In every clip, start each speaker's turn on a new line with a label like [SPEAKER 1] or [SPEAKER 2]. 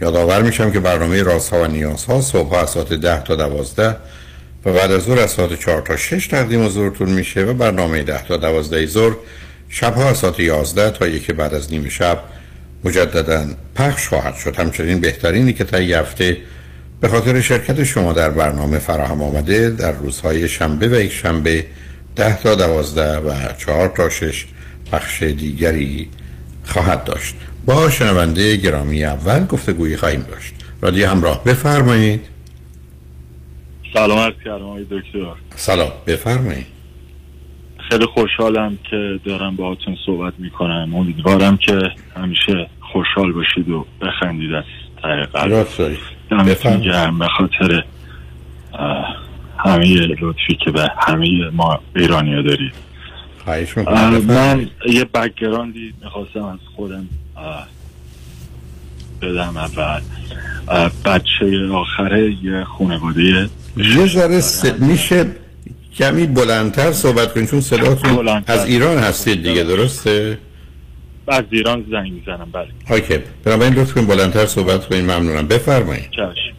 [SPEAKER 1] یادآور میشم که برنامه رازها و نیازها صبح از ساعت 10 تا 12 و بعد از ظهر از ساعت 4 تا 6 تقدیم حضورتون میشه و برنامه 10 تا 12 ظهر شبها از ساعت 11 تا یک بعد از نیم شب مجددا پخش خواهد شد. همچنین بهترینی که تا هفته به خاطر شرکت شما در برنامه فراهم آمده در روزهای شنبه و یک شنبه 10 تا 12 و 4 تا 6 پخش دیگری خواهد داشت. با شنونده گرامی اول گفتگویی خواهیم داشت. رادیو همراه بفرمایید.
[SPEAKER 2] سلام عرض کردم آقای دکتر.
[SPEAKER 1] سلام بفرمایید.
[SPEAKER 2] خیلی خوشحالم که دارم باهاتون صحبت می‌کنم. امیدوارم که همیشه خوشحال باشید و بخندید از ته قلب. گرم. به خاطر همه لطفی که به همه ما ایرانی ها دارید من یه background ی می‌خواستم از خودم بدم اول. بچه آخره یه خونواده
[SPEAKER 1] یه ذره میشه کمی بلندتر صحبت کنید چون صداتون از ایران هستید دیگه درسته؟
[SPEAKER 2] از ایران زنگ می‌زنم بله.
[SPEAKER 1] OK. بنابراین لطف کنید بلندتر صحبت کنید ممنونم. بفرمایید.
[SPEAKER 2] چشم.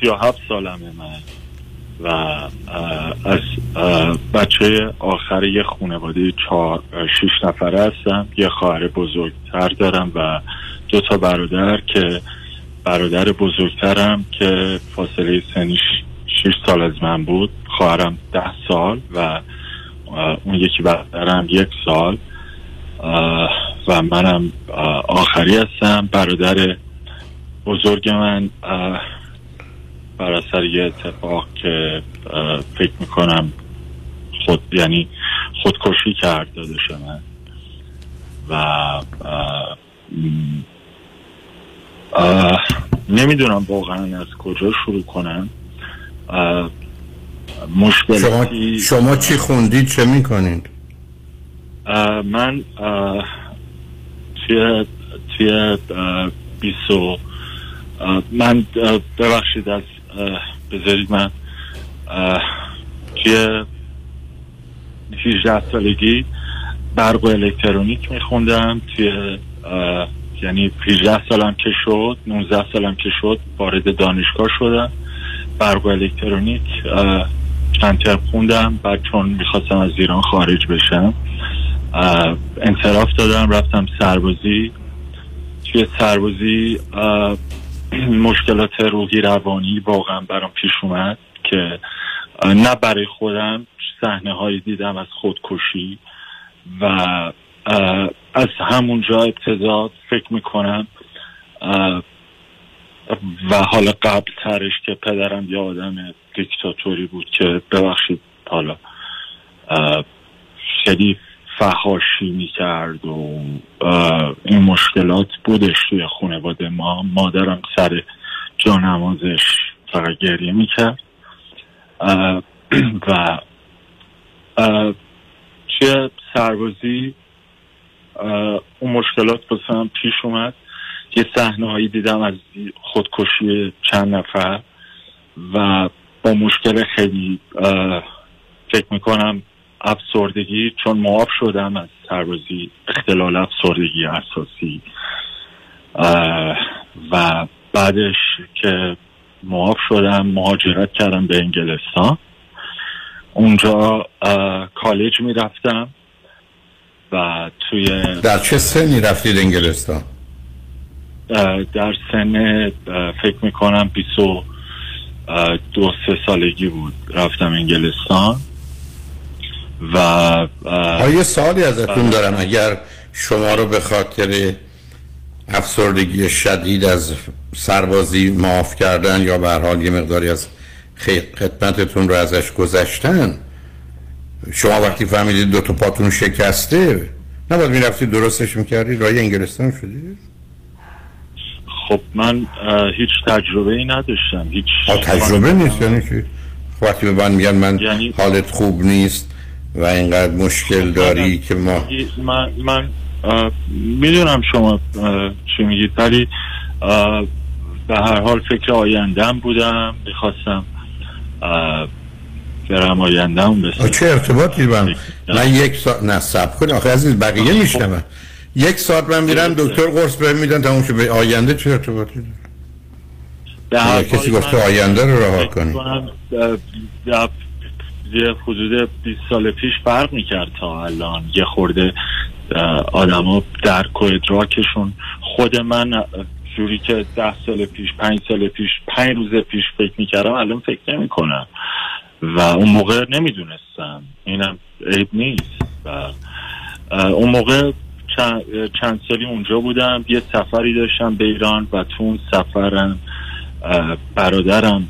[SPEAKER 2] سی و هفت سالمه من. و از بچه آخر یه خانواده چهار شیش نفره هستم. یه خواهر بزرگتر دارم و دو تا برادر که برادر بزرگترم که فاصله سنیش شیش سال از من بود. خواهرم ده سال و اون یکی برادرم یک سال. و منم آخری هستم. برادر بزرگ من بر اثر یه اتفاق که فکر می‌کنم خود یعنی خودکشی کرد دادش من. و نمی‌دونم واقعا از کجا شروع کنم. مشکل
[SPEAKER 1] شما, شما چی خوندید؟ چه می‌کنید؟
[SPEAKER 2] من توی توی بیسو من ببخشید از بذارید من. توی 18 سالگی برق و الکترونیک میخوندم. توی یعنی 18 سالم که شد 19 سالم که شد وارد دانشگاه شدم. برق و الکترونیک چند ترم خوندم. بعد چون می‌خواستم از ایران خارج بشم انصراف دادم. رفتم سربازی. توی سربازی مشکلات روحی روانی واقعا برام پیش اومد که نه برای خودم صحنه هایی دیدم از خودکشی و از همونجا ابتدا فکر می‌کنم و حالا قبل ترش که پدرم یه آدم دیکتاتوری بود که ببخشید حالا خیلی فهاشی می‌کرد و این مشکلات بودش توی خانواده. ما مادرم سر جانمازش فقط گریه می‌کرد. و توی سربازی اون مشکلات بسیم پیش اومد. یه صحنه هایی دیدم از خودکشی چند نفر و با مشکل خیلی فکر می‌کنم افسردگی چون معاف شدم از سربازی اختلال افسردگی اساسی. و بعدش که معاف شدم مهاجرت کردم به انگلستان. اونجا کالج می‌رفتم و توی
[SPEAKER 1] در چه سنی رفتید انگلستان؟
[SPEAKER 2] در سن فکر می‌کنم بیسو دو سه سالگی بود رفتم انگلستان. و
[SPEAKER 1] یه سالی ازتون دارم. اگر شما رو به خاطر افسردگی شدید از سربازی معاف کردن یا به حال یه مقداری از خدمتتون رو ازش گذشتن شما وقتی فهمیدید دو تا پاتون شکسته نباید می‌رفتید درستش می‌کردید رای انگلستان شدید
[SPEAKER 2] خب من هیچ تجربه ای نداشتم هیچ
[SPEAKER 1] تجربه نیست یعنی چی؟ وقتی به من میگن من
[SPEAKER 2] یعنی...
[SPEAKER 1] حالت خوب نیست و اینقدر مشکل داری که ما
[SPEAKER 2] من, من می‌دونم شما چی میگید ولی به هر حال فکر آیندهم بودم می‌خواستم برم آیندهم بسیم
[SPEAKER 1] چه ارتباطی من من یک ساعت نه سب کنی آخه عزیز بقیه خب. میشنم یک ساعت من میرم دکتر قرص بهم میدن تموم به آینده چه ارتباطی داره کسی گفته آینده رو رها کنی.
[SPEAKER 2] یه حدود 20 سال پیش فرق می‌کرد تا الان. یه خورده آدما درک و ادراکشون. خود من جوری که ده سال پیش پنج سال پیش پنج روز پیش فکر می‌کردم الان فکر نمی کنم و اون موقع نمی‌دونستم. اینم عیب نیست. و اون موقع چند, چند سالی اونجا بودم. یه سفری داشتم به ایران و تو اون سفرم برادرم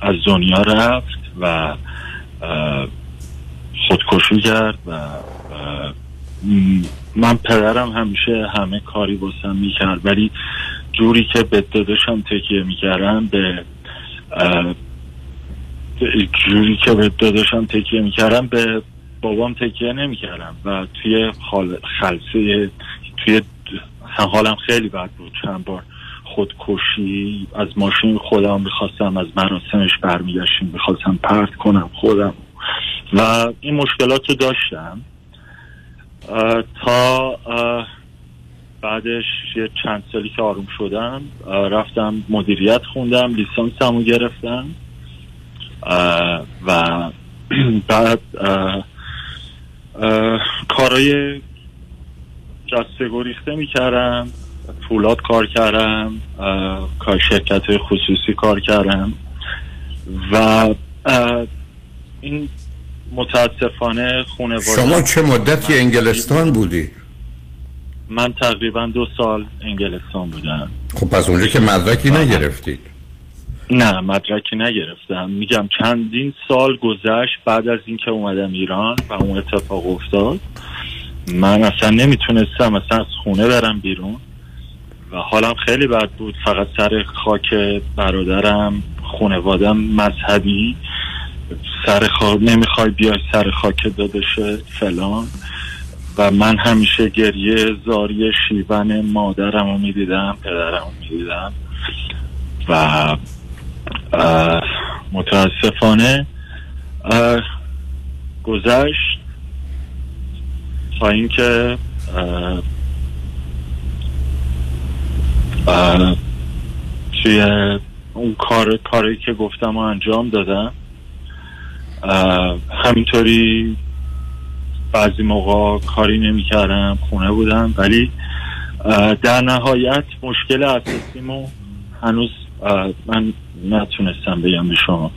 [SPEAKER 2] از دنیا رفت و خودکشی کرد و من پدرم همیشه همه کاری باسم می‌کرد ولی جوری که به داداشم تکیه می‌کردم به جوری که به داداشم تکیه می‌کردم به بابام تکیه نمی‌کردم و توی خلصه توی حالم خیلی بد بود. چند بار خودکشی از ماشین خودم می‌خواستم از مراسمش برمیگشتیم می‌خواستم پرت کنم خودم. و این مشکلات رو داشتم. تا بعدش یه چند سالی که آروم شدم رفتم مدیریت خوندم لیسانسمو گرفتم. و بعد کارای جسته گریخته می‌کردم. فولاد کار کردم کار شرکت خصوصی کار کردم. و این متاسفانه خونه
[SPEAKER 1] شما چه مدتی انگلستان بودی؟
[SPEAKER 2] من تقریبا دو سال انگلستان بودم.
[SPEAKER 1] خب پس اونجا که مدرکی نگرفتید
[SPEAKER 2] نه مدرکی نگرفتم. میگم چندین سال گذشت بعد از اینکه اومدم ایران و اون اتفاق افتاد. من اصلا نمی‌تونستم اصلا از خونه برم بیرون. حالم خیلی بد بود. فقط سر خاک برادرم خونوادم مذهبی. سر خاک نمی‌خوای بیای سر خاک دادشه فلان. و من همیشه گریه زاری شیون مادرم رو می‌دیدم پدرم رو می‌دیدم. و متاسفانه گذشت تا اینکه توی اون کار کاری که گفتم و انجام دادم همینطوری بعضی موقع کاری نمی کردم خونه بودم ولی در نهایت مشکل اساسیمو هنوز من نتونستم بگم به شما.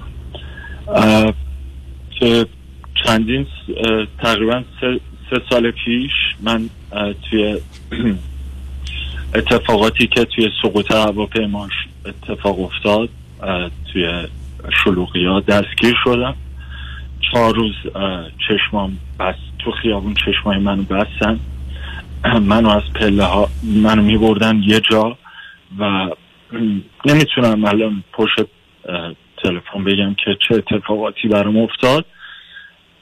[SPEAKER 2] که چندین تقریبا سه, سه سال پیش من توی اتفاقاتی که توی سقوط هواپیما اتفاق افتاد توی شلوغی دستگیر شدم. چهار روز چشمام بس تو خیابون چشمای منو بستن. منو از پله ها منو می بردن یه جا و نمی‌تونم الان پشت تلفن بگم که چه اتفاقاتی برام افتاد.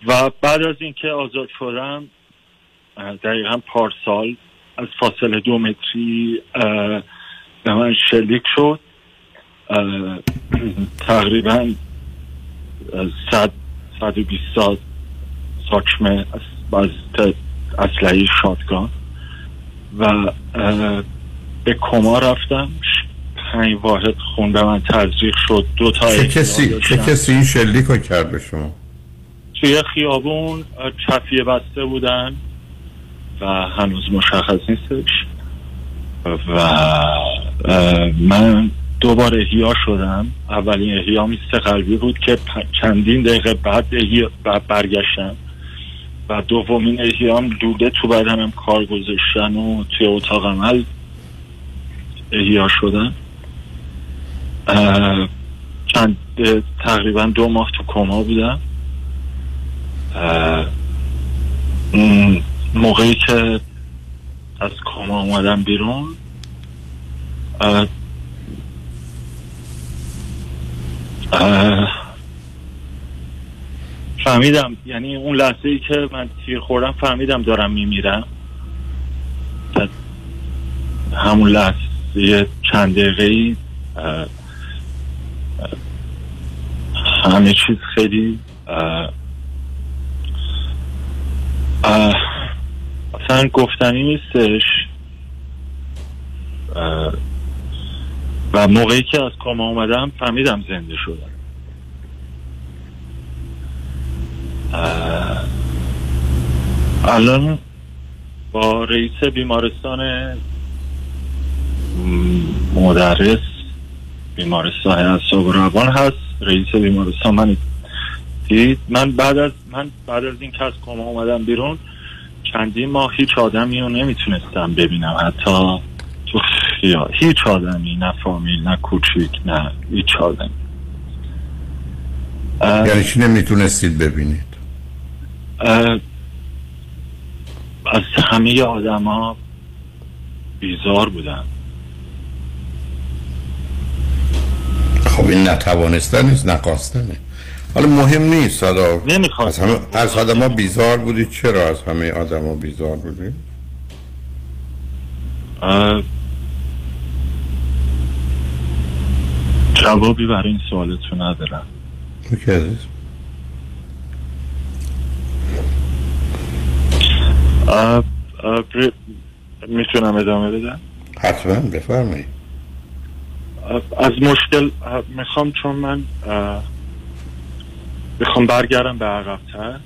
[SPEAKER 2] و بعد از اینکه آزاد شدم دقیقا پارسال از فاصله دو متری به من شلیک شد. تقریبا صد صد و بیست سال ساچمه از اسلحه شادگان و به کما رفتم. پنج واحد خون به من تزریق شد. دو تا
[SPEAKER 1] چه کسی, چه کسی این شلیک رو کرد به شما؟
[SPEAKER 2] توی خیابون چفیه بسته بودن. و هنوز مشخص نیستش. و من دوباره احیا شدم. اولین احیا میست قلبی بود که چندین دقیقه بعد برگشتم. و دومین احیام دوده تو بدنم کار گذاشتن و توی اتاق عمل احیا شدم چند تقریبا دو ماه تو کما بودم. موقعی که از کما اومدم بیرون فهمیدم یعنی اون لحظه ای که من تیر خوردم فهمیدم دارم میمیرم. همون لحظه چند دقیقه ای همه چیز خیلی اصلا گفتنی نیستش. و موقعی که از کاما اومدم فهمیدم زنده شدم. الان با رئیس بیمارستان مدرس بیمارستان اعصاب و روان هست. رئیس بیمارستان من دید؟ من بعد از من بعد از این که از کما اومدم بیرون چندین ماه هیچ آدمی رو نمی‌تونستم ببینم. حتی تو خیال هیچ آدمی نه فامیل نه کوچیک نه هیچ آدمی.
[SPEAKER 1] یعنی چی نمی‌تونستید ببینید؟
[SPEAKER 2] از همه آدما بیزار بودم
[SPEAKER 1] خب این نتوانستن نیست نقاستنه حالا مهم نیست صدا
[SPEAKER 2] از
[SPEAKER 1] همه از آدم ها بیزار بودید چرا از همه آدم ها بیزار بودید
[SPEAKER 2] جوابی برای این سوالتون ندارم. می‌تونم ادامه بدم؟
[SPEAKER 1] حتما بفرمایید.
[SPEAKER 2] از مشکل می‌خوام چون من می‌خوام برگردم به عقبتر.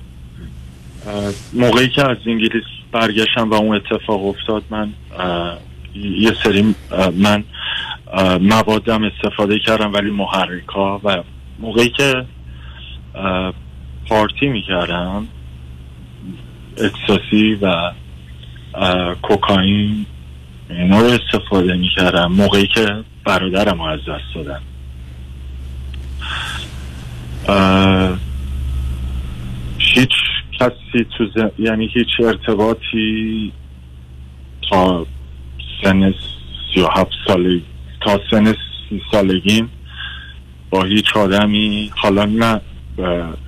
[SPEAKER 2] موقعی که از انگلیس برگشتم و اون اتفاق افتاد من یه سری من موادم استفاده کردم ولی محرکا و موقعی که پارتی می‌کردم اکساسی و کوکائین اینا رو استفاده می‌کردم. موقعی که برادرم از دست دادم هیچ کسی تو یعنی هیچ ارتباطی تا سن سی و هفت سالگی تا سن سی سالگیم با هیچ آدمی حالا نه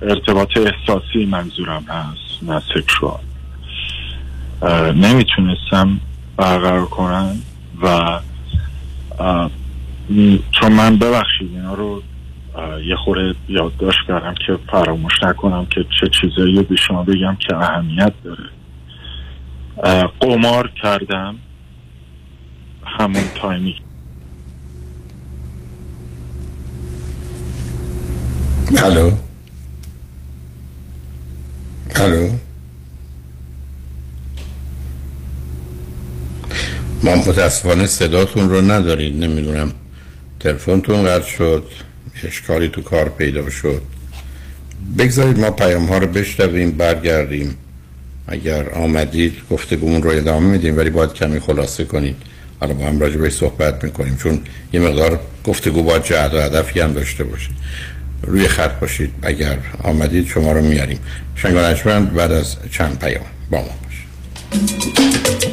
[SPEAKER 2] ارتباط احساسی منظورم هست نه سکشوال. نمی‌تونستم برقرار کنم و چون من ببخشید اینا رو یه خوره یادداشت کردم که فراموش نکنم که چه چیزایی به شما بگم که اهمیت داره. قمار کردم. همون تایمی.
[SPEAKER 1] الو الو ما متاسفانه صداتون رو ندارید. نمی‌دونم. تلفنتون قطع شد. اشکالی تو کار پیدا شد. بگذارید ما پیام ها رو بشنویم برگردیم. اگر آمدید گفتگومون رو ادامه میدیم ولی باید کمی خلاصه کنید. حالا با هم راجع به صحبت می‌کنیم چون یه مقدار گفتگو با جهد و هدفی هم داشته باشه. روی خط باشید. اگر آمدید شما رو میاریم. شنگانجمند بعد از چند پیام با ما باشید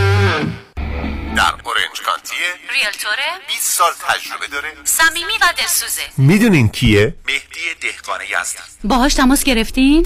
[SPEAKER 3] کانتیه
[SPEAKER 4] ریلتوره
[SPEAKER 3] 20 سال تجربه داره.
[SPEAKER 4] صمیمی و دلسوزه.
[SPEAKER 3] می‌دونین کیه؟ مهدی دهقان یزدی
[SPEAKER 4] باهاش تماس گرفتین؟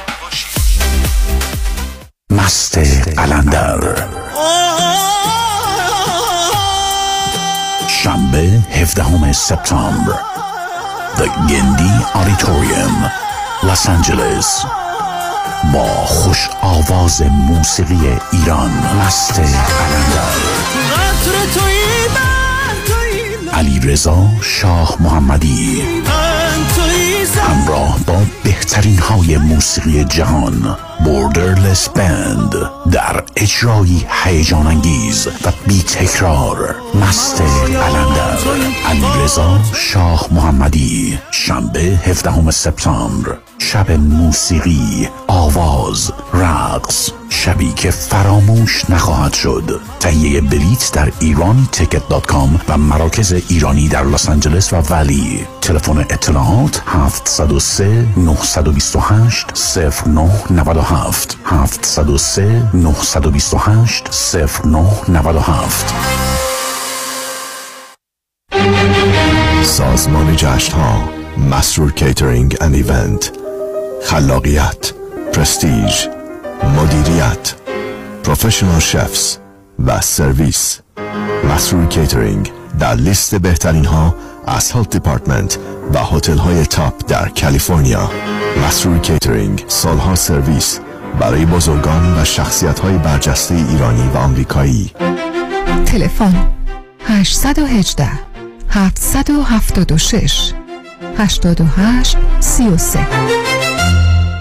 [SPEAKER 5] مست قلندر. شنبه 17 سپتامبر. The گندی آریتوریوم لس آنجلس با خوش آواز موسیقی ایران مست قلندر. علی رضا شاه محمدی. همراه با بهترین های موسیقی جهان. Borderless Band در اجرایی هیجان انگیز و بی تکرار مست قلندر علی رضا شاه محمدی. شنبه 17 سپتامبر. شب موسیقی. آواز. رقص. شبی که فراموش نخواهد شد. تهیه بلیت در ایرانی Ticket dot com و مراکز ایرانی در لس آنجلس و Valley. تلفن اطلاعات 703 928 0997 703 928 0997
[SPEAKER 6] سازمان جشن ها مسرور catering and event خلاقیت پرستیژ مدیریت professional chefs و سرویس مسرور کیترینگ در لیست بهترین ها از Health Department و هتل های top در کالیفرنیا. مسرور کیترینگ سالها سرویس برای بزرگان و شخصیت های برجسته ایرانی و آمریکایی.
[SPEAKER 7] تلفن 818 776 88 33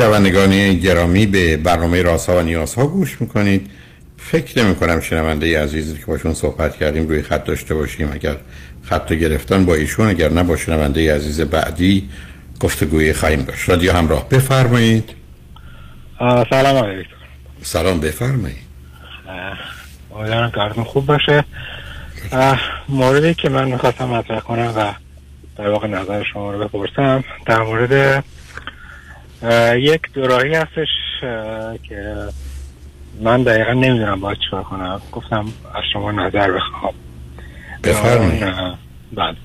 [SPEAKER 1] شنوندگان گرامی به برنامه راسا و نیازها گوش می‌کنید. فکر نمی کنم شنونده عزیزی که باشون صحبت کردیم روی خط داشته باشیم. اگر خط گرفتن با ایشون اگر نه با شنونده عزیز بعدی گفتگوی خواهیم داشت. رادیو همراه. بفرمایید.
[SPEAKER 8] سلام علیکم.
[SPEAKER 1] سلام بفرمایید.
[SPEAKER 8] امیدوارم کارتون خوب باشه. موردی که من می‌خواستم مطرح کنم و در واقع نظر شما رو بپرسم در مورد یک دوراهی هستش که من دقیقا نمی‌دونم باید چیکار کنم. گفتم از شما نظر بخوام.
[SPEAKER 1] بفرمایید.
[SPEAKER 8] بله.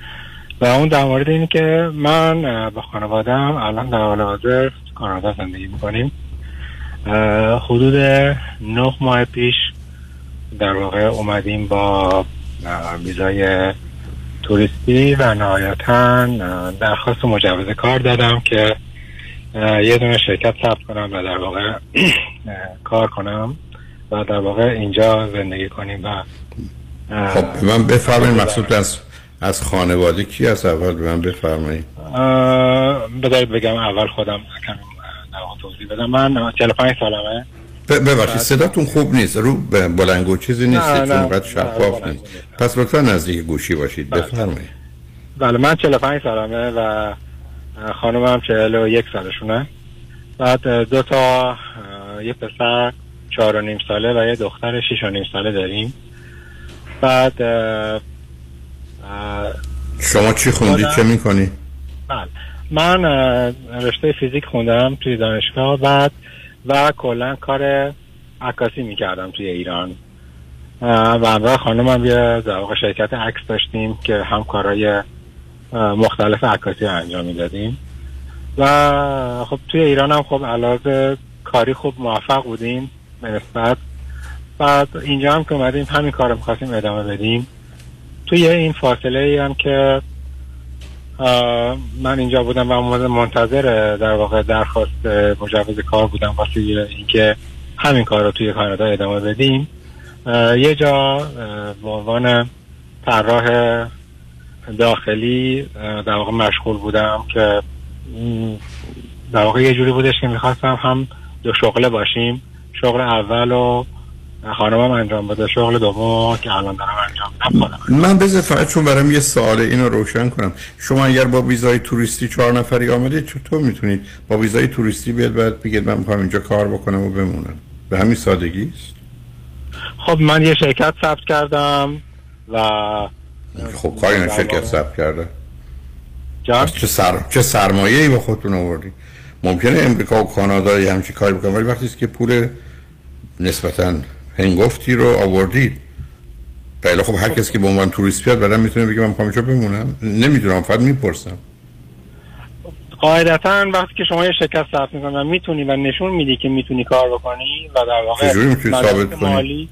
[SPEAKER 8] و اون در مورد اینه که من با خانوادم الان در حال حاضر کانادا زندگی می‌کنیم. حدود نه ماه پیش در واقع اومدیم با ویزای توریستی و نهایتا درخواست مجوز کار دادم که یه دونه شرکت ثبت کنم و در واقع کار کنم و در واقع اینجا زندگی کنیم و
[SPEAKER 1] خب من بفرمایید مقصود از از خانواده کی از اول به من بفرمایید.
[SPEAKER 8] بذارید بگم اول خودم کمی توضیح بدم. من 45 سالمه.
[SPEAKER 1] ببخشید صداتون خوب نیست رو بلنگو چیزی نیست چون قد شفاف نیست. پس لطفا نزدیک گوشی باشید. بفرمایید.
[SPEAKER 8] بله من 45 سالمه و خانمم 41 سالشونه. بعد دو تا یه پسر چهار و نیم ساله و یه دختر شیش و نیم ساله داریم. بعد
[SPEAKER 1] شما چی خوندید چه می‌کنی؟
[SPEAKER 8] بله. من رشته فیزیک خوندم توی دانشگاه بعد و کلا کار عکاسی می‌کردم توی ایران. و همراه خانمم یه در شرکت عکس داشتیم که هم کارهای مختلف عکاسی انجام می‌دادیم. و خب توی ایران هم خب علاوه کاری خوب موفق بودیم به نسبت. بعد اینجا هم که اومدیم همین کار رو می‌خواستیم ادامه بدیم. توی این فاصله ای هم که من اینجا بودم و منتظر در واقع درخواست مجوز کار بودم واسه اینکه همین کار رو توی کانادا ادامه بدیم. یه جا به عنوان طراح داخلی در واقع مشغول بودم که در واقع یه جوری بودش که می‌خواستم هم دو شغله باشیم. شغل اول و خانمم انجام بده شغل دوم که الان دارم انجام
[SPEAKER 1] میدم من بذار فقط چون برام یه سوال اینو روشن کنم. شما اگر با ویزای توریستی چهار نفری آمدید چطور می‌تونید با ویزای توریستی بیاد بعد بگید من می‌خوام اینجا کار بکنم و بمونم؟ به همین سادگی است؟
[SPEAKER 8] خب من یه شرکت ثبت کردم و
[SPEAKER 1] خب کاری نه شرکت ثبت کرده. چه سر چه سرمایه ای با خودتون آوردی؟ ممکنه امریکا و کانادا یه همچی کاری بکنن ولی وقتی که پول نسبتا هنگفتی رو آوردید خیلی خب هر کسی که به عنوان توریست بیاد بعدا می‌تونه بگه من می‌خوام بمونم. نمی‌دونم فقط می‌پرسم.
[SPEAKER 8] قاعدتا وقتی که شما یه شرکت ثبت می‌کنی می‌تونی و نشون میدی که می‌تونی کار بکنی و در واقع
[SPEAKER 1] ثابت
[SPEAKER 8] مالی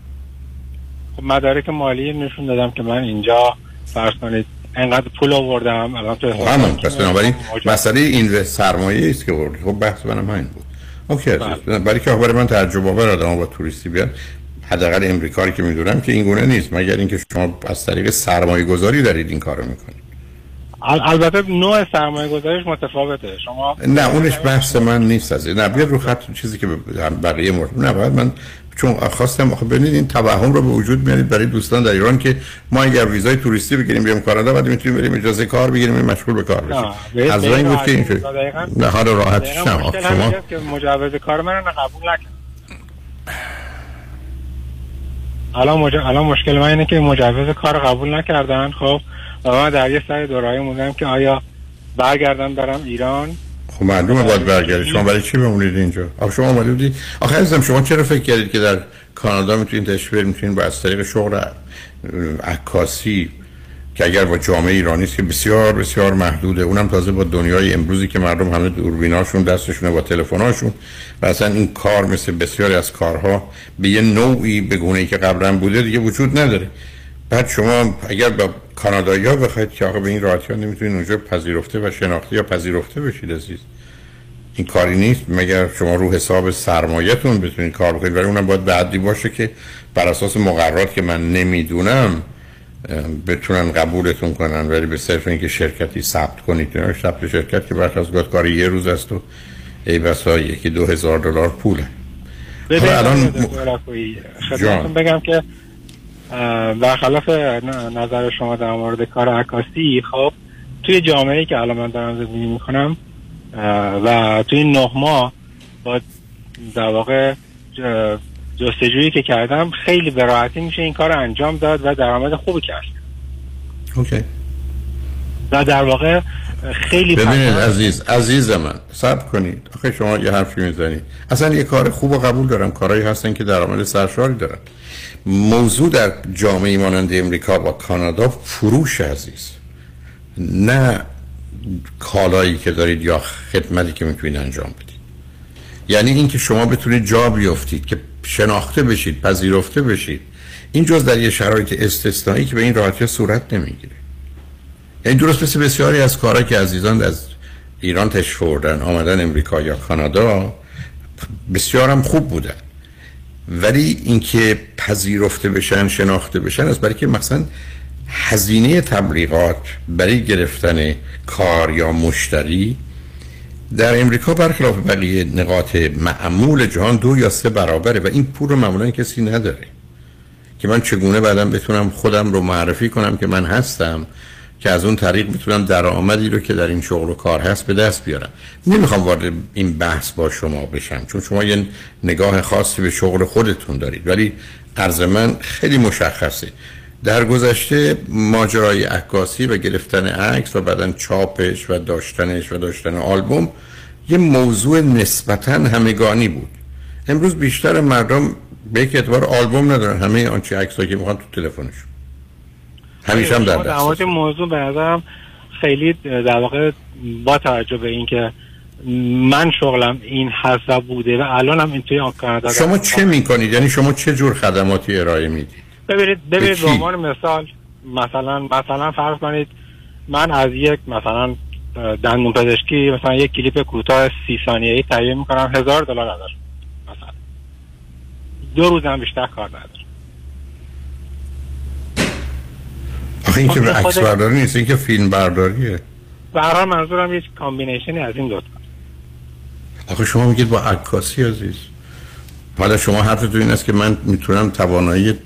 [SPEAKER 8] خب مدارک مالی نشون دادم که من اینجا فرض کنید انقدر پول آوردم الان تو
[SPEAKER 1] همون پس بنابراین مسئله این سرمایه است که خب بحث منم همین بود. اوکی بله. برای که برای من تعجب آور آدم با توریستی بیاد حداقل امریکایی که می‌دونم که این گونه نیست. مگر اینکه شما از طریق سرمایه گذاری دارید این کارو می‌کنید.
[SPEAKER 8] البته نوع سرمایه گذاریش متفاوته. شما
[SPEAKER 1] نه اونش بحث من نیست از نه بیاد رو خط چیزی که بقیه مورد. نه باید من چون خواستم آخه ببینید این توهم رو به وجود میارید برای دوستان در ایران که ما اگر ویزای توریستی بگیریم بیام کانادا بعد می‌تونیم بریم اجازه کار بگیریم مشغول به کار بشیم. از این بود که اینجوری. نه حال راحتش نه
[SPEAKER 8] شما که مجوز کار من رو قبول نکرد الان مج... الان مشکل من اینه که مجوز کار قبول نکردن خب؟ و در یه سر دورایی موندم که آیا برگردم برم ایران؟
[SPEAKER 1] خب معلومه باید برگردید شما برای چی بمونید اینجا؟ آخه شما اومده بودید آخه عزیزم شما چرا فکر کردید که در کانادا می‌تونید تشویر می‌تونید با از طریق شغل عکاسی که اگر با جامعه ایرانی که بسیار بسیار محدوده. اونم تازه با دنیای امروزی که مردم همه دوربیناشون دستشونه با تلفن‌هاشون. و اصلا این کار مثل بسیاری از کارها به یه نوعی به گونه که قبلا بوده دیگه وجود نداره. بعد شما اگر با کانادایی ها بخواید که آقا به این راحتی ها نمی‌تونید اونجا پذیرفته و شناخته یا پذیرفته بشید عزیز. این کاری نیست. مگر شما رو حساب سرمایهتون بتونید کار بکنید؟ ولی اونم باید بعدی باشه که بر اساس مقررات که من نمی‌دونم بتونن قبولتون کنن. ولی به صرف اینکه شرکتی ثبت کنید نه ثبت شرکت که برخ از گفت کار یه روز است و ای بسا یکی دو هزار دلار پوله.
[SPEAKER 8] الان م... بگم که برخلاف نظر شما در مورد کار عکاسی خب توی جامعه که الان من دارم زندگی می‌کنم و توی نه ماه با در واقع جستجویی که کردم خیلی به راحتی میشه این کار انجام داد و درآمد خوبی کرد.
[SPEAKER 1] اوکی.
[SPEAKER 8] و در واقع خیلی
[SPEAKER 1] ببینید عزیز عزیز من صبر کنید. آخه شما یه حرفی می‌زنید. اصلا یه کار خوب و قبول دارم. کارهایی هستن که درآمد سرشاری دارن. موضوع در جامعه مانند امریکا و کانادا فروش عزیز. نه کالایی که دارید یا خدمتی که می‌تونید انجام بدید. یعنی اینکه شما بتونید جا بیافتید که شناخته بشید پذیرفته بشید. این جز در یه شرایط استثنایی که به این راحتی صورت نمی‌گیره. یعنی درست مثل بسیاری از کارها که عزیزان از ایران تشریف آوردن آمدن امریکا یا کانادا بسیار هم خوب بودن. ولی اینکه پذیرفته بشن شناخته بشن از برای که مثلا هزینه تبلیغات برای گرفتن کار یا مشتری در امریکا برخلاف بقیه نقاط معمول جهان دو یا سه برابره و این پول رو معمولا کسی نداره. که من چگونه بعدم بتونم خودم رو معرفی کنم که من هستم که از اون طریق می‌تونم درآمدی رو که در این شغل و کار هست به دست بیارم. نمی‌خوام وارد این بحث با شما بشم چون شما یه نگاه خاصی به شغل خودتون دارید. ولی عرض من خیلی مشخصه. در گذشته ماجرای عکاسی و گرفتن عکس و بعدا چاپش و داشتنش و داشتن آلبوم یه موضوع نسبتا همگانی بود. امروز بیشتر مردم به یک اعتبار آلبوم ندارن. همه آنچه عکسایی که می‌خوان تو تلفنشون. همیشه هم در دست
[SPEAKER 8] موضوع به نظرم خیلی در واقع با توجه به اینکه من شغلم این حساب بوده و الان هم این توی کانادا
[SPEAKER 1] شما چه می‌کنید؟ یعنی شما چه جور خدماتی ارائه می‌دید؟
[SPEAKER 8] ببینید ببینید به عنوان مثال مثلا مثلا فرض کنید من از یک مثلا دندون پزشکی مثلا یک کلیپ کوتاه سی ثانیه‌ای تهیه می‌کنم هزار دلار ازش مثلا. دو روزم بیشتر کار ندارم.
[SPEAKER 1] آخه این که به عکس برداری نیست این که فیلم برداریه.
[SPEAKER 8] هر منظورم یک کامبینیشنی از این دوتا
[SPEAKER 1] آخه شما میگید با عکاسی عزیز. حالا شما حرفتون این است که من می‌تونم توانایی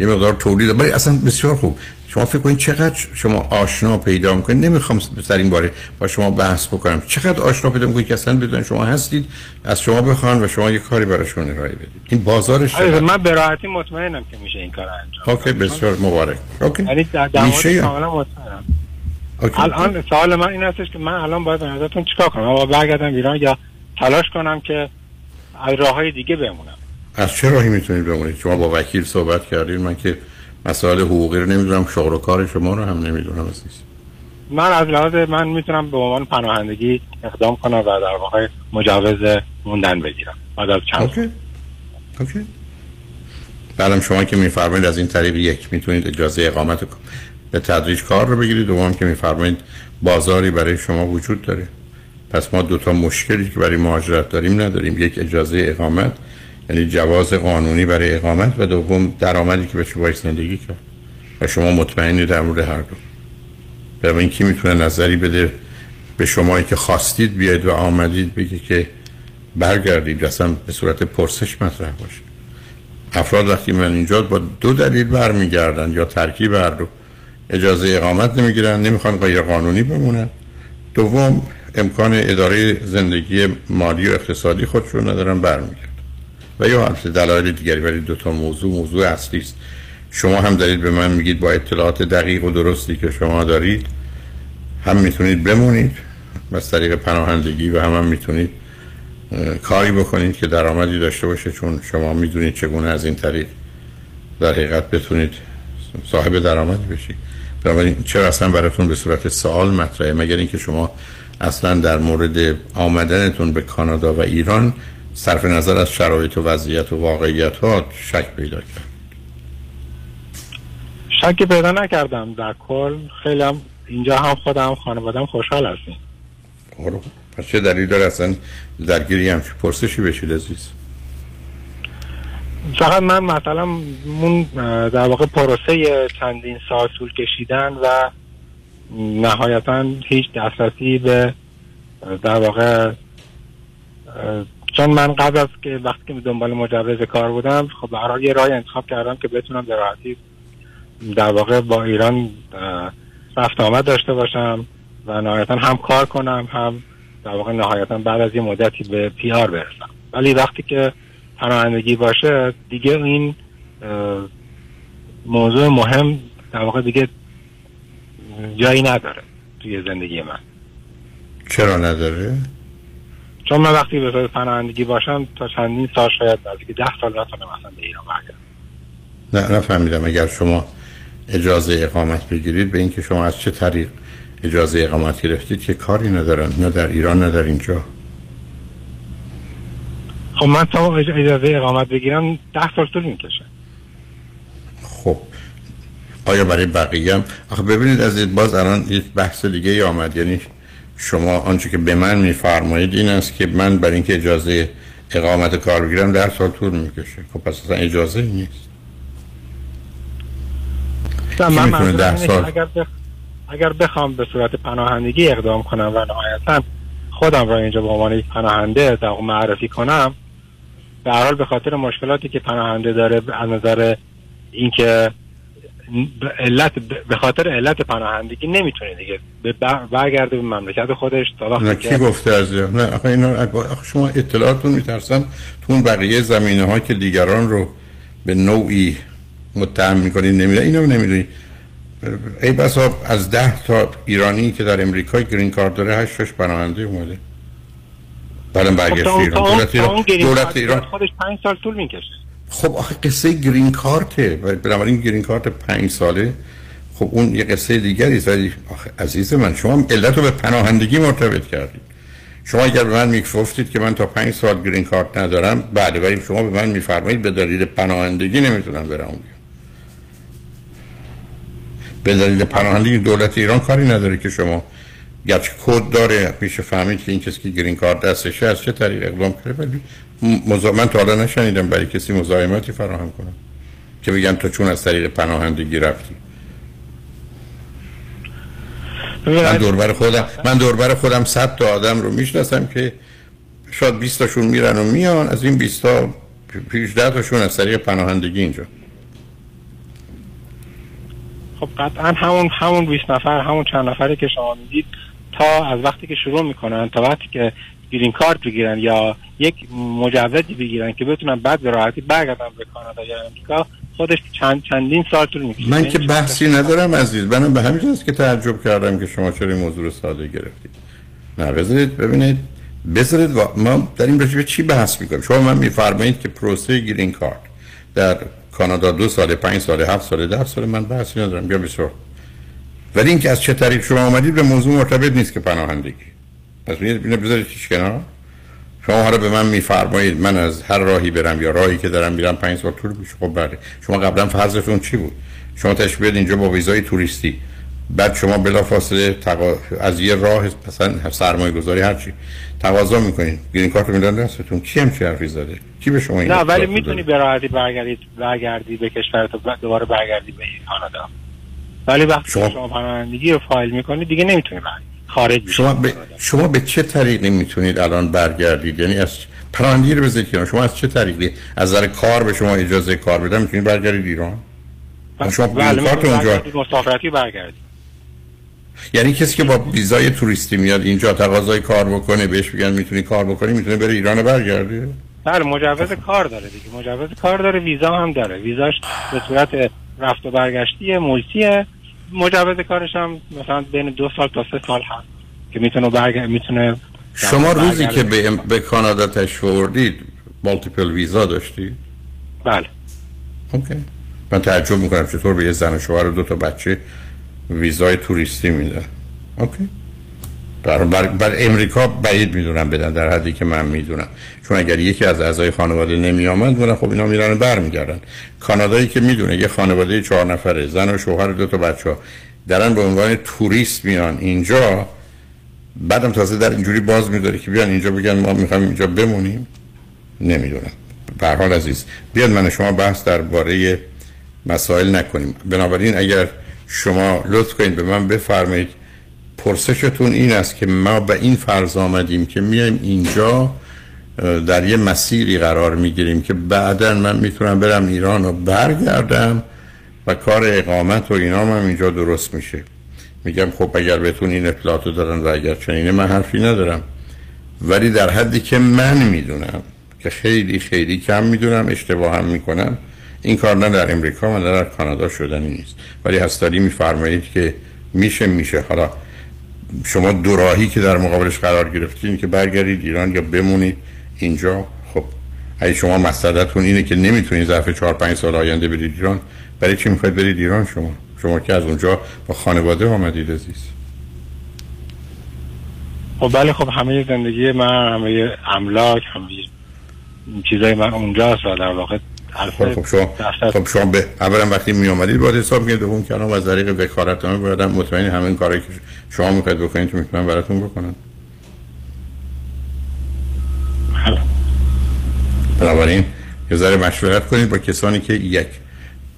[SPEAKER 1] یه مقدار تولید ولی اصلا بسیار خوب. شما فکر کنید چقدر شما آشنا پیدا می‌کنید؟ نمی‌خوام سر این باره با شما بحث بکنم. چقدر آشنا پیدا می‌کنید که اصلا بدون شما هستید از شما بخوان و شما یه کاری براشون ارائه بدید. این بازارش
[SPEAKER 8] آره من به راحتی مطمئنم که میشه این کار انجام
[SPEAKER 1] okay بسیار مبارک.
[SPEAKER 8] okay یعنی در میشه کاملا مطمئنم. الان سوال من این هستش که من الان باید به نظرتون چیکار کنم؟ یا برگردم ایران یا تلاش کنم که از راه دیگه بمونم؟
[SPEAKER 1] از چه راهی می‌تونید بمونید؟ شما با وکیل صحبت کردید من که مسائل حقوقی رو نمی‌دونم شغل و کار شما رو هم نمی‌دونم عزیز.
[SPEAKER 8] من از لحاظ من می‌تونم به عنوان پناهندگی اقدام کنم و در واقع مجوز موندن بگیرم. بعد از چند
[SPEAKER 1] okay. اوکی. بعدم شما که میفرمایید از این طریق یک می‌تونید اجازه اقامت به تدریج کار رو بگیرید. دوم که میفرمایید بازاری برای شما وجود داره. پس ما دو تا مشکلی که برای مهاجرت داریم نداریم. یک اجازه اقامت یعنی جواز قانونی برای اقامت و دوم درآمدی که بشه باید زندگی کرد. و شما مطمئنی در مورد هر دو. برای این کی می‌تونه نظری بده به شمایی که خواستید بیاید و آمدید بگه که برگردید اصلا به صورت پرسش مطرح باشه. افراد وقتی من اینجا با دو دلیل برمیگردن یا ترکیب هر دو. اجازه اقامت نمی‌گیرن نمی‌خوان غیر قانونی بمونن. دوم امکان اداره زندگی مالی و اقتصادی خودشون ندارن برمیگردن. و یا البته دلایل دیگری ولی دو تا موضوع موضوع اصلی است. شما هم دارید به من میگید با اطلاعات دقیق و درستی که شما دارید. هم می‌تونید بمونید از طریق پناهندگی و هم, هم می‌تونید کاری بکنید که درآمدی داشته باشه چون شما می‌دونید چگونه از این طریق در حقیقت بتونید صاحب درآمدی بشید. بنابراین چرا اصلا براتون به صورت سوال مطرحه؟ مگر اینکه شما اصلا در مورد آمدنتون به کانادا و ایران صرف نظر از شرایط و وضعیت و واقعیت ها شک پیدا کرد.
[SPEAKER 8] شک پیدا نکردم. در کل خیلی هم اینجا هم خودم خانوادم خوشحال هستیم.
[SPEAKER 1] خب، پس چه دلیل داره اصلا درگیری هم پرسشی بشید عزیز؟
[SPEAKER 8] فقط من مثلا من در واقع پروسه چندین سال طول کشیدن و نهایتا هیچ دسترسی به در واقع چون من قبل از که وقتی که دنبال مجوز کار بودم خب برای یه راه انتخاب کردم که بتونم به راحتی در واقع با ایران رفت آمد داشته باشم و نهایتا هم کار کنم هم در واقع نهایتا بعد از یه مدتی به پی آر برسم ولی وقتی که پناهندگی باشه دیگه این موضوع مهم در واقع دیگه جایی نداره توی زندگی من
[SPEAKER 1] چرا نداره؟
[SPEAKER 8] چون من وقتی به پناهندگی باشم تا چندین سال شاید که ده سال نتونم مثلا به ایران
[SPEAKER 1] برگردم. نه نفهمیدم. اگر شما اجازه اقامت بگیرید به اینکه شما از چه طریق اجازه اقامت گرفتید که کاری ندارن. نه در ایران نه در اینجا.
[SPEAKER 8] خب من تا اجازه اقامت بگیرم ده سال طول می‌کشه.
[SPEAKER 1] خب. آیا برای بقیه هم؟ آخه ببینید از باز الان یک بحث دیگه ای آمد. یعنی شما آنچه که به من میفرمایید این است که من برای اینکه اجازه اقامت کار بگیرم در سال طول می‌کشه. خب پس اصلا اجازه نیست.
[SPEAKER 8] من ده سال اگر, بخ... اگر بخوام به صورت پناهندگی اقدام کنم و نهایتا خودم را اینجا به عنوان یک پناهنده معرفی کنم به حال به خاطر مشکلاتی که پناهنده داره از نظر اینکه علت به خاطر علت پناهندگی نمی‌تونه دیگه. برگرده به مملکت خودش
[SPEAKER 1] تا نه کی گفته از نه آخه اینا آخه شما اطلاعاتون میترسم تو اون بقیه زمینه ها که دیگران رو به نوعی متهم می‌کنید نمیده اینو نمی‌دونی. ای بسا از ده تا ایرانی که در امریکا گرین کارت داره هشتش پناهنده اومده. بعدم برگشت
[SPEAKER 8] خب ایران. دولت ایران دولت ایران خودش پنج سال طول می‌کشه.
[SPEAKER 1] خب آخه قصه گرین کارته بنابراین گرین کارت پنج ساله. خب اون یه قصه دیگری است ولی آخه عزیز من شما علت رو به پناهندگی مرتبط کردید. شما اگر به من می‌گفتید که من تا پنج سال گرین کارت ندارم بعد ولی شما به من میفرمایید به دلیل پناهندگی نمی‌تونم برم. اونجا به دلیل پناهندگی دولت ایران کاری نداره که شما گرچه کد داره میشه فهمید که این کسی که گرین کارت دستشه از چه طریق اقدام کرده ولی مزا... من تا حالا نشنیدم برای کسی مزاحمتی فراهم کنم که بگم تو چون از طریق پناهندگی رفتی. من دوربر خودم من دوربر خودم 100 تا آدم رو می‌شناسم که شاید 20 تاشون میرن و میان. از این 20 تا 18 تاشون از طریق پناهندگی اینجا.
[SPEAKER 8] خب قطعا همون همون 20 نفر همون چند نفری که شما می‌دید تا از وقتی که شروع می‌کنن تا وقتی که گرین کارت بگیرن یا یک مجوزی بگیرن که بتونن بعد به راحتی برگردن به کانادا یا امریکا خودش چند چندین سال طول می‌کشه.
[SPEAKER 1] من که بحثی ندارم عزیز. منم به همین که تعجب کردم که شما چرا این موضوع رو ساده گرفتید. نه بذارید ببینید. بذارید ما در این رابطه چی بحث می‌کنیم؟ شما من میفرمایید که پروسه گرین کارت در کانادا دو سال پنج سال هفت سال ده سال من بحثی ندارم. بیا بسیار ولی اینکه از چه طریق شما آمدید به موضوع مرتبط نیست که پناهندگی. پس اینو بذارید چیش کنار شما حالا به من میفرمایید من از هر راهی برم یا راهی که دارم میرم پنج سال طول میشه خب بله. شما قبلا فرضتون چی بود؟ شما تشبیه اینجا با ویزای توریستی. بعد شما بلافاصله تقا... از یه راه مثلا سرمایه گذاری هر چی تقاضا می‌کنین گرین کارت میدن دستتون. کی هم چه حرفی زده؟ کی به شما این
[SPEAKER 8] نه ولی می‌تونی به راحتی برگردی برگردی به کشورت دوباره برگردی به کانادا. ولی وقتی شما, شما پناهندگی رو فایل می‌کنید دیگه نمی‌تونی برگردی. خارج
[SPEAKER 1] شما به شما به چه طریقی می‌تونید الان برگردید؟ یعنی از پناهندگی رو بذارید شما از چه طریقی؟ از نظر کار به شما اجازه کار بدن می‌تونید برگردید ایران؟
[SPEAKER 8] شما بله کارت اونجا مسافرتی برگردید
[SPEAKER 1] یعنی کسی که با ویزای توریستی میاد اینجا تقاضای کار بکنه بهش بگن می‌تونی کار بکنی می‌تونه بره ایران برگرده؟
[SPEAKER 8] بله مجوز کار داره دیگه. مجوز کار داره ویزا هم داره. ویزاش به صورت رفت و برگشتی مولتیه مجوز کارش هم مثلا بین دو سال تا سه سال هست که می‌تونه برگ... می‌تونه
[SPEAKER 1] شما روزی که به, به کانادا تشوردید multiple ویزا داشتی؟
[SPEAKER 8] بله.
[SPEAKER 1] okay من تعجب می‌کنم چطور به یه زن و شوهر و دو تا بچه ویزای توریستی میده. okay بر, بر, بر امریکا بعید می‌دونم بدن در حدی که من می‌دونم. چون اگر یکی از اعضای خانواده نمی آمد خب اینا میرن برمیگردن. کانادایی که می‌دونه یه خانواده چهار نفره زن و شوهر دو تا بچه ها درن به عنوان توریست میان. اینجا بعدم تازه در اینجوری باز میداره که بیان اینجا بگن ما می‌خوایم اینجا بمونیم. نمی‌دونم. به حال عزیز بیاد من شما بحث درباره مسائل نکنیم. بنابراین اگر شما لطف کنید به من بفرمایید. پرسشتون این است که ما به این فرض آمدیم که میایم اینجا در یه مسیری قرار می‌گیریم که بعدا من می‌تونم برم ایران و برگردم و کار اقامت و اینا هم اینجا درست میشه. میگم خب اگر بهتون این اطلاعات دارن و اگر چنینه من حرفی ندارم. ولی در حدی که من می‌دونم که خیلی خیلی کم می‌دونم اشتباه هم می‌کنم. این کار نه در امریکا و نه در کانادا شدنی نیست. ولی هستاری میفرمایید که میشه میشه. حالا شما دوراهی که در مقابلش قرار گرفتین که برگردید ایران یا بمونید اینجا خب اگه شما مسئلتون اینه که نمی‌تونید ظرف 4 5 سال آینده برید ایران برای چی می‌خواید برید ایران شما؟ شما که از اونجا با خانواده آمدید عزیز.
[SPEAKER 8] خب بله خب همه زندگی من همه املاک همه چیزای من اونجاست و در واقع
[SPEAKER 1] خب خب شما خب شما به اولا وقتی می اومدید باید حساب کنید دوم که از طریق وکالتنامه باید مطمئن همین کاری که شما می‌خواید بکنید تو می‌تونن براتون بکنن. بنابراین یه ذره مشورت کنید با کسانی که یک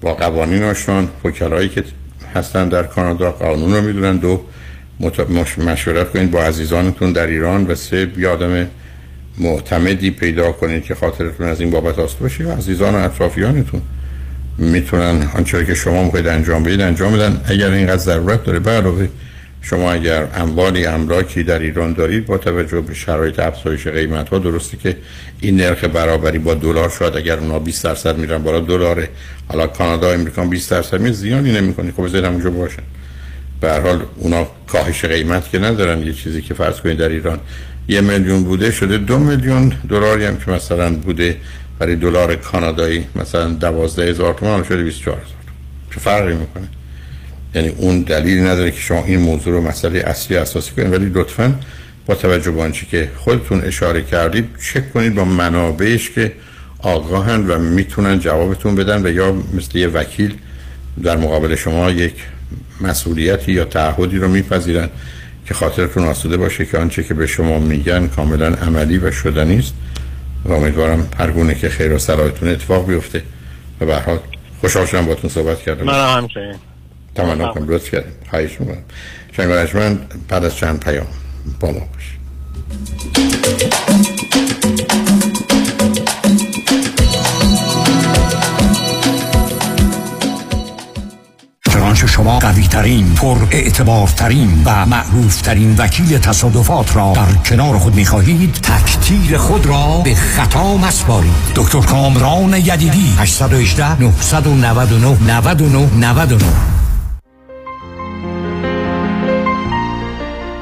[SPEAKER 1] با قوانین آشان وکلایی که هستن در کانادا قانون رو می‌دونن دو مشورت کنید با عزیزانتون در ایران و سه بیادم معتمدی پیدا کنید که خاطرتون از این بابت آسود باشه. و عزیزان و اطرافیانتون می‌تونن آنچه که شما می‌خواید انجام بدید انجام بدن. اگر اینقدر ضرورت داره علاوه شما اگر اموالی املاکی در ایران دارید با توجه به شرایط افزایش قیمت ها درسته که این نرخ برابری با دلار شاید اگر اونا 20 درصد میرن بالا دلار حالا کانادا امریکا 20 درصد می زیانی نمی‌کنه خب بذارید همونجا باشن. به هر حال اونا کاهش قیمت که ندارن. یه چیزی که فرض کنید در ایران یه میلیون بوده شده دو میلیون دلاری هم که مثلا بوده برای دلار کانادایی مثلا دوازده هزار تومان شده 24 هزار چه فرقی می‌کنه؟ یعنی اون دلیل نداره که شما این موضوع رو مسئله اصلی اساسی کنید ولی لطفا با توجه به آنچه که خودتون اشاره کردید چک کنید با منابعش که آگاهن و می‌تونن جوابتون بدن و یا مثل یه وکیل در مقابل شما یک مسئولیتی یا تعهدی رو میپذیرن. که خاطرتون آسوده باشه که آنچه که به شما میگن کاملا عملی و شدنی است و امیدوارم هر گونه که خیر و صلاحتون اتفاق بیفته و به حال خوشحال شدم باتون صحبت کردم.
[SPEAKER 8] من همچنین.
[SPEAKER 1] تمنا کنم لطف کردیم خواهش می‌کنم. شنگ بعد از چند پیام با ما
[SPEAKER 5] شما قوی ترین پر اعتبار ترین و معروف ترین وکیل تصادفات را در کنار خود می خواهید تکتیر خود را به خطا مسپارید. دکتر کامران یدیدی 818 999 99 99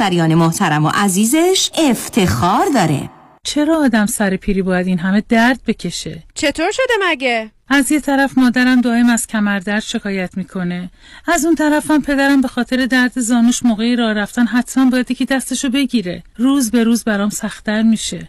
[SPEAKER 9] مشتریان محترم و عزیزش افتخار داره
[SPEAKER 10] چرا آدم سر پیری باید این همه درد بکشه؟
[SPEAKER 11] چطور شده مگه؟
[SPEAKER 10] از یه طرف مادرم دائم از کمردرد شکایت می‌کنه از اون طرفم پدرم به خاطر درد زانوش موقعی راه رفتن حتما باید که دستشو بگیره روز به روز برام سختتر میشه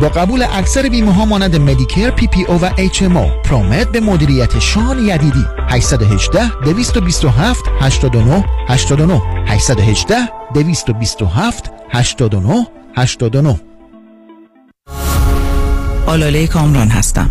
[SPEAKER 12] با قبول اکثر بیمه ها مانند Medicare PPO و HMO پرومد به مدیریت شان یدیدی. 818 227 89 89 818 227 89 89
[SPEAKER 13] آلاله کامران هستم.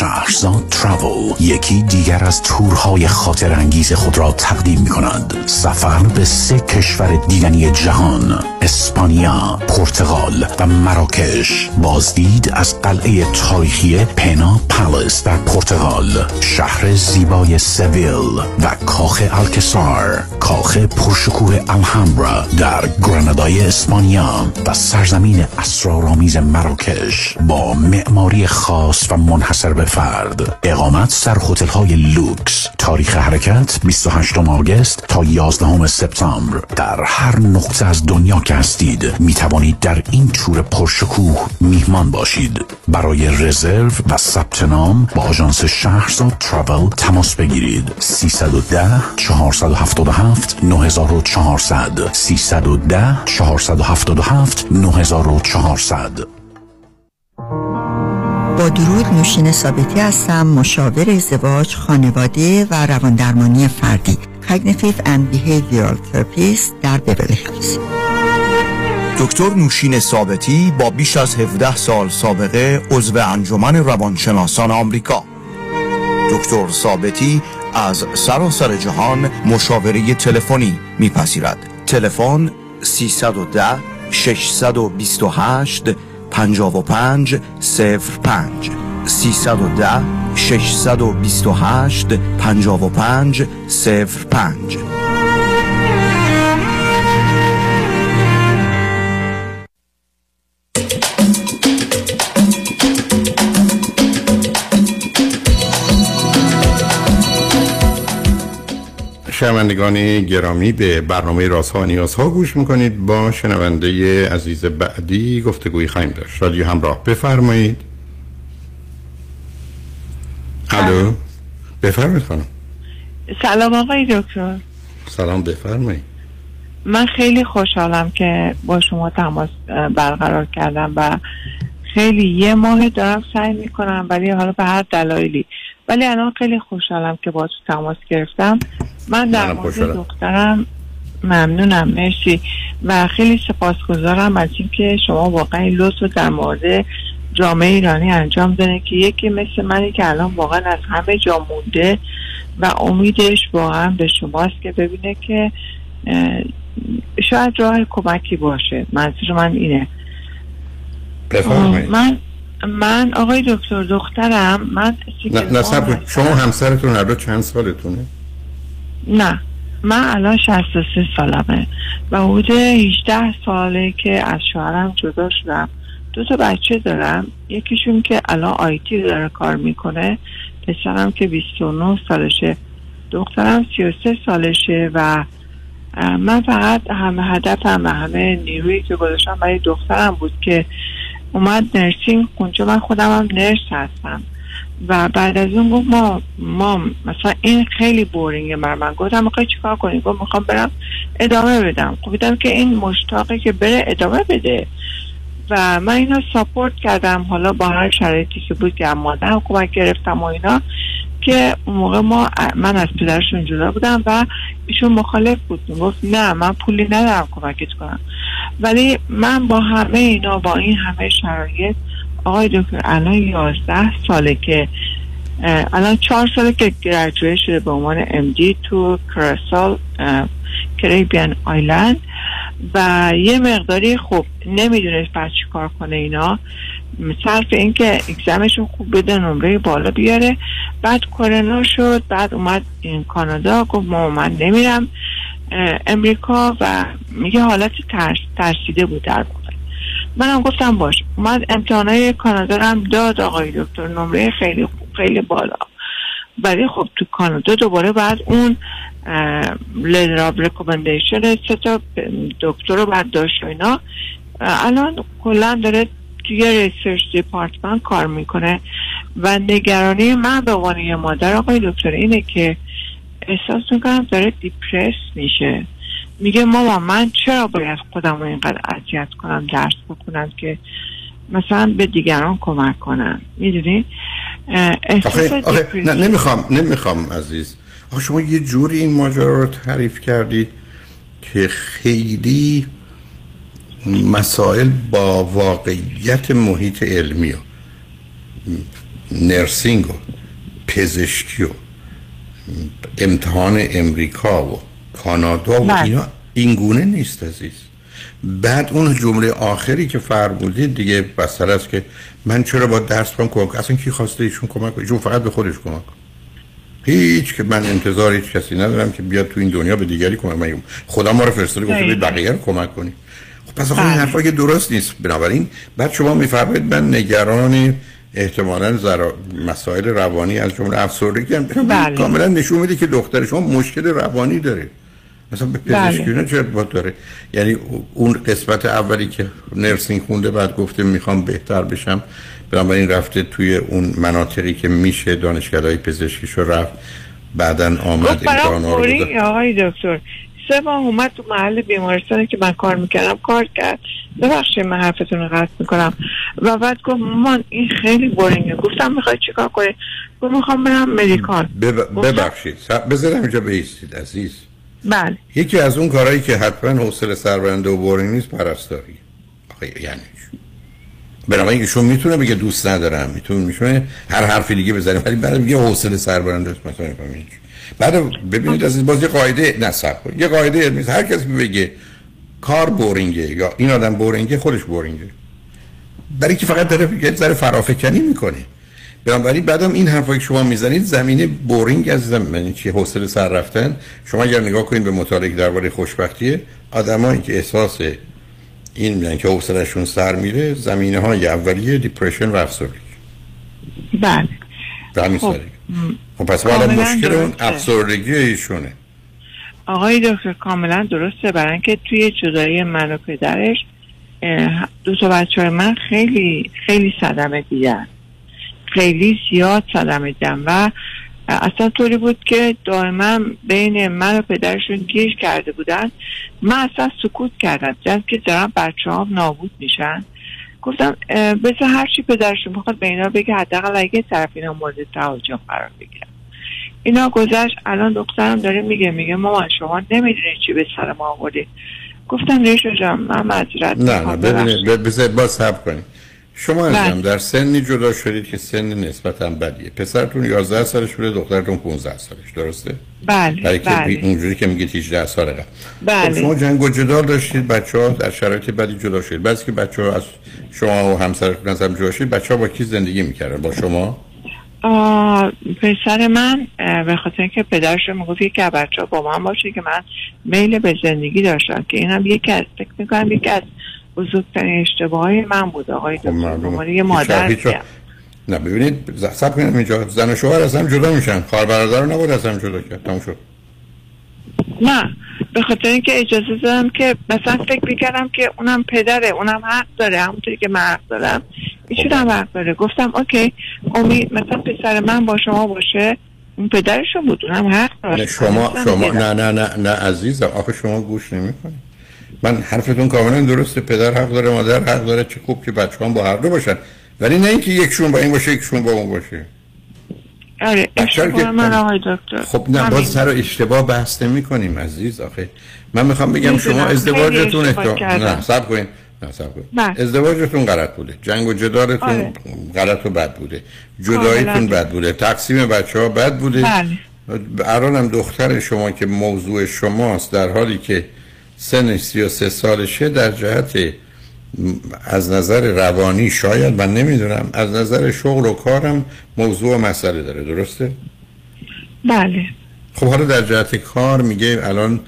[SPEAKER 5] شهرزاد تراول یکی دیگر از تورهای خاطر انگیز خود را تقدیم می کند سفر به سه کشور دیدنی جهان اسپانیا، پرتغال و مراکش. بازدید از قلعه تاریخی پنا پالیس در پرتغال. شهر زیبای سویل و کاخ الکسار. کاخ پرشکوه الهامبرا در گرانادای اسپانیا و سرزمین اسرارآمیز مراکش. با معماری خاص و منحصر به فرد. اقامت در هتل های لوکس. تاریخ حرکت 28 آگست تا 11 سپتامبر. در هر نقطه از دنیا که هستید می توانید در این تور پرشکوه میهمان باشید. برای رزرو و ثبت نام با آژانس شهرزاد تراول تماس بگیرید. 310 477 9400 310 477 9400
[SPEAKER 14] با درود نوشین ثابتی هستم مشاور ازدواج خانواده و رواندرمانی فردی. Cognitive and Behavioral Therapist در بیبل هیلز
[SPEAKER 15] دکتر نوشین ثابتی با بیش از 17 سال سابقه عضو انجمن روانشناسان آمریکا. دکتر ثابتی از سراسر جهان مشاوره تلفنی میپذیرد. تلفن 310 628 55 05 310 628 55 05
[SPEAKER 1] شنوندگان گرامی به برنامه رازها و نیازها گوش می‌کنید. با شنونده عزیز بعدی گفتگوی خواهیم داشت. رادیو همراه. بفرمایید. الو؟ بفرمایید خانم.
[SPEAKER 16] سلام آقای دکتر.
[SPEAKER 1] سلام بفرمایید.
[SPEAKER 16] من خیلی خوشحالم که با شما تماس برقرار کردم و خیلی یه ماه دارم سعی می‌کنم ولی حالا به هر دلایلی ولی الان خیلی خوشحالم که با تو تماس گرفتم. من در مورد دخترم ممنونم مرسی. و خیلی سپاسگزارم از اینکه شما واقعا این لطف در مورد جامعه ایرانی انجام داره که یکی مثل منی که الان واقعا از همه جا مونده و امیدش واقعا به شماست که ببینه که شاید راه کمکی باشه. منظور من اینه. من من آقای دکتر دخترم من
[SPEAKER 1] نه, نه شما همسرتون هر چند سالتونه؟
[SPEAKER 16] نه من الان 63 سالمه و حدود 18 ساله که از شوهرم جدا شدم. دو تا بچه دارم. یکیشون که الان آیتی داره کار می‌کنه پسرم که 29 سالشه. دخترم 33 سالشه و من فقط همه هدفم و همه نیرویی که گذاشتم برای دخترم بود که اومد نرسینگ اونجا من خودم هم نرس هستم. و بعد از اون گفت ما ما مثلا این خیلی بورینگه بر من. گفتم می‌خوای چیکار کنی؟ گفت می‌خوام برم ادامه بدم. گفتم که این مشتاقه که بره ادامه بده. و من اینا ساپورت کردم. حالا با هر شرایطی که بود که مادرم کمک گرفتم و اینا که اون موقع ما من از پدرشون جدا بودم و ایشون مخالف بود. گفت نه من پولی ندارم کمکت کنم. ولی من با همه اینا با این همه شرایط آقای دکتر الان یازده ساله که الان چهار ساله که گرجوه شده به عنوان امدی تو کراسال کریبیان آیلند و یه مقداری خوب نمی‌دونست بعد چی کار کنه اینا. صرف اینکه اگزمشون خوب بده نمره بالا بیاره. بعد کرونا شد بعد اومد این کانادا گفت ما من نمیرم. امریکا و میگه حالت ترس ترسیده بود در منم گفتم باش اومد امتحانای کانادا هم داد آقای دکتر نمره خیلی خیلی بالا. ولی خب تو کانادا دوباره بعد اون letter of recommendation سه تا دکتر رو بعد داشت اینا. الان کلا داره توی research department کار می‌کنه و نگرانی من به عنوان یه مادر آقای دکتر اینه که احساس می‌کنم داره دیپرس میشه. میگه ماما من چرا باید خودم رو اینقدر اذیت کنم درس بکنم که مثلا به دیگران کمک کنم؟ می‌دونی؟
[SPEAKER 1] آخه, آخه نه نمی‌خوام نمی‌خوام عزیز. آخه شما یه جوری این ماجرا رو تعریف کردید که خیلی مسائل با واقعیت محیط علمی و نرسینگ و پزشکی و امتحان امریکا و کانادا و اینا این گونه نیست عزیز. بعد اون جمله آخری که فرمودید دیگه بسر است که من چرا با درس بام کمک اصلا کی خواسته ایشون کمک ایشون فقط به خودش کمک هیچ که من انتظار هیچ کسی ندارم که بیاد تو این دنیا به دیگری کمک من خدا ما رو فرستاده گفته بقیه رو کمک کنی. خب پس آخه این حرفا که درست نیست. بنابراین بعد شما میفرمایید من نگران احتمالا زرا... مسائل روانی از جمله افسردگی هم بله. کاملا نشون میده که دختر شما مشکل روانی داره مثلا به پزشکی بله. چه ارتباط داره یعنی اون قسمت اولی که نرسینگ خونده بعد گفته می‌خوام بهتر بشم بنابراین رفته توی اون مناطقی که میشه دانشگاه پزشکیشو رفت بعدا آمد
[SPEAKER 16] امتحان رو آقای دکتر سه ماه اومد تو محل بیمارستانی که من کار می‌کردم کار کرد. ببخشید من حرفتون رو قطع می‌کنم. و بعد گفت من این خیلی بورینگه گفتم می‌خوای چیکار کنی؟ گفت می‌خوام برم مدیکال.
[SPEAKER 1] ببخشید. بذارم اینجا بیستید عزیز.
[SPEAKER 16] بله.
[SPEAKER 1] یکی از اون کارهایی که حتما حوصله سربرنده و بورینگ نیست پرستاری. یعنی بنابراین ایشون می‌تونه بگه دوست ندارم. می‌تونه میشونه هر حرفی دیگه بزنه. ولی بعد میگه حوصله سربرنده است. مثلا بعد ببینید از باز یه قاعده نصب یه قاعده علمی هر کسی بگه کار boring ه یا این آدم boring ه خودش boring ه. برای که فقط داره یه ذره فرافکنی می‌کنه. بنابراین بعدم این حرفایی که شما می‌زنید زمینه boring از یعنی چی؟ حوصله سر رفتن. شما اگر نگاه کنید به مطالعه درباره خوشبختی آدمایی که احساس این میگن که حوصلهشون سر میره زمینه های اولیه depression و افسردگی.
[SPEAKER 16] بله.
[SPEAKER 1] به خب. خب پس مشکل اون افسردگی ایشونه.
[SPEAKER 16] آقای دکتر کاملا درسته. برای اینکه توی جدایی من و پدرش دو تا بچه های من خیلی خیلی صدمه دیدن خیلی زیاد صدمه دیدن و اصلا طوری بود که دائما بین من و پدرشون گیش کرده بودن. من اصلا سکوت کردم. جز که دارم بچه هم نابود میشن. گفتم بسه هر چی پدرشون بخواد به اینا بگه حداقل اگه طرف اینا مورد توجه قرار بگیرن اینا گذشت الان دخترم داره میگه میگه مامان شما نمی‌دونید چی به سر ما آوردید گفتم ریشو جان من معذرت
[SPEAKER 1] نه نه ببینید باز صبر کنید. شما ازم بله. در سنی جدا شدید که سن نسبتا بدیه. پسرتون 11 سالش بوده دخترتون 15 سالش. درسته؟
[SPEAKER 16] بله برای
[SPEAKER 1] که
[SPEAKER 16] بله.
[SPEAKER 1] اونجوری که میگید 18 ساله. قبل
[SPEAKER 16] بله.
[SPEAKER 1] خب شما جنگ و جدال داشتید بچه ها در شرایط بدی جدا شدید. بعضی که بچه ها از شما و همسرتون از هم جدا شدید بچه ها با کی زندگی می‌کردن؟ با شما؟
[SPEAKER 16] پسر من به خاطر اینکه پدرش می‌گفت یکی از بچه ها با من باشه که من میل به زندگی داشتم که اینم یکی از فکر می‌کنم یکی از بزرگترین اشتباه من بود آقای
[SPEAKER 1] خب،
[SPEAKER 16] دکتر یه مادر
[SPEAKER 1] نه ببینید سب کنیم اینجا زن و شوهر از هم جدا میشن. خواهر برادر رو نبود از هم جدا کرد. تموم شد.
[SPEAKER 16] نه به خاطر اینکه اجازه دادم که مثلا فکر می‌کردم که اونم پدره اونم حق داره همونطوری که من حق دارم. ایشون هم حق داره. گفتم اوکی امید مثلا پسر من با شما باشه اون پدرشون بود اونم حق داره
[SPEAKER 1] شما شما نه نه نه نه عزیزم. آخه شما گوش نمی‌کنید. من حرفتون کاملا درسته. پدر حق داره مادر حق داره. چه خوب که بچه هم با هر دو باشن. ولی نه اینکه یکشون با این باشه یکشون با اون باشه.
[SPEAKER 16] آره اشتباه من آقای دکتر.
[SPEAKER 1] خب نه باز سر اشتباه بحث نمی کنیم عزیز. آخه من می‌خوام بگم شما ازدواجتون احتمال نه سب کنین. نه سب کنین.
[SPEAKER 16] بله.
[SPEAKER 1] ازدواجتون غلط بوده. جنگ و جدارتون آره. غلط و بد بوده. جداییتون بد بوده. تقسیم بچه ها بد بوده.
[SPEAKER 16] بله.
[SPEAKER 1] الانم دختر شما که موضوع شماست در حالی که سنش 33 سالشه در جهت از نظر روانی شاید من نمی‌دونم از نظر شغل و کارم موضوع و مسئله داره درسته؟
[SPEAKER 16] بله.
[SPEAKER 1] خب حالا در جهت کار میگه الان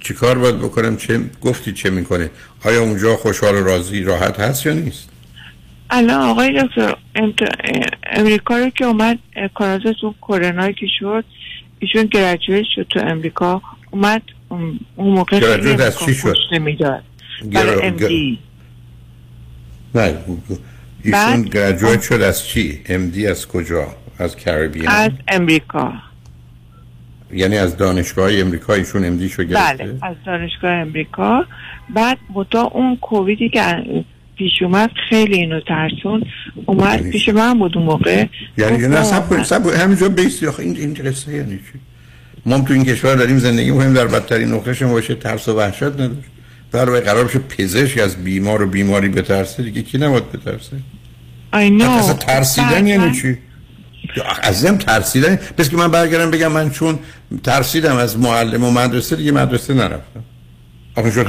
[SPEAKER 1] چی کار باید بکنم؟ چه گفتی چه می‌کنه؟ آیا اونجا خوشحال و راضی راحت هست یا نیست؟
[SPEAKER 16] الان آقای دکتر امریکا رو که اومد کارازه تو کرونایی که شد ایشون گرجویت شد تو امریکا اومد اون موقع
[SPEAKER 1] چی شد؟
[SPEAKER 16] نمی‌داد. برای ام دی
[SPEAKER 1] نه ایشون گرجویت شد از چی؟ ام دی از کجا؟ از کریبیان؟
[SPEAKER 16] از امریکا.
[SPEAKER 1] یعنی از دانشگاه امریکا ایشون امدیشو گرفته؟
[SPEAKER 16] بله از دانشگاه امریکا. بعد متا اون کوویدی که پیش اومد خیلی اینو ترسون. اومد پیش من بود اون موقع.
[SPEAKER 1] یعنی نه سب. همینجا بیستی آخه این این قصه یعنی چی؟ ما هم تو این کشور داریم زندگی مهم در بدترین نقطه باشه ترس و وحشت نداشت در واقع قرار بشه پزشک از بیمار و بیماری بترسه دیگه. کی نباید بترسه؟
[SPEAKER 16] I know.
[SPEAKER 1] اصلا ترسیدن یعنی چی؟ عزیزم ترسیدن. بس که من برگردم بگم من چون ترسیدم از معلم و مدرسه دیگه مدرسه نرفتم. آخه شد.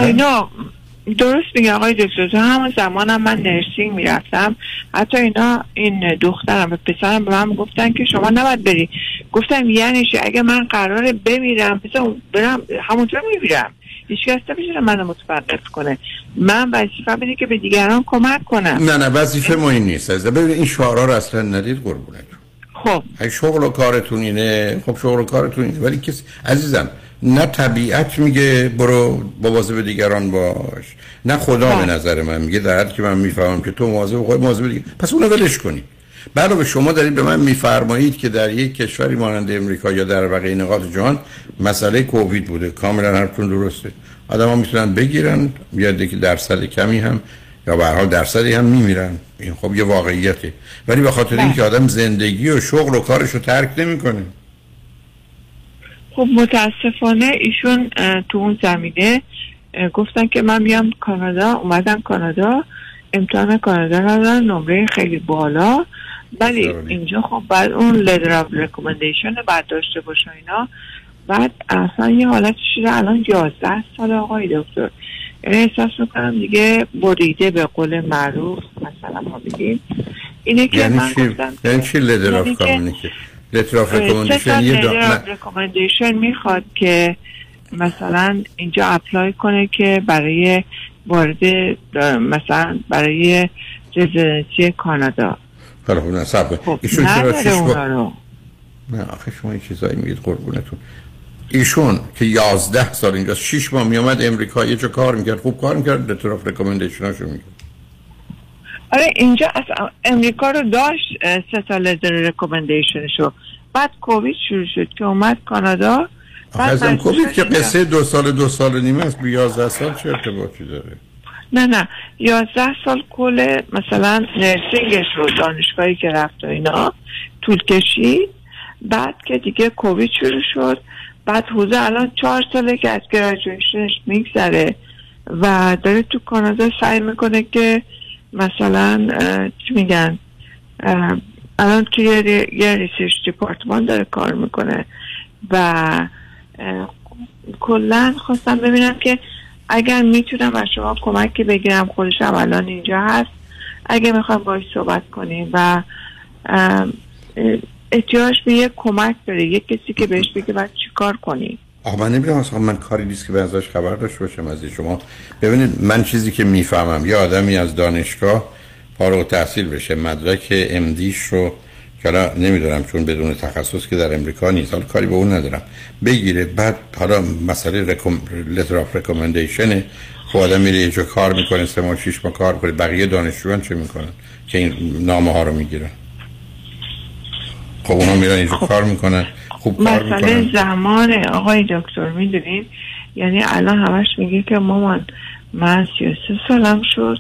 [SPEAKER 16] درست میگه آقای دکتر تو همون زمانم من نرسینگ می‌رفتم. حتی اینا این دخترم و پسرم به من گفتن که شما نباید بری. گفتم یعنی؟ اگه من قراره بمیرم پس برم همونجا میمیرم. هیچ کس نمی‌تونه منو متوقف کنه. من وظیفه اینه که به دیگران کمک کنم.
[SPEAKER 1] نه نه وظیفه ما این نیست. عزیزم ببینید این شعارها رو اصلا ندید قربونت
[SPEAKER 16] خب.
[SPEAKER 1] اگه شغل و کارتون اینه خب شغل و کارتون اینه. ولی کسی عزیزم نه طبیعت میگه برو مواظب دیگران باش. نه خدا به نظر من میگه در حد که من می‌فهمم که تو مواظب خود مواظب دیگه. پس اونو ولش کنید علاوه شما دارید به من میفرمایید که در یک کشوری مانند امریکا یا در بقیه نقاط جهان مسئله کووید بوده. کاملا حرفتون درسته. آدم ها می‌تونن بگیرن یا که درصد کمی هم یا به هر حال درصدی هم میمیرن. این خب یه واقعیته. ولی به خاطر اینکه آدم زندگی و شغل و کارش رو ترک نمی‌کنه.
[SPEAKER 16] خب متاسفانه ایشون تو اون زمینه گفتن که من میام کانادا اومدم کانادا امتحان کانادا رو دارن نمره خیلی بالا. ولی اینجا خب بعد اون letter of recommendation بعد داشته باشه اینا. بعد اصلا یه حالت شده الان 11 سال آقای دکتر. یعنی احساس می‌کنم دیگه بریده به قول معروف مثلا ما بگیم. اینه که
[SPEAKER 1] یعنی
[SPEAKER 16] من
[SPEAKER 1] چی؟
[SPEAKER 16] گفتم
[SPEAKER 1] یعنی چی
[SPEAKER 16] letter
[SPEAKER 1] letter
[SPEAKER 16] of یه recommendation می‌خواد که مثلا اینجا apply کنه که برای وارد مثلا برای residency کانادا.
[SPEAKER 1] حالا خب نه صبر
[SPEAKER 16] خب
[SPEAKER 1] ایشون
[SPEAKER 16] رو.
[SPEAKER 1] نه آخه شما این چیزایی میگید قربونتون. ایشون که 11 سال اینجا 6 ماه میامد امریکا یه جا کار می‌کرد خوب کار می‌کرد letter of recommendation هاشو میگه
[SPEAKER 16] آره اینجا از امریکا رو داشت سه تا letter recommendation شو بعد کووید شروع شد که اومد کانادا بعد
[SPEAKER 1] کووید که. قصه دو سال دو سال و نیمه است به 11 سال چه ارتباطی داره؟
[SPEAKER 16] نه نه. یازده سال کل مثلا nursing ش رو دانشگاهی که رفت و اینا طول کشید. بعد که دیگه کووید شروع شد. بعد حوزه الان چهار ساله که از graduation ش میگذره و داره تو کانادا سعی می‌کنه که مثلا چی میگن؟ الان توی یه- یه research department داره کار می‌کنه و کلا خواستم ببینم که اگر می‌تونم از شما کمکی بگیرم خودش هم الان اینجا هست. اگه می‌خوام باش صحبت کنیم و احتیاج به یک کمک داره یک کسی که بهش بگه باید چی کار کنی.
[SPEAKER 1] آقا من نمی‌دونم من کاری نیست که به ازش خبر داشته باشم از شما. ببینید من چیزی که می‌فهمم یه آدمی از دانشگاه فارغ التحصیل بشه مدرک امدیش رو حالا نمی‌دونم چون بدون تخصص که در امریکا نیست حالا کاری به اون ندارم بگیره. بعد حالا مسئله رکوم... letter of recommendation خب آدم میره یه کار می‌کنه سه ماه شیش ماه کار کنه بقیه دانشجویان چه می‌کنن؟ که این نامه ها رو می‌گیرن. خب اونا میرن اینجا کار می‌کنن. خوب کار
[SPEAKER 16] مسئله زمانه. آقای دکتر می‌دونین یعنی الان همش میگه که مامان من 33 سالم شد.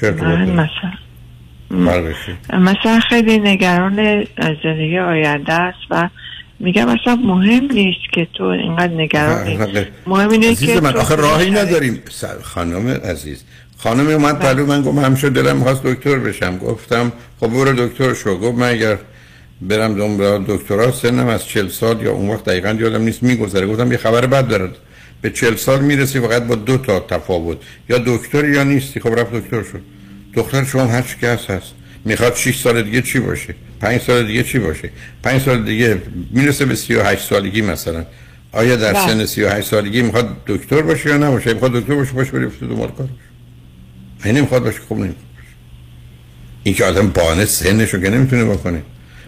[SPEAKER 1] خب
[SPEAKER 16] من؟ مثلا؟ مثلا خیلی نگران زندگی آینده است و میگم اصلا مهم نیست که تو اینقدر نگرانی مهم اینه که
[SPEAKER 1] من آخه راهی. نداریم. خانم عزیز. خانم اومد پلو من گفت همیشه دلم می‌خواست دکتر بشم. گفتم خب برو دکتر شو. گفت من اگر برم دنبال دکترا سنم از 40 سال یا اون وقت دقیقا یادم نیست میگذره. گفتم یه خبر بد دارد. به 40 سال می‌رسی فقط با دو تا تفاوت. یا دکتر یا نیستی. خب رفت دکتر شد. دختر شما هر چی که هست هست. می‌خواد 6 سال دیگه چی باشه؟ 5 سال دیگه چی باشه؟ 5 سال دیگه می‌رسه به 38 سالگی مثلا. آیا در
[SPEAKER 16] بله.
[SPEAKER 1] سن 38 سالگی می‌خواد دکتر باشه یا نباشه؟ می‌خواد دکتر باشه باشه بره تو دنبال کارش. این نمی‌خواد باشه خب نمی‌خواد این که آدم بانه سنش رو که نمی‌تونه بکنه.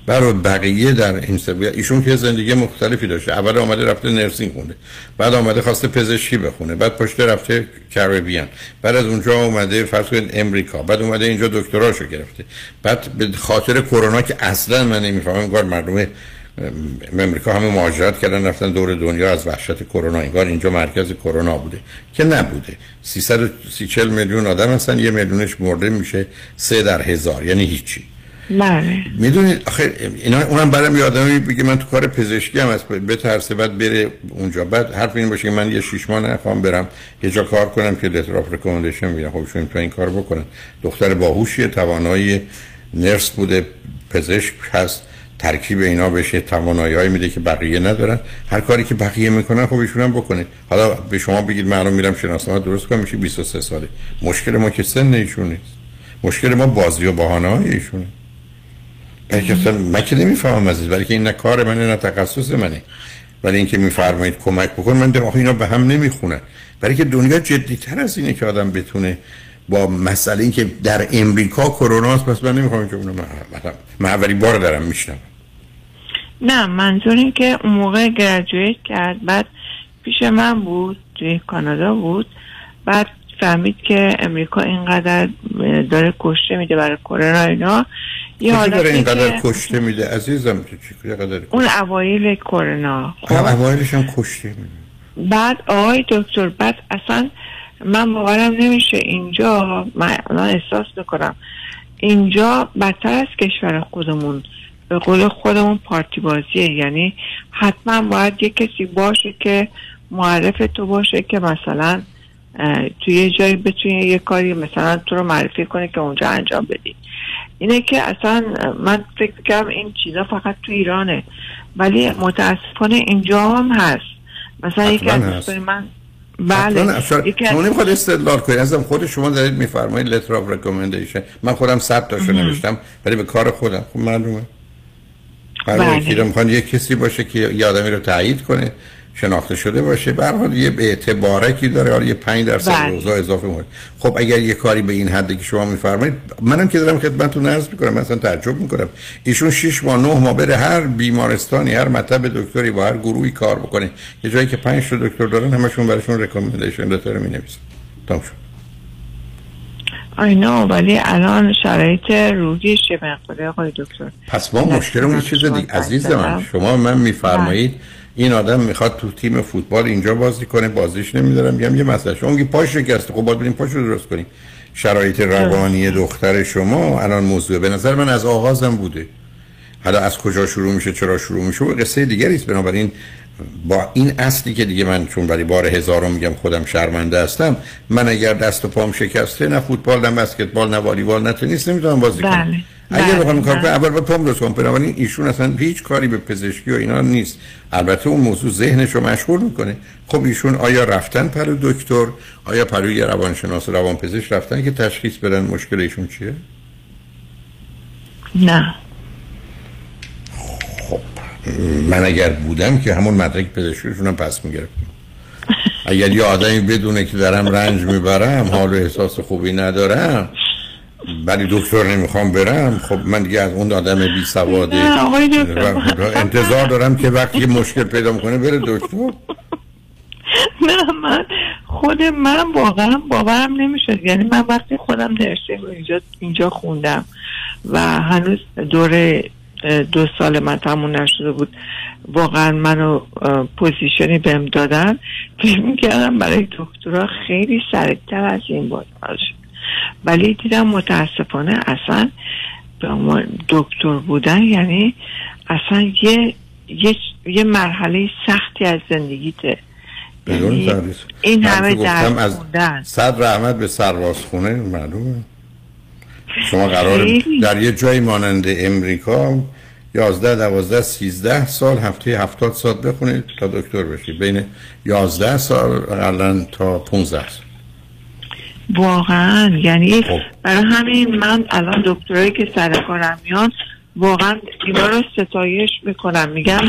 [SPEAKER 1] برای بقیه در این سبیل ایشون که زندگی مختلفی داشته. اول آمده رفته نرسینگ خونده. بعد آمده خواسته پزشکی بخونه. بعد پشت رفته کربیان بعد از اونجا اومده فرض کنید امریکا. بعد اومده اینجا دکتراشو گرفته. بعد به خاطر کرونا که اصلا من نمی‌فهمم کار مردم امریکا همه مهاجرت کردن رفتن دور دنیا از وحشت کرونا. انگار اینجا مرکز کرونا بوده. که نبوده. 330 میلیون آدم هستن. یه میلیونش مرده میشه سه در هزار. یعنی هیچی.
[SPEAKER 16] بله.
[SPEAKER 1] می‌دونید آخه اینا اونم برام یادم بگه من تو کار پزشکی هم از بترسه بعد بره اونجا. بعد حرف این باشه که من یه شش ماه نخوام برم یه جا کار کنم که لتر اف ریکامندیشن میگم خب شما تو این کار بکنن. دختر باهوشیه توانایی نرس بوده پزشک هست ترکیب اینا بشه توانایی میده که بقیه ندارن. هر کاری که بقیه می‌کنن خب ایشون هم بکنه. حالا به شما بگید الان میرم شناسنامه درست کنم میشه 23 ساله. مشکل ما که سن ایشون نیست. مشکل ما بازی و بهانه ایشونه. که اصلا من که نمی‌فهمم عزیز ولی که این نه کار منه نه تخصص منه. ولی اینکه میفرمایید کمک بکن من در اینا به هم نمی‌خونن برای که دنیا جدی تر از اینه که آدم بتونه با مسئله اینکه در امریکا کرونا است پس من نمی‌خوام که اونو من اولی بار دارم میشنم
[SPEAKER 16] نه منظور این که اون موقع گرجویت کرد بعد پیش من بود توی کانادا بود. بعد فهمید که امریکا اینقدر داره کشته میده برای کرونا اینا.
[SPEAKER 1] یه حالت داره اینقدر کشته میده؟ عزیزم تو چی قدر
[SPEAKER 16] اون اوایل کرونا
[SPEAKER 1] خب؟ اوایلش هم کشته میده.
[SPEAKER 16] بعد آقای دکتر بعد اصلا من باورم نمیشه اینجا من احساس می‌کنم اینجا بدتر از کشور خودمون به قول خودمون پارتی بازیه. یعنی حتما باید یه کسی باشه که معرف تو باشه که مثلا توی یه جایی بتونی یه کاری مثلا تو رو معرفی کنه که اونجا انجام بدی. اینه که اصلا من فکر کنم این چیزا فقط تو ایرانه ولی متاسفانه اینجا هم هست. مثلا یکی از من بله.
[SPEAKER 1] شما نمی‌خواد استدلال کنید ازم خود شما دارید میفرمایید letter of recommendation. من خودم صد تاشو نوشتم ولی به کار خودم. خب معلومه. بله. می‌خوان یه کسی باشه که یه آدمی رو تایید کنه. شناخته شده باشه. به حال یه اعتبارکی داره. حالا یه 5 درصد
[SPEAKER 16] بله.
[SPEAKER 1] روزا اضافه می‌کنه. خب اگر یه کاری به این حدی که شما میفرمایید منم که دارم خدمتتون عرض می‌کنم مثلا تعجب می‌کنم. ایشون 6 ماه 9 ماه بره هر بیمارستانی هر مطب دکتری با هر گروهی کار بکنه. یه جایی که 5 تا دکتر دارن همشون براشون ریکامندیشن لتر می‌نویسن. تمام شد.
[SPEAKER 16] آی نو ولی الان شرایط روحی چه مقداره آقای دکتر.
[SPEAKER 1] پس ما مشکلمون یه چیز دیگه. عزیز من شما من میفرمایید این آدم می‌خواد تو تیم فوتبال اینجا بازی کنه بازیش نمیدارم. میگم یه مسئله. شما میگی پاش شکسته خب باید بریم پاش رو درست کنیم. شرایط روانی دختر شما الان موضوع. به نظر من از آغازم بوده. حالا از کجا شروع میشه چرا شروع میشه و قصه دیگری است. بنابراین با این اصلی که دیگه من چون برای بار هزارم میگم خودم شرمنده هستم من اگر دست و پام شکسته نه فوتبال نه بسکتبال نه والیبال نه تنیس نمی‌تونم بازی کنم.
[SPEAKER 16] بله.
[SPEAKER 1] اگر بخوام
[SPEAKER 16] بله.
[SPEAKER 1] کار کنم اول باید پام درست کنم. بنابراین ایشون اصلا هیچ کاری به پزشکی و اینا نیست. البته اون موضوع ذهنش رو مشغول می‌کنه. خب ایشون آیا رفتن پرو دکتر؟ آیا پروی روانشناس و روانپزشک رفتن که تشخیص بدن مشکل ایشون چیه؟
[SPEAKER 16] نه.
[SPEAKER 1] من اگر بودم که همون مدرک پزشکیشون هم پس می‌گرفتم. اگر یه آدمی بدونه که دارم رنج می‌برم حال و احساس خوبی ندارم ولی دکتر نمی‌خوام برم. خب من دیگه از اون آدم بی سواده انتظار دارم که وقتی مشکل پیدا می‌کنه بره دکتر.
[SPEAKER 16] نه من خود من واقعا باورم نمی‌شد. یعنی من وقتی خودم nursing اینجا اینجا خوندم و هنوز دوره دو سال من تموم نشده بود واقعا منو position ی بهم دادن. فکر می‌کردم برای دکترا خیلی سریعتر از این بود. ولی دیدم متاسفانه اصلا به دکتر بودن یعنی اصلا یه یه, یه مرحله سختی از زندگیته.
[SPEAKER 1] یعنی
[SPEAKER 16] این همه درد
[SPEAKER 1] از صد رحمت به سرواز خونه معلومه. شما قرار در یه جایی مانند امریکا 11 12 13 سال هفته 70 ساعت بخونید تا دکتر بشید بین 11 سال الان تا 15 سال.
[SPEAKER 16] واقعا یعنی برای همین من الان دکترایی که سر کارم میان واقعا اینا رو ستایش می‌کنم. میگم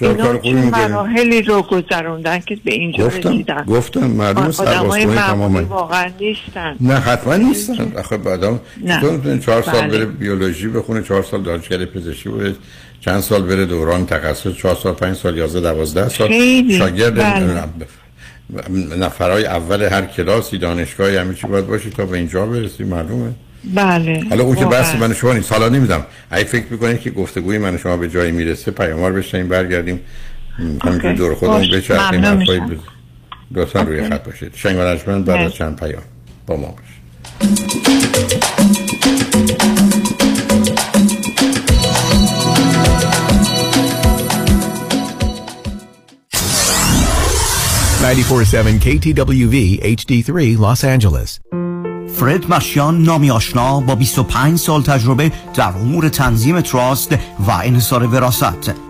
[SPEAKER 16] اینا چه مراحلی رو گذروندن که به اینجا
[SPEAKER 1] گفتم
[SPEAKER 16] رسیدن.
[SPEAKER 1] گفتم معلوم
[SPEAKER 16] آدمای
[SPEAKER 1] تماما
[SPEAKER 16] واقعا نیستن.
[SPEAKER 1] نه حتما نیستن. آخه چطور می‌تونه چهار سال
[SPEAKER 16] بله.
[SPEAKER 1] بره بیولوژی بخونه چهار سال دانشگاه پزشکی بره چند سال بره دوران تخصص چهار سال پنج سال یازده دوازده سال
[SPEAKER 16] خیلی.
[SPEAKER 1] شاگرد
[SPEAKER 16] بله.
[SPEAKER 1] نفرای اول هر کلاسی دانشگاهی همه چی باید باشی تا به اینجا برسی معلومه
[SPEAKER 16] بله
[SPEAKER 1] حالا اون که. بحث من شما نیست حالا نمیدم اگه فکر می‌کنید که گفتگوی من شما به جایی می‌رسه پیاموار بشنیم برگردیم همینجوری
[SPEAKER 16] اوکی.
[SPEAKER 1] دور خودمون. بچرخیم. بز- لطفا روی. خط باشید شنگ بعد از
[SPEAKER 16] مرسی.
[SPEAKER 1] چند پیام با ما باشید
[SPEAKER 17] KTWV HD3 Los Angeles.
[SPEAKER 15] فرد مشیان نامی آشنا با 25 سال تجربه در امور تنظیم تراست و انحصار وراست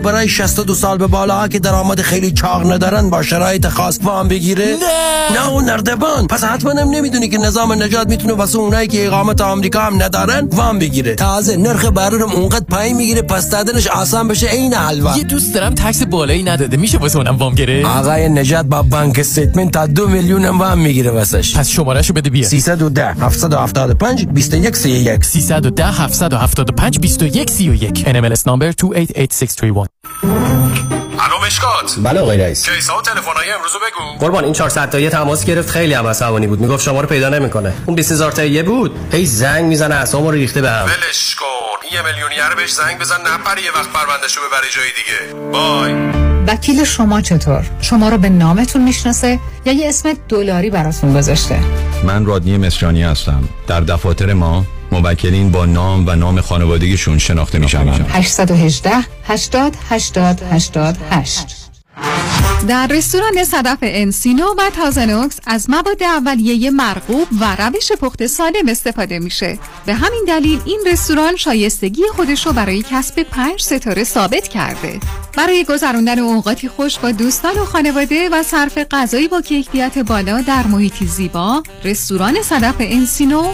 [SPEAKER 18] برای 62 سال به بالا که درآمد خیلی چاق ندارن با شرایط خاص وام بگیره.
[SPEAKER 19] نه!
[SPEAKER 18] نه اون نردبان. پس حتما هم نمی‌دونی که نظام نجات می‌تونه واسه اونایی که اقامت آمریکا هم ندارن وام بگیره. تازه نرخ بهره هم اونقدر پایین می‌گیره پس دادنش آسان بشه عین حلوا.
[SPEAKER 19] یه دوست دارم tax بالایی نداده. میشه واسه اونم وام گیره
[SPEAKER 18] آقای نجات با bank statement تا دو میلیون هم وام می‌گیره واسش.
[SPEAKER 19] پس شمارهشو بده بیا
[SPEAKER 18] 310 775 21 31
[SPEAKER 19] 310 775 21 31 NMLS number 288631
[SPEAKER 20] الو مشکات.
[SPEAKER 18] بله آقای رئیس.
[SPEAKER 20] کیسا و تلفن‌های امروزو بگو.
[SPEAKER 18] قربان این 400 تایی تماس گرفت خیلی هم عصبانی بود. می‌گفت شما رو پیدا نمی‌کنه. اون 20000 تایی بود. هی زنگ می‌زنه اعصابمو ریخته بهم
[SPEAKER 20] ولش کن. یه میلیونیر بهش زنگ بزن نپره یه وقت پروندهشو ببره جای دیگه. بای
[SPEAKER 21] وکیل شما چطور؟ شما رو به نامتون می‌شناسه یا یه اسم دلاری براتون گذاشته؟
[SPEAKER 22] من رادنی مصریانی هستم. در دفاتر ما موکلین با نام و نام خانوادگیشون شناخته می شوند
[SPEAKER 21] 818 80 80 88 در رستوران صدف انسینو و تازنوکس از مواد اولیه مرغوب و روش پخت سالم استفاده میشه. به همین دلیل این رستوران شایستگی خودش رو برای کسب پنج ستاره ثابت کرده. برای گذراندن اوقاتی خوش با دوستان و خانواده و صرف غذایی با کیفیت بالا در محیطی زیبا رستوران صدف انسینو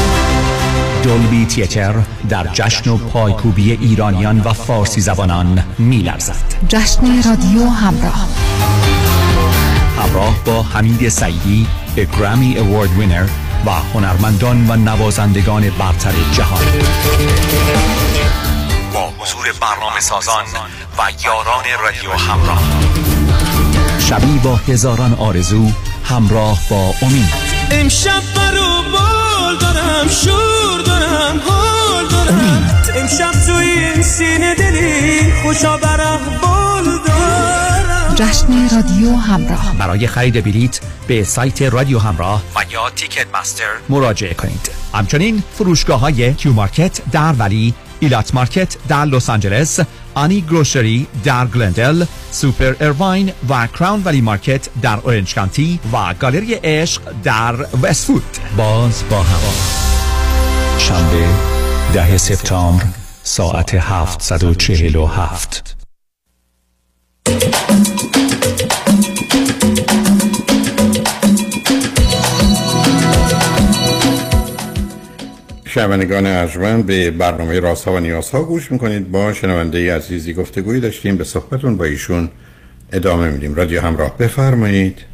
[SPEAKER 23] دولبی تیتر در جشن و پایکوبی ایرانیان و فارسی زبانان میلرزد.
[SPEAKER 21] جشن رادیو همراه.
[SPEAKER 23] همراه با حمید سعیدی به گرامی اوارد وینر و هنرمندان و نوازندگان برتر جهان. با حضور برنامه سازان و یاران رادیو همراه. شبی با هزاران آرزو همراه با امید.
[SPEAKER 24] امشب برو بال دارم شور دارم حال دارم. امشب توی این سینه دلی خوشا برق بال دارم.
[SPEAKER 19] جشن رادیو همراه.
[SPEAKER 23] برای خرید بلیت به سایت رادیو همراه و یا Ticketmaster مراجعه کنید. همچنین فروشگاه های کیو مارکت در ولی ایلات مارکت در لس آنجلس آنی گروشری در گلندل سوپر اروین و کراون ولی مارکت در اورنج کانتی و گالری عشق در وستوود
[SPEAKER 25] باز با هوا. شنبه ده سپتامبر ساعت 747
[SPEAKER 1] شنوندگان ارجمند به برنامه راست ها و نیاز ها گوش می‌کنید. با شنونده عزیزی گفتگویی داشتیم به صحبتون با ایشون ادامه میدیم. رادیو همراه بفرمایید.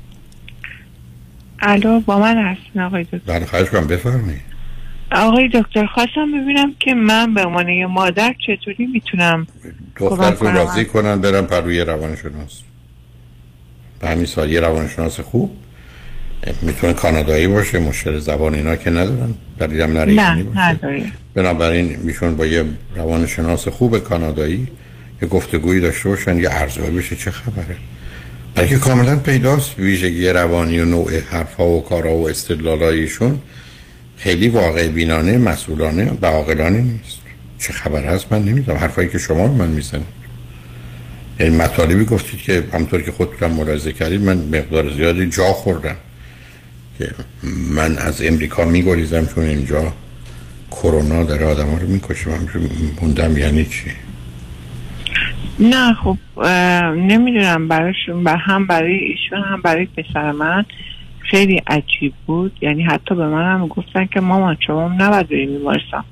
[SPEAKER 16] الو با من هستین آقای دکتر؟
[SPEAKER 1] بله خواهش کنم بفرمایید.
[SPEAKER 16] آقای دکتر خواستم ببینم که من به عنوان یه مادر چطوری می‌تونم
[SPEAKER 1] دخترتون راضی کنن برم پر روی روانشناس. به همین سال یه روانشناس خوب؟ می‌تونه کانادایی باشه مشکل زبان اینا که ندارن دلیل هم
[SPEAKER 16] نه نداره
[SPEAKER 1] بنابراین میشون با یه روانشناس خوب کانادایی یه گفتگویی داشته باشن یه ارزیابی بشه چه خبره؟ بلکه کاملا پیداست ویژگی روانی و نوع حرفها و کارها و استدلالایشون خیلی واقع بینانه مسئولانه و عاقلانه نیست. چه خبر هست من نمی‌دونم. حرفایی که شما من می‌زنید. یعنی مطالبی گفتید که همطور که خودتون ملاحظه کردید من مقدار زیادی جا خوردم. که من از امریکا میگریزم چون اینجا کرونا داره آدم ها رو می‌کشه. موندم یعنی چی؟
[SPEAKER 16] نه خب نمی‌دونم براشون بر هم برای ایشون هم برای پسر من خیلی عجیب بود. یعنی حتی به من هم گفتن که مامان شما نباید بریم بیمارستان.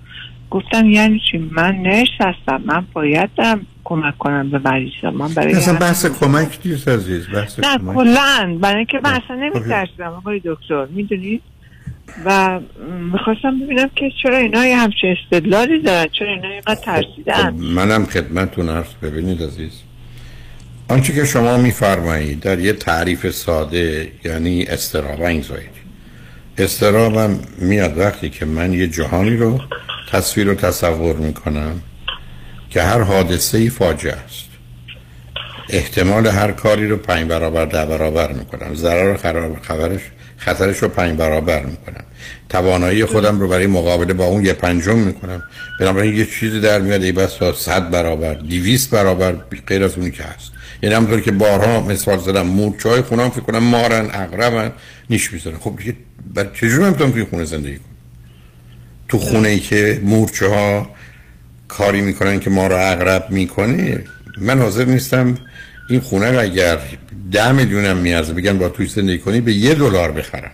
[SPEAKER 16] گفتم یعنی چی؟ من نرس هستم. من باید کمک کنم به مریضا من برای
[SPEAKER 1] اصلا بحث کمک نیست عزیز بحث
[SPEAKER 16] نه کلن برای اینکه من اصلا نمیترسیدم آقای دکتر. می‌دونید و می‌خواستم ببینم که چرا اینا یه همچه استدلالی دارن چرا اینا اینقدر ترسیدن.
[SPEAKER 1] منم خدمتتون عرض ببینید عزیز. آنچه که شما میفرمایید در یه تعریف ساده یعنی استراب انگزایتی استرابم میاد وقتی که من یه جهانی رو تصویر و تصور می‌کنم که هر حادثه ای فاجعه است. احتمال هر کاری رو پنج برابر ده برابر می‌کنم. ضرر خراب خبرش خطرش رو پنج برابر می‌کنم. توانایی خودم رو برای مقابله با اون یه پنجم می‌کنم. بنابراین یه چیزی در میاد ای بس تا صد برابر دیویست برابر غیر از اونی که هست. یعنی همونطور که بارها مثال زدم مورچه های خونم فکر کنم مارن اقربن نیش می‌زنن خب دیگه بر چجور هم توی خونه زندگی کنم؟ تو خونه ای که مورچه ها کاری می‌کنن که ما رو اقرب می‌کنه من حاضر نیستم این خونه رو اگر ده میلیونم میارزه بگن با توی زندگی کنی به یه دلار بخرم.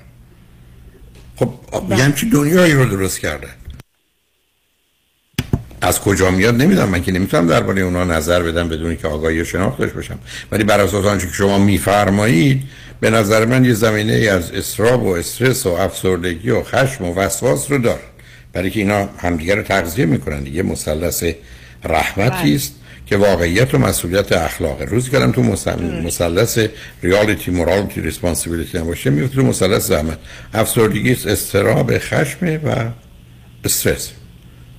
[SPEAKER 1] خب یه همچی دنیایی رو درست کردن از کجا میاد نمی‌دونم. من که نمی‌تونم درباره اونا نظر بدم بدون که آگاهی و شناخت داشته باشم. ولی بر اساس آنچه که شما میفرمایید به نظر من یه زمینه ای از استراب و استرس و افسردگی و خشم و وسواس رو داره برای که اینا همدیگه رو تغذیه می‌کنن دیگه. مثلث رحمتی است که واقعیت و مسئولیت اخلاقه روز کردم تو مثلث reality morality responsibility نباشه میفته تو مثلث زحمت. افسردگی است اضطراب خشم و استرس.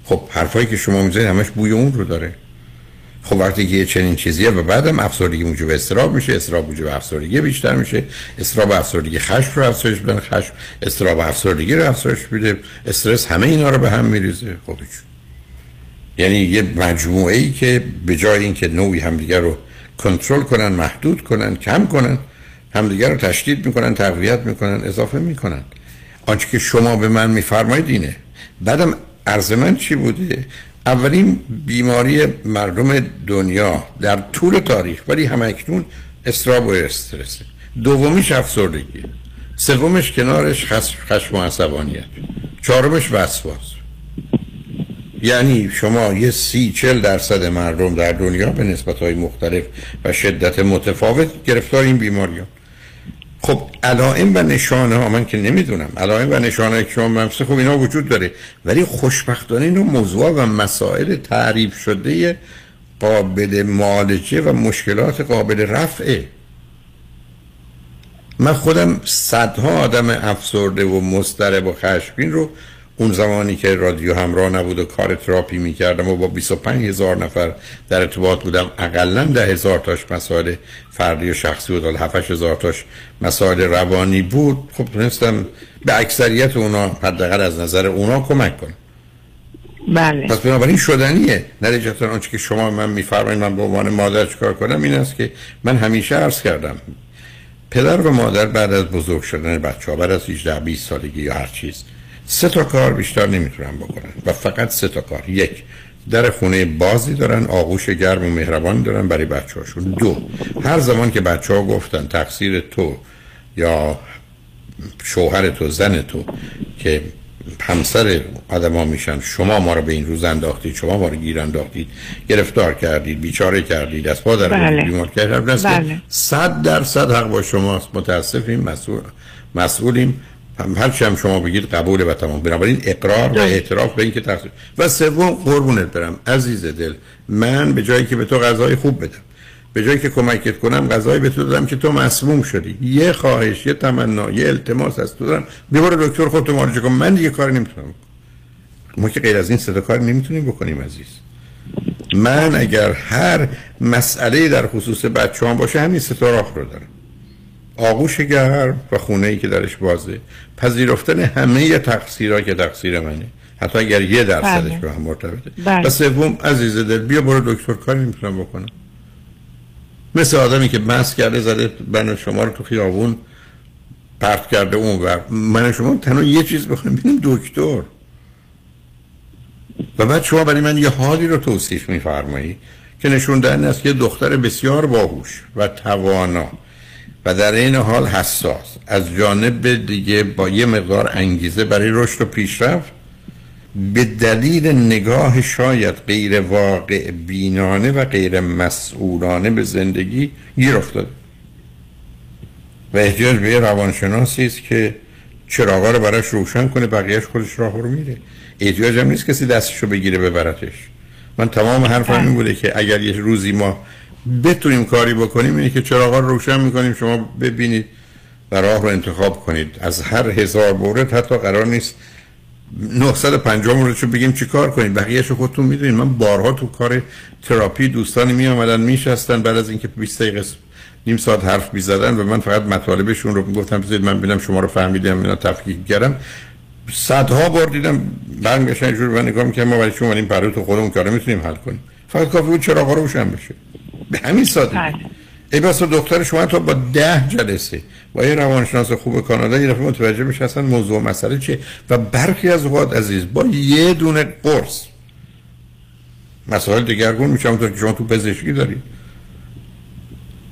[SPEAKER 1] خب حرفایی که شما می‌زنید همش بوی اون رو داره. خب وقتی که یه چنین چیزیه و بعدم افسردگی موجب اضطراب میشه اضطراب موجب افسردگی بیشتر میشه اضطراب افسردگی خشم رو افزایش میدن خشم اضطراب افسردگی رو افزایش میده استرس همه اینا رو به هم میریزه. خب یعنی یه مجموعه ای که به جای اینکه نوعی همدیگر رو کنترل کنن محدود کنن کم کنن همدیگر رو تشدید می‌کنن تقویت می‌کنن اضافه می‌کنن. آنچه که شما به من میفرمایید اینه. بعدم عرض من چی بوده؟ اولین بیماری مردم دنیا در طول تاریخ ولی همکنون استراب و استرس. دومیش افسردگی. سومش کنارش خشم و عصبانیت. چهارمش وسواس. یعنی شما یه سی چل درصد مردم در دنیا به نسبت های مختلف و شدت متفاوت گرفتار این بیماری ها. خب علائم و نشانه ها من که نمی‌دونم. علائم و نشانه که شما ممسه خب اینا وجود داره. ولی خوشبختانه اینو موضوع و مسائل تعریف شده قابل معالجه و مشکلات قابل رفعه. من خودم صدها آدم افسرده و مضطرب و خشمگین رو اون زمانی که رادیو همراه نبود و کار تراپی می‌کردم و با 25 هزار نفر در ارتباط بودم اقلا ده هزار تاش مسائل فردی و شخصی و 7 هزار تاش مسائل روانی بود. خب تونستم به اکثریت اونا حداقل از نظر اونا کمک کنم.
[SPEAKER 16] بله.
[SPEAKER 1] پس بنابراین شدنیه. نتیجتا آنچه که شما من میفرمایید من به عنوان مادر چکار کنم این است که من همیشه عرض کردم پدر و مادر بعد از بزرگ شدن بچه ها بعد از 18 20 سالگی یا هر چیز سه تا کار بیشتر نمی‌تونن بکنن و فقط سه تا کار. یک در خونه بازی دارن آغوش گرم و مهربان دارن برای بچه هاشون دو هر زمان که بچه ها گفتن تقصیر تو یا شوهر تو زن تو که همسر آدم ها میشن شما ما رو به این روز انداختید شما ما رو گیر انداختید گرفتار کردید بیچاره کردید از پا در
[SPEAKER 16] بله.
[SPEAKER 1] بیمار کردید.
[SPEAKER 16] بله.
[SPEAKER 1] صد درصد حق با شماست. متاسفیم مسئول مسئولیم. هم هرچی هم شما بگید قبول و تمام. بنابراین اقرار و اعتراف به اینکه تقصیر. و سوم قربونت برم عزیز دل. من به جایی که به تو غذای خوب بدم. به جایی که کمکت کنم غذایی به تو دادم که تو مسموم شدی. یه خواهش یه تمنا یه التماس از تو دارم. ببر دکتر خودت معالجه کن. من دیگه کار نمی‌تونم. ما که غیر از این صدا کار نمی‌تونیم بکنیم عزیز. من اگر هر مسئله در خصوص بچه هم باشه همین سه تا راه رو دارم. آغوش گرم و خونه ای که درش بازه. پذیرفتن همه تقصیرها که تقصیر منه. حتی اگر یه درصدش
[SPEAKER 16] بله.
[SPEAKER 1] به هم مرتبطه.
[SPEAKER 16] بله.
[SPEAKER 1] و سوم عزیز دل بیا برو دکتر کاری نمی‌تونم بکنم. مثل آدمی که مست کرده زده من شما رو تو خیابون پرت کرده اون و من شما تنها یه چیز بخوایم بینیم دکتر. و بعد شما برای من یه حالی رو توصیف میفرمایی که نشون دهنده است که یه دختر بسیار باهوش و توانا. و در این حال حساس. از جانب دیگه با یه مقدار انگیزه برای رشد و پیشرفت به دلیل نگاه شاید غیر واقع بینانه و غیر مسئولانه به زندگی گیر افتاده و احتیاج به یه روانشناسی است که چراغا رو براش روشن کنه بقیهش خودش راه رو میره. احتیاج هم نیست کسی دستشو بگیره ببرتش. من تمام حرفم این بوده که اگر یه روزی ما بتونیم کاری بکنیم اینه که چراغا رو روشن می‌کنیم شما ببینید و راه رو انتخاب کنید. از هر هزار مورد حتی قرار نیست 950 موردشو بگیم چی کار کنید بقیهشو خودتون می‌دونید. من بارها تو کار تراپی دوستانی می آمدن میشستن بعد از اینکه 20 دقیقه نیم ساعت حرف می‌زدن و من فقط مطالبشون رو می‌گفتم بذارید من ببینم شما رو فهمیدم اینا تفکیک کردم صدها بار دیدم برمیگشتن جور من نگاه می‌کنم ما برای شما این پرو تو خودمون کارو می‌تونیم حل کنیم. فقط کافی بود چراغا روشن بشه. به همین سادگی. ای بس دکتر شما تا با ده جلسه با یه روانشناس خوب کانادا یه دفعه متوجه بشه اصلا موضوع مسئله چیه و برخی از اوقات عزیز با یه دونه قرص. مسائل دگرگون میشه همونطور که شما تو پزشکی دارید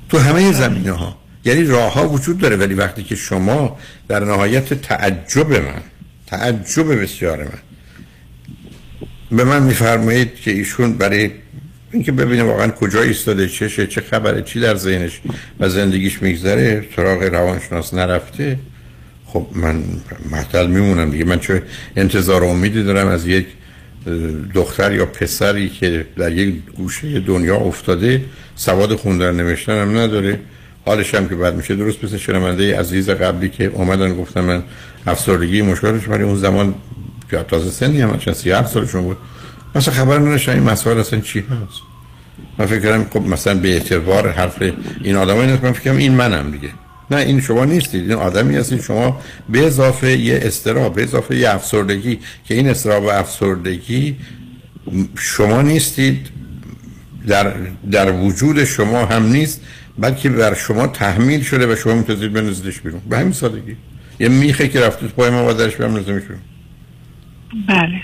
[SPEAKER 1] تو همه زمینه ها یعنی راه ها وجود داره ولی وقتی که شما در نهایت تعجب من تعجب بسیار من به من میفرمایید که ایشون برای اینکه ببینه واقعا کجا ایستاده چشه چه خبره چی در ذهنش و زندگیش میگذره سراغ روانشناس نرفته. خب من محتل میمونم دیگه. من چه انتظار امیدی دارم از یک دختر یا پسری که در یک گوشه دنیا افتاده سواد خوندن نوشتن هم نداره. حالش هم که بعد میشه درست مثل شنونده عزیز قبلی که اومدن گفتن من افسردگی مشکلش ولی اون زمان که تازه سنی هم چند سی هفت سالشون بود. مثلا خبر نداشتن این مسائل اصلا چی هست. من فکر کردم خب مثلا به اعتبار حرف این آدم این من فکر این منم دیگه. نه این شما نیستید این آدمی هستید شما به اضافه یه استراب به اضافه یه افسردگی که این استراب و افسردگی شما نیستید در, در وجود شما هم نیست بلکه بر شما تحمیل شده و شما می‌تونید بنزدش بیرون. به همین سادگی. یه میخه که رفته پای ما و درش بیرون.
[SPEAKER 16] بله.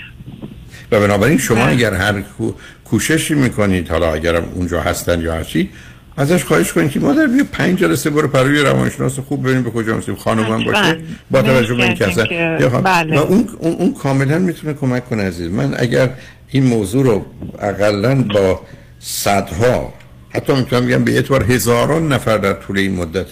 [SPEAKER 1] و بنابراین شما اگر هر کو- کوششی می‌کنید حالا اگر اونجا هستن یا هرچی ازش خواهش کنید که مادر بیا پنج جلسه برو پروی روانشناس خوب ببینیم به کجا می‌رسیم خانم هم باشه
[SPEAKER 16] حتما.
[SPEAKER 1] با توجه به اینکه اصلا خان-
[SPEAKER 16] بله.
[SPEAKER 1] و اون, اون, اون کاملا می‌تونه کمک کنه عزیز من اگر این موضوع رو اقلا با صدها حتی می‌تونم بگم به اعتبار هزاران نفر در طول این مدت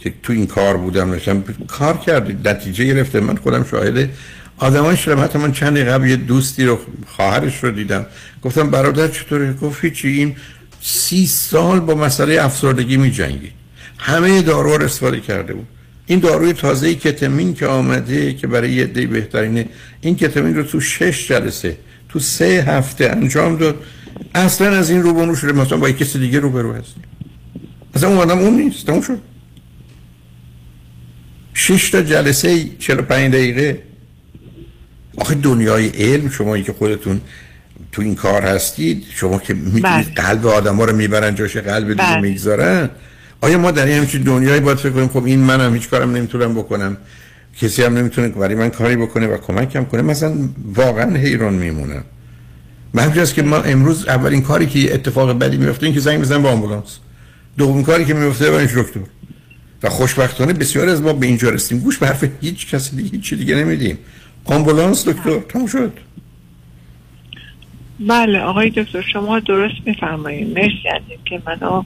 [SPEAKER 1] که تو این کار بودم نشم کار کردید نتیجه گرفته من خودم شاهده آدمای شدم حتی من چند قبل یه دوستی رو خواهرش رو دیدم. گفتم برادر چطوره گفت هیچی این سی سال با مسئله افسردگی می جنگی همه دارو رو استفاده کرده بود. این داروی تازه کتمین که آمده که برای یه دی بهترینه این کتمین رو تو شش جلسه تو سه هفته انجام داد. اصلا از این روبرو شده. مثلا با کسی دیگه روبرو هستی اصلا اون آدم اون نیست. تموم شد. شش تا جلسه 45 دقیقه. آخه دنیای علم شما که خودتون تو این کار هستید شما که می‌تونید
[SPEAKER 16] بله.
[SPEAKER 1] قلب آدم ها رو می‌برن جاش قلب دیگه
[SPEAKER 16] بله.
[SPEAKER 1] می‌گذارن. آیا ما در این همچین دنیایی باید فکر کنیم خب این منم هیچ کارم نمی‌تونم بکنم کسی هم نمی‌تونه برای من کاری بکنه و کمکم کنه مثلا واقعا حیران میمونم. من همینجاست که ما امروز اولین کاری که اتفاق بدی میفته این که زنگ بزنم با آمبولانس. دوم کاری که میفته برنش دکتر. و خوشبختانه بسیار از ما به اینجا رسیدیم. گوش به حرف هیچ کسی دیگه هیچ دیگه نمیدیم. آمبولانس دکتر. تموم شد.
[SPEAKER 16] بله آقای دکتر شما درست میفرمایید. مرسی از اینکه منو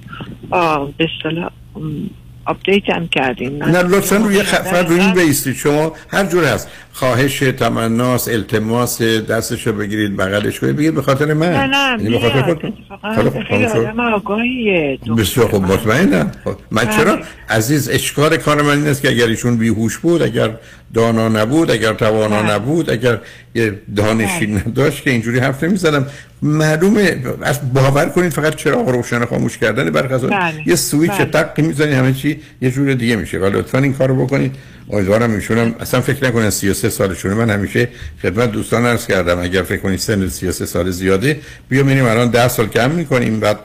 [SPEAKER 16] به اصطلاح ام، آپدیت هم کردین
[SPEAKER 1] نه لطفا روی خفر روی این بیستید. شما هر جور هست. خواهش تمناس التماس دستش رو بگیرید بغلش کنید بگید به خاطر من
[SPEAKER 16] نه نه
[SPEAKER 1] یعنی به خاطر
[SPEAKER 16] میاد.
[SPEAKER 1] خودتون
[SPEAKER 16] اتفاقا
[SPEAKER 1] خیلی شد.
[SPEAKER 16] آدم آگاهیه
[SPEAKER 1] بسیار خوب مطمئنم خب، من
[SPEAKER 16] بله.
[SPEAKER 1] چرا عزیز اشکار کار من این است که اگر ایشون بیهوش بود اگر دانا نبود اگر توانا
[SPEAKER 16] بله.
[SPEAKER 1] نبود اگر یه دانشی نداشت که اینجوری حرف نمی‌زدم معلومه از باور کنید فقط چراغ روشن خاموش کردن
[SPEAKER 16] بله.
[SPEAKER 1] یه سویچ
[SPEAKER 16] بله.
[SPEAKER 1] تق می‌زنی همه چی یه جور دیگه میشه و لطفا این کارو بکنید امیدوارم ایشونم اصلا فکر نکنن 33 سالشونه. من همیشه خدمت دوستان عرض کردم. اگر فکر کنید سن 33 سال زیاده بیا میریم الان 10 سال کم می‌کنیم. بعد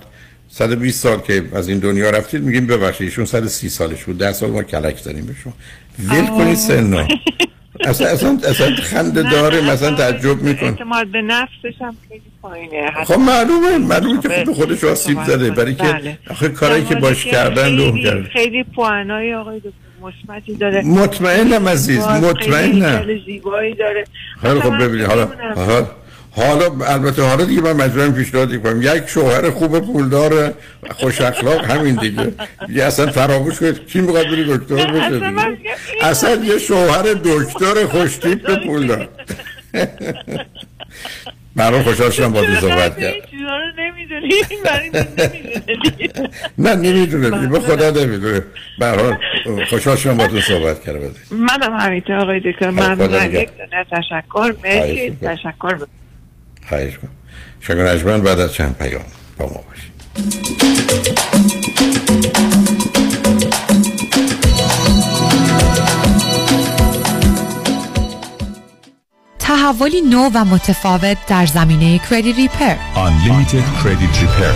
[SPEAKER 1] 120 سال که از این دنیا رفتید میگیم ببخشید ایشون 130 سالش بود. 10 سال ما کلک داریم به شما ول کنید سنا اصلا اصلا اصلا خنده داره مثلا تعجب میکن
[SPEAKER 16] اعتماد به نفسش هم خیلی پایینه.
[SPEAKER 1] خب معلومه معلومه که خود خودش آسیب زده. برای که
[SPEAKER 16] بله.
[SPEAKER 1] آخه کارایی که باش کردن
[SPEAKER 16] خیلی-
[SPEAKER 1] کرد
[SPEAKER 16] خیلی پوانای آقای دکتر مثبتی داره.
[SPEAKER 1] مطمئنم عزیز، مطمئنم.
[SPEAKER 16] خیلی زیبایی داره.
[SPEAKER 1] خیلی خب ببینید حالا. حالا حالا البته حالا دیگه من مجبورم پیشنهاد کنم یک شوهر خوب پولدار خوش اخلاق همین دیگه. یه اصلا فراموش کنید. کی می‌خواد بری دکتر بشه اصلا یه شوهر دکتر خوش تیپ پولدار. برای خوشحال شدم با تو صحبت کرد
[SPEAKER 16] این چیزا رو نمی‌دونی. برای این نمی‌دونی.
[SPEAKER 1] نه نمی‌دونه به خدا نمی‌دونه به حال خوشحال شدم با تو صحبت کردم.
[SPEAKER 16] منم همینطور آقای دکتر. ممنونم.
[SPEAKER 1] نگهدار.
[SPEAKER 16] یک دونه تشکر. مرسی. تشکر ب-
[SPEAKER 1] خواهش کنم شنگ نجمن بعد از چند پیام با ما باشید.
[SPEAKER 26] تحولی نو و متفاوت در زمینه کردیت ریپر
[SPEAKER 17] Unlimited Credit Repair.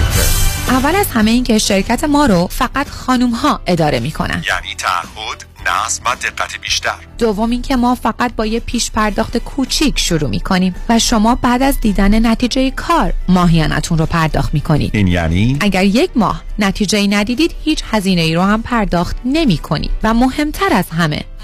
[SPEAKER 26] اول از همه این که شرکت ما رو فقط خانوم ها اداره می کنن.
[SPEAKER 27] یعنی تعهد نظم و دقت بیشتر.
[SPEAKER 26] دوم این که ما فقط با یه پیش پرداخت کوچیک شروع می کنیم و شما بعد از دیدن نتیجه کار ماهیانتون رو پرداخت می کنید.
[SPEAKER 17] این یعنی؟
[SPEAKER 26] اگر یک ماه نتیجه ندیدید هیچ هزینه ای رو هم پرداخت نمی کنید و مهمتر از همه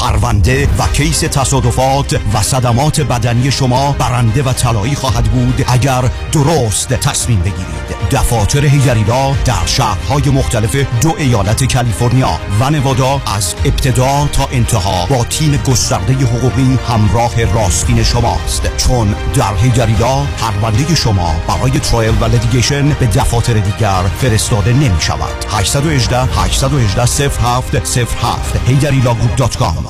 [SPEAKER 15] پرونده و case تصادفات و صدمات بدنی شما برنده و طلایی خواهد بود اگر درست تصمیم بگیرید. دفاتر هیگریلا در شهرهای مختلف دو ایالت کالیفرنیا و نوادا از ابتدا تا انتها با تیم گسترده حقوقی همراه راستین شماست. چون در هیگریلا پرونده شما برای trial و litigation به دفاتر دیگر فرستاده نمی شود 818 818 07 07 هیگریلاگروپ.com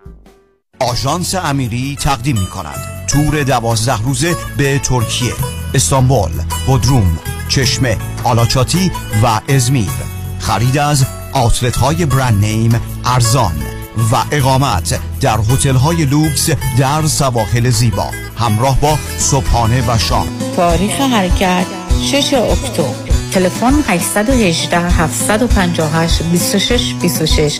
[SPEAKER 15] آژانس امیری تقدیم می کند تور دوازده روزه به ترکیه. استانبول بودروم چشمه آلاچاتی و ازمیر. خرید از آتلت های برند نیم ارزان و اقامت در هتل های لوکس در سواحل زیبا. همراه با صبحانه و شام.
[SPEAKER 28] تاریخ حرکت 6 اکتبر. تلفن 818 758 26 26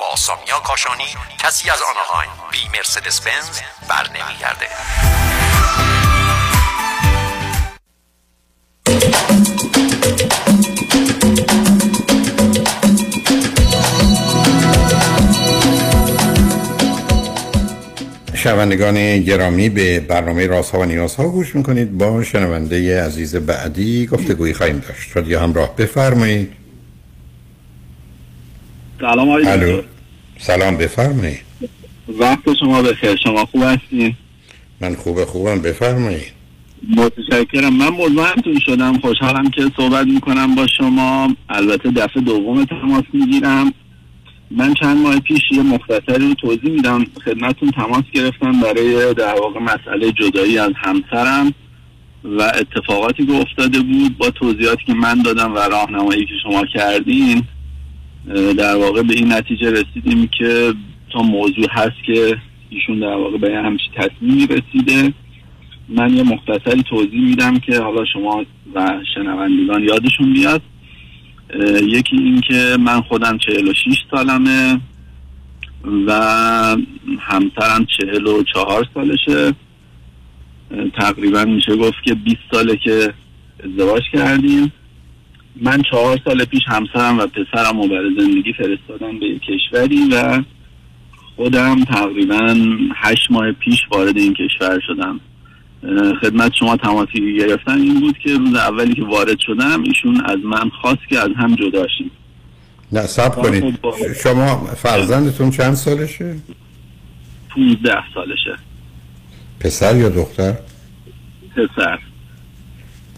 [SPEAKER 29] با سامیا کاشانی کسی از آنهایم. بی مرسدس بنز بر نمیگرده
[SPEAKER 1] شنوندگان گرامی به برنامه راست ها و نیاز ها گوش می‌کنید. با شنونده عزیز بعدی گفتگویی خواهیم داشت. یا همراه بفرمایید.
[SPEAKER 30] سلام آقای.
[SPEAKER 1] سلام بفرمایید
[SPEAKER 30] وقت شما بخیر. شما خوب هستین
[SPEAKER 1] من خوبه خوبم بفرمایید
[SPEAKER 30] متشکرم. من مزاحمتون شدم. خوشحالم که صحبت می‌کنم با شما. البته دفعه دوم تماس می‌گیرم. من چند ماه پیش یه مختصری رو توضیح میدم. خدمتون تماس گرفتم برای در واقع مسئله جدایی از همسرم و اتفاقاتی که افتاده بود با توضیحاتی که من دادم و راهنمایی که شما کردین. در واقع به این نتیجه رسیدیم که تا موضوع هست که ایشون در واقع به یه همچین تصمیمی رسیده. من یه مختصری توضیح میدم که حالا شما و شنوندگان یادشون بیاد اه، یکی این که من خودم 46 سالمه و همسرم 44 سالشه. تقریبا میشه گفت که 20 ساله که ازدواج کردیم. من چهار سال پیش همسرم و پسرم رو برای زندگی فرستادم به کشوری و خودم تقریبا هشت ماه پیش وارد این کشور شدم. خدمت شما تماسی گرفتن این بود که روز اولی که وارد شدم ایشون از من خواست که از هم جدا شیم.
[SPEAKER 1] نه سب کنید. شما فرزندتون چند سالشه؟
[SPEAKER 30] 15 سالشه.
[SPEAKER 1] پسر یا دختر؟
[SPEAKER 30] پسر.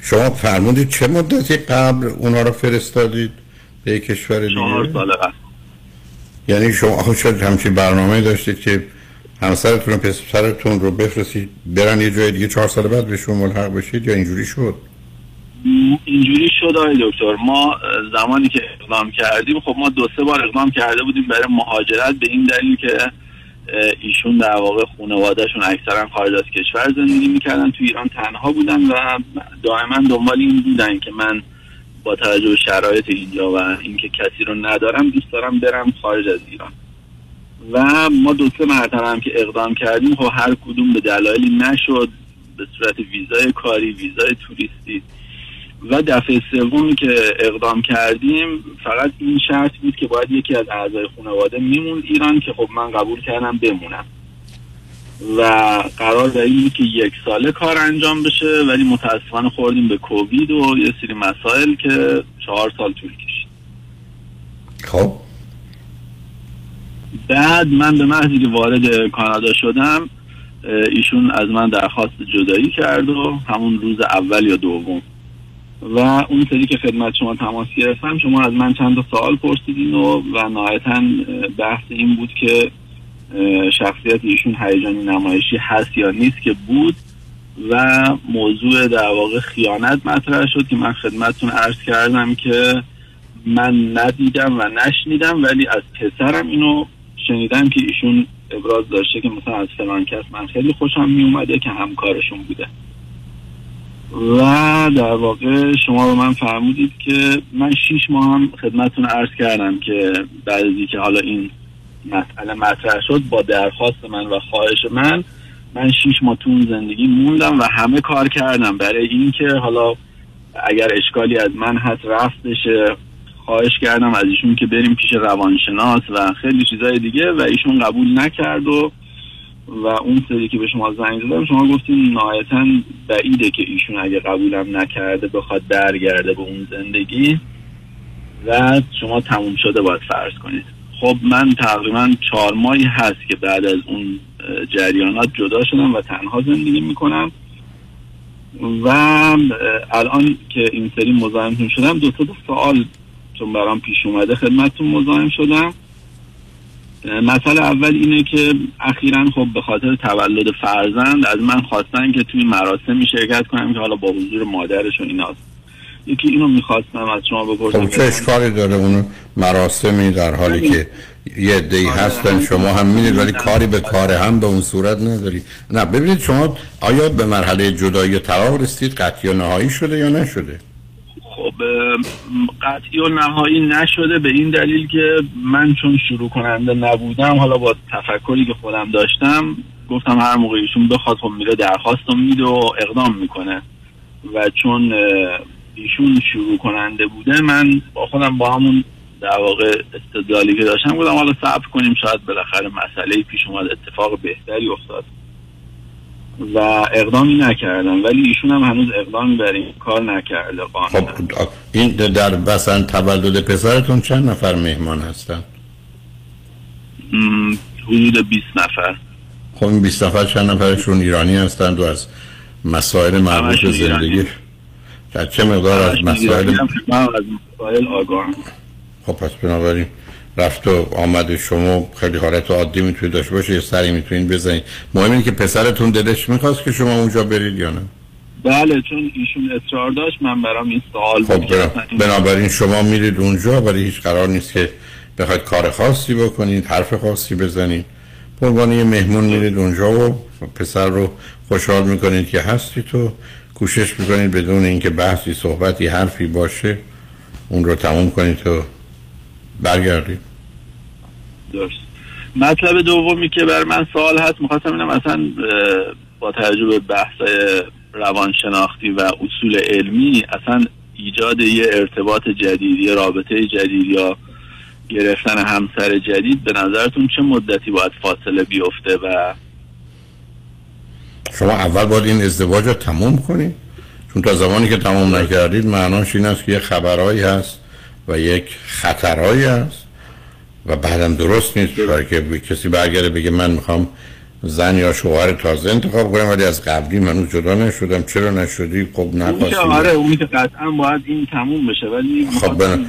[SPEAKER 1] شما فرمودید چه مدتی قبل اونا رو فرستادید به یک کشور دیگه؟
[SPEAKER 30] چهار سال قبل.
[SPEAKER 1] یعنی شما آخه شاید همچین برنامه داشتید که همسرتون و پسرتون رو بفرستید برن یه جای دیگه چهار سال بعد بهشون ملحق بشید یا اینجوری شد؟
[SPEAKER 30] اینجوری شد آقای دکتر. ما زمانی که اقدام کردیم خب ما دو سه بار اقدام کرده بودیم برای مهاجرت به این دلیل که ایشون در واقع خانوادهشون اکثرا خارج از کشور زندگی می‌کردن تو ایران تنها بودن و دائما دنبال این بودن که من با توجه به شرایط اینجا و اینکه کسی رو ندارم دوست دارم برم خارج از ایران. و ما دو سه مرتبه هم که اقدام کردیم خب هر کدوم به دلایلی نشد به صورت ویزای کاری ویزای توریستی و دفعه سومی که اقدام کردیم فقط این شرط بود که باید یکی از اعضای خانواده میموند ایران که خب من قبول کردم بمونم. و قرار در این بود که یک ساله کار انجام بشه ولی متاسفانه خوردیم به کووید و یه سری مسائل که چهار سال طول کشید.
[SPEAKER 1] خب.
[SPEAKER 30] بعد من به محضی که وارد کانادا شدم ایشون از من درخواست جدایی کرد و همون روز اول یا دوم و اون سری که خدمت شما تماس گرفتم شما از من چند تا سوال پرسیدین و و نهایتا بحث این بود که شخصیت ایشون هیجانی نمایشی هست یا نیست که بود و موضوع در واقع خیانت مطرح شد که من خدمتتون عرض کردم که من ندیدم و نشنیدم ولی از پسرم اینو شنیدم که ایشون ابراز داشته که مثلا از فلان کس من خیلی خوشم می اومده که همکارشون بوده. و در واقع شما به من فرمودید که من شیش ماه هم خدمتتون عرض کردم که بعد از اینکه حالا این مسئله مطرح شد با درخواست من و خواهش من من شیش ماه تو زندگی موندم و همه کار کردم. برای اینکه حالا اگر اشکالی از من هست رفت بشه خواهش کردم از ایشون که بریم پیش روانشناس و خیلی چیزای دیگه و ایشون قبول نکرد و و اون سری که به شما زنگ زدم شما گفتین نهایتا بعیده که ایشون اگه قبولم نکرده بخواد درگرده به اون زندگی و شما تموم شده باید فرض کنید. خب من تقریبا چهار ماهی هست که بعد از اون جریانات جدا شدم و تنها زندگی می‌کنم. و الان که این سری مزاحمتون شدم دو تا سوال چون برام پیش اومده خدمتتون مزاحم شدم. مسئله اول اینه که اخیرا خب به خاطر تولد فرزند از من خواستن که توی مراسمی شرکت کنم که حالا با حضور مادرش و ایناست. یکی اینو می‌خواستم از شما بپرسم.
[SPEAKER 1] خب چه اشکالی داره؟ اون مراسمی در حالی که یه عده‌ای هستن شما هم می‌دید ولی کاری به کار هم به اون صورت نداری. نه ببینید شما آیا به مرحله جدایی و طلاق رسید؟ قطعی و نهایی شده یا نشده؟
[SPEAKER 30] قطعی و نهایی نشده به این دلیل که من چون شروع کننده نبودم حالا با تفکری که خودم داشتم گفتم هر موقع ایشون بخواد خب میره درخواست رو میده و اقدام می‌کنه. و چون ایشون شروع کننده بوده من با خودم با همون در واقع استدلالی که داشتم گفتم حالا صبر کنیم شاید بالاخره مسئله پیش اومد اتفاق بهتری افتاد. و اقدامی نکردم ولی ایشون هم هنوز اقدامی بر این کار نکرده
[SPEAKER 1] خب این در مثلا تولد پسرتون چند نفر مهمان هستن؟
[SPEAKER 30] حدود 20 نفر.
[SPEAKER 1] خب این 20 نفر چند نفرشون ایرانی هستند و از مسائل مربوط به. زندگی؟ چه مقدار از مسائل؟
[SPEAKER 30] من از مسائل آگاهم.
[SPEAKER 1] خب پس بنابراین رفت و آمد شما خیلی حالت عادی می‌تونید داشته باشه یه سری می‌تونید بزنید. مهم اینه که پسرتون دلش می‌خواست که شما اونجا برید یا نه؟
[SPEAKER 30] بله چون ایشون اصرار داشت من برام این سوال
[SPEAKER 1] خب
[SPEAKER 30] این-
[SPEAKER 1] بنابراین شما میرید اونجا ولی هیچ قرار نیست که بخواید کار خاصی بکنید حرف خاصی بزنید. به عنوان یه مهمون میرید اونجا و پسر رو خوشحال می‌کنید که هستی تو. کوشش می‌کنید بدون اینکه بحثی صحبتی حرفی باشه اون رو تموم کنید و برگردید.
[SPEAKER 30] درست مطلب دومی که بر من سوال هست می‌خواستم اینم اصلا با توجه به بحث روانشناختی و اصول علمی اصلا ایجاد یه ارتباط جدید یه رابطه جدید یا گرفتن همسر جدید به نظرتون چه مدتی باید فاصله بیفته و
[SPEAKER 1] شما اول باید این ازدواج رو تموم کنید چون تا زمانی که تمام نکردید معناش این است که یه خبرهایی هست و یک خطرهایی هست. و بعدم درست نیست. برای که به کسی برگرده بگه من می‌خوام زن یا شوهر تازه انتخاب کنم ولی از قبلی منو جدا نشدم. چرا نشدی؟ خب نخواستی.
[SPEAKER 30] آره اون که قطعا باید این تموم بشه ولی
[SPEAKER 1] خب بنا...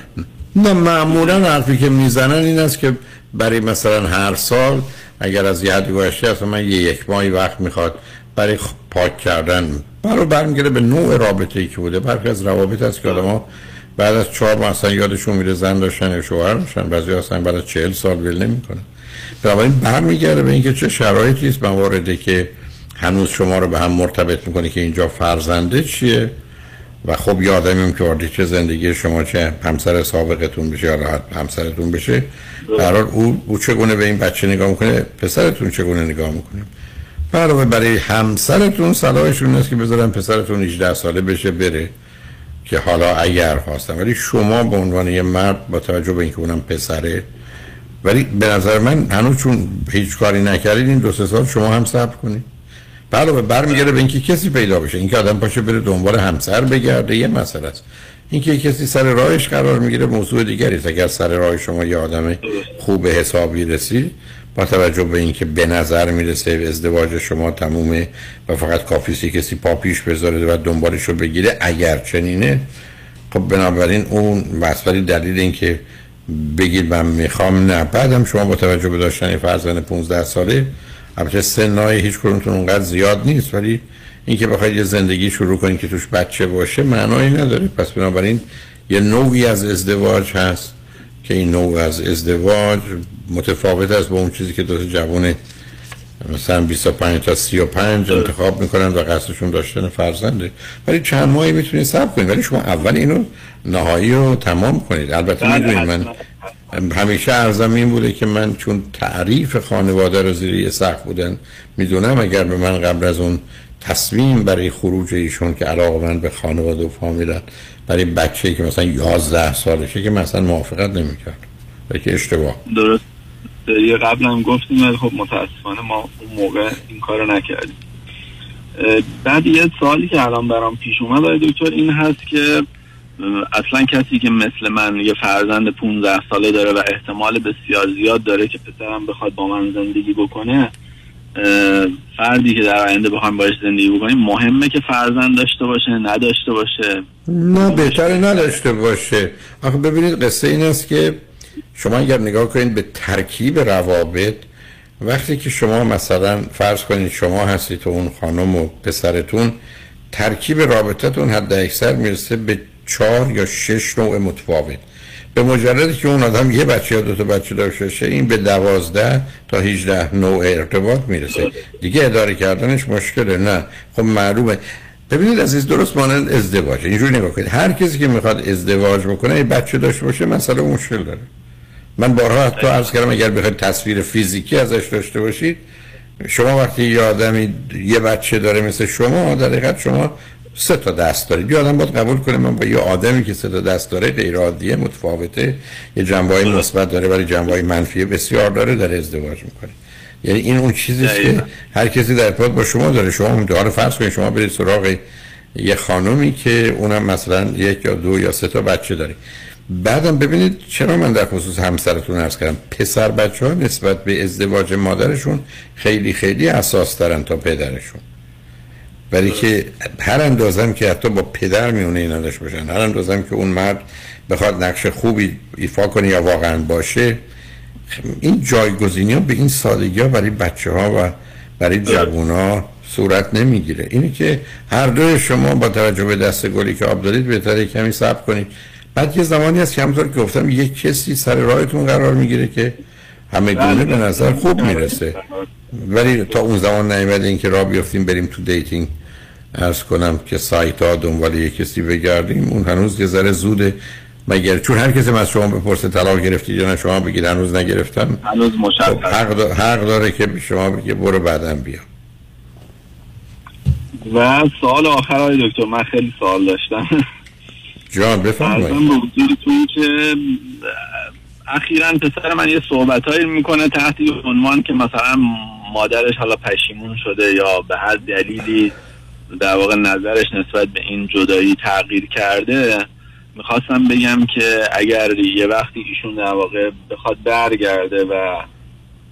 [SPEAKER 1] نه معمولا حرفی که می‌زنن این است که برای مثلا هر سال اگر از یه حدی گذشته اصلا من یه یک ماهی وقت می‌خواد برای پاک کردن. برای برمیگره به نوع رابطه ای که بوده. برخی از روابط هست که آدم بعد از چهار ماه اصلا یادشون میره زن داشتن یا شوهر داشتن بعضی اصلا بعد از چهل سال ول نمی‌کنن. بنابراین برمیگرده به اینکه چه شرایطی است موارده که هنوز شما رو به هم مرتبط می‌کنه که اینجا فرزنده چیه و خب یه آدمی هم که وارد چه زندگی شما چه همسر سابقتون بشه یا راحت همسرتون بشه. حال او, او چگونه به این بچه نگاه می‌کنه؟ پسرتون چگونه نگاه می‌کنه؟ برای برای همسرتون صلاحشون است که بذارن پسرتون 18 ساله بشه بره. که حالا اگر خواستم. ولی شما به عنوان یه مرد با توجه به اینکه اونم پسره ولی به نظر من هنوز چون هیچ کاری نکردید این دو سه سال شما هم صبر کنید. علاوه برمیگره به اینکه کسی پیدا بشه. اینکه آدم پاشه بره دنبال همسر بگرده یه مسئله است. اینکه کسی سر راهش قرار می‌گیره موضوع دیگری است. اگر سر راه شما یه آدم خوب حسابی رسید با توجه به اینکه به نظر می‌رسه ازدواج شما تمومه و فقط کافیسی کسی پا پیش بذاره و دنبالش رو بگیره اگر چنینه خب بنابراین اون مسئله دلیل اینکه بگید من می‌خوام نه. بعدم شما با توجه به داشتن فرزند 15 ساله البته سنای هیچ کدومتون اونقدر زیاد نیست ولی اینکه بخواید یه زندگی شروع کنید که توش بچه باشه معنایی نداره. پس بنابراین یه نوعی از ازدواج هست. که این نوع از ازدواج متفاوت است با اون چیزی که دو جوان مثلا 25 تا 35 انتخاب می‌کنن و قصدشون داشتن فرزنده ولی چند ماهی می‌تونید صبر کنید. ولی شما اول اینو نهایی رو تمام کنید. البته می‌دونید من همیشه ارزم این بوده که من چون تعریف خانواده رو زیر یه سخت بودن می‌دونم اگر به من قبل از اون تصمیم برای خروج ایشون که علاقه من به خانواده و فامیلن برای بچه که مثلا 11 سالشه که مثلا موافقت نمی‌کرد و که اشتباه.
[SPEAKER 30] درست. یه قبل هم گفتیم ولی خب متاسفانه ما اون موقع این کارو نکردیم. بعد یه سوالی که الان برام پیش اومد آقای دکتر این هست که اصلا کسی که مثل من یه فرزند 15 ساله داره و احتمال بسیار زیاد داره که پسرم بخواد با من زندگی بکنه فردی که در آینده بخوایم باش زندگی بکنیم مهمه که فرزند داشته باشه نداشته باشه.
[SPEAKER 1] نه بهتره نداشته باشه. آخه ببینید قصه این است که شما اگر نگاه کنید به ترکیب روابط وقتی که شما مثلا فرض کنید شما هستید و اون خانم و پسرتون ترکیب رابطتون حد اکثر می‌رسه به چهار یا شش نوع متفاوت. به مجردی که اون آدم یه بچه یا دو تا بچه داشته باشه این به دوازده تا 18 نوع ارتباط می‌رسه. دیگه اداره کردنش مشکله نه. خب معلومه. ببینید عزیز درست مانند ازدواج. اینجوری نگاه کنید. هر کسی که می‌خواد ازدواج بکنه یه بچه داشته باشه مسئله مشکل داره. من بارها حتی عرض کردم اگر بخواید تصویر فیزیکی ازش داشته باشید شما وقتی یه آدمی یه بچه داره مثل شما در حقیقت شما سه تا دست دارید یه آدم باید قبول کنه من با یه آدمی که سه تا دست داره غیر عادیه متفاوته. یه جنبه مثبت داره ولی جنبه منفی بسیار داره در ازدواج می‌کنه. یعنی این اون چیزی که هر کسی در ارتباط با شما داره. شما مدار فرض کنید. شما برید سراغ یه خانومی که اونم مثلا یک یا دو یا سه تا بچه داره. بعدم ببینید چرا من در خصوص همسرتون ارز کردم. پسر بچه ها نسبت به ازدواج مادرشون خیلی خیلی اساس دارن تا پدرشون. ولی که هر اندازم که حتی با پدر میونه اینا داشته باشن هر اندازم که اون مرد بخواد نقش خوبی ایفا کنه یا واقعا باشه این جایگزینی ها به این سادگی ها برای بچه ها و برای جوون ها صورت نمی‌گیره. اینی که هر دوی شما با توجه به دست گلی که آب دادید بهتره کمی صبر کنید. بعد یه زمانی هست که همونطور که گفتم یک کسی سر راهتون قرار می‌گیره که همه گونه به نظر خوب می‌رسه. ولی تا اون زمان نیومده اینکه راه بیفتیم بریم تو dating. عرض کنم که سایت ها دنبال یک کسی بگردیم. اون هنوز یه ذره زوده. مگر چون هر کسی از شما بپرسه طلاق گرفتید یا نه شما بگید هنوز نگرفتم
[SPEAKER 30] هنوز مشخص
[SPEAKER 1] خب حق, دار حق داره که به شما بگه برو بعدم بیا.
[SPEAKER 30] و سوال آخر های دکتر من خیلی سوال داشتم.
[SPEAKER 1] جان بفرمایید.
[SPEAKER 30] که اخیرا پسر من یه صحبت هایی می‌کنه تحت عنوان که مثلا مادرش حالا پشیمون شده یا به هر دلیلی در واقع نظرش نسبت به این جدایی تغییر کرده می‌خواستم بگم که اگر یه وقتی ایشون در واقع بخواد برگرده و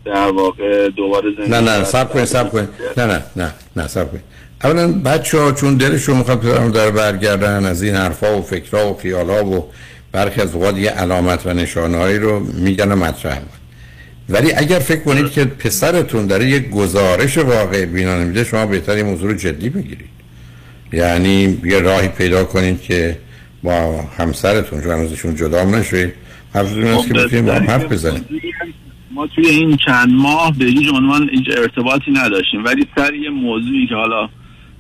[SPEAKER 30] در واقع دوباره زندگی
[SPEAKER 1] نه نه سب کنید سب کنید. نه نه نه نه سب کنید. اولا بچه ها چون دلشون می‌خواد پدرم در برگردن از این حرفا و فکرها و خیالها و برخی از اوقات یه علامت و نشانهایی رو میگن و مطرح ولی اگر فکر کنید که پسرتون داره یک گزارش واقع بینانه میده شما بهتر موضوع رو جدی بگیرید. یعنی یه راهی پیدا کنید که با همسرتون چون ازشون جدا نشوید حرفتون است که
[SPEAKER 30] خب،
[SPEAKER 1] بتونید با هم حرف بزنید.
[SPEAKER 30] ما توی این چند ماه به هیچ عنوان هیچ ارتباطی نداشتیم. ولی سر یه موضوعی که حالا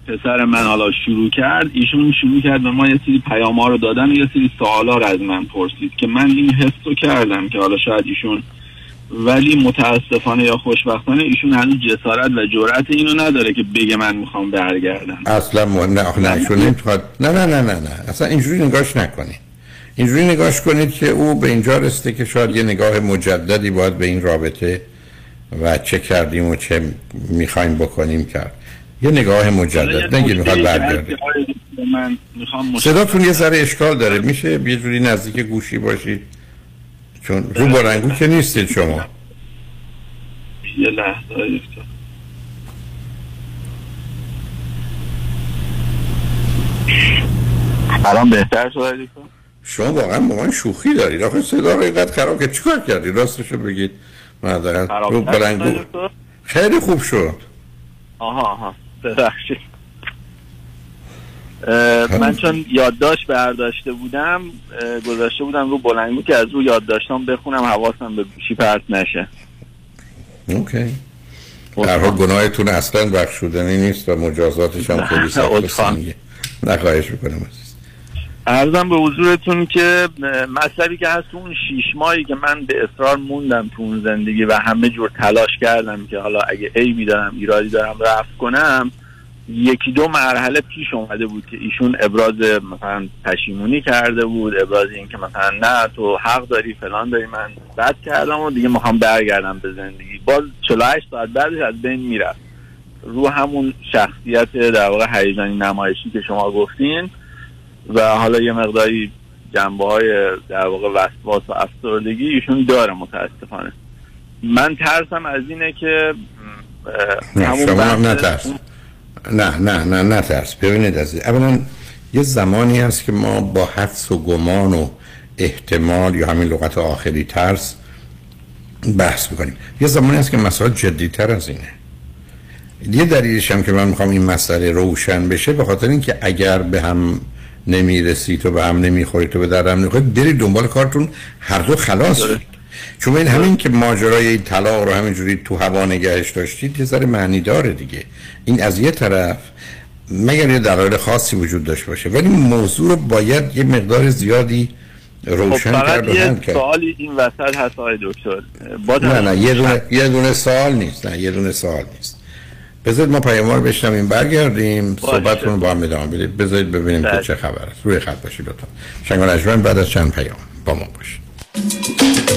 [SPEAKER 30] پسر من حالا شروع کرد ایشون شروع کرد به ما یه سری پیام ها رو دادن و یه سری سوالا رو از من پرسید که من این حس رو کردم که حالا شاید ایشون ولی متاسفانه یا خوشبختانه ایشون هنوز جسارت و جرأت اینو نداره که بگه من می‌خوام برگردم.
[SPEAKER 1] اصلا مهم نه آخه نه نه نه نه نه. اصلا اینجوری نگاش نکنید. اینجوری نگاش کنید که او به اینجا رسته که شاید یه نگاه مجددی باید به این رابطه و چه کردیم و چه می‌خوایم بکنیم کرد. یه نگاه مجدد. نگه می‌خواد
[SPEAKER 30] می‌خوام
[SPEAKER 1] صداتون یه ذره اشکال داره. میشه یه جوری نزدیک گوشی باشید؟ چون رو بلنگو که نیستید شما.
[SPEAKER 30] یه لحظه. الان بهتر شده؟
[SPEAKER 1] شما واقعا با من شوخی دارید. آخه صدا رو اینقدر خراب که چیکار کردی؟ راستشو بگید. من رو بلنگو خیلی خوب شد.
[SPEAKER 30] آها آها. ببخشید. من چون یادداشت برداشته بودم گذاشته بودم رو بلنگو که از رو یادداشتام بخونم حواسم به گوشی پرت نشه.
[SPEAKER 1] اوکی. در حال گناهتون اصلا بخشودنی نیست و مجازاتش هم خیلی سخت نخواهش می‌کنم.
[SPEAKER 30] ارزم به حضورتون که مطلبی که هست اون شیش ماهی که من به اصرار موندم تو اون زندگی و همه جور تلاش کردم که حالا اگه عیبی دارم ایرادی دارم رفت کنم یکی دو مرحله پیش اومده بود که ایشون ابراز مثلا پشیمونی کرده بود ابراز این که مثلا نه تو حق داری فلان داری من بد کردم و دیگه می‌خوام برگردم به زندگی. باز 48 ساعت بعدش از بین می‌رفت. رو همون شخصیت در واقع هیجانی نمایشی که شما گفتین و حالا یه مقداری جنبه های در واقع وسواس و افسردگی ایشون داره متاسفانه. من ترسم از اینه که همون
[SPEAKER 1] شما هم نترس نه نه نه نترس ببینید عزیز اولا یه زمانی هست که ما با حدس و گمان و احتمال یا همین لغت آخری ترس بحث می‌کنیم. یه زمانی هست که مسائل جدیتر از اینه. یه دلیلش هم که من می‌خوام این مسئله روشن بشه به خاطر اینکه اگر به هم نمی‌رسید و به هم نمی‌خورید و به درم نمی‌خورید برید دنبال کارتون هر دو خلاص شید. چون این همین که ماجرای این طلاق رو همینجوری تو هوا نگهش داشتید یه ذره معنی داره دیگه. این از یه طرف مگر یه دلایل خاصی وجود داشته باشه ولی موضوع رو باید یه مقدار زیادی
[SPEAKER 30] خب
[SPEAKER 1] روشن
[SPEAKER 30] فقط
[SPEAKER 1] کرد و
[SPEAKER 30] یه
[SPEAKER 1] کرد.
[SPEAKER 30] سوالی این وسط هست آقای دکتر.
[SPEAKER 1] نه نه یه دونه یه دونه سوال نیست نه یه دونه سوال نیست. بذارید ما پیام رو بشنویم برگردیم صحبتتون رو با هم ادامه بدید بذارید ببینیم که
[SPEAKER 30] بله.
[SPEAKER 1] چه خبر است روی خط باشید لطفا. شنگ و نجمن بعد از چند پیام با ما باشید.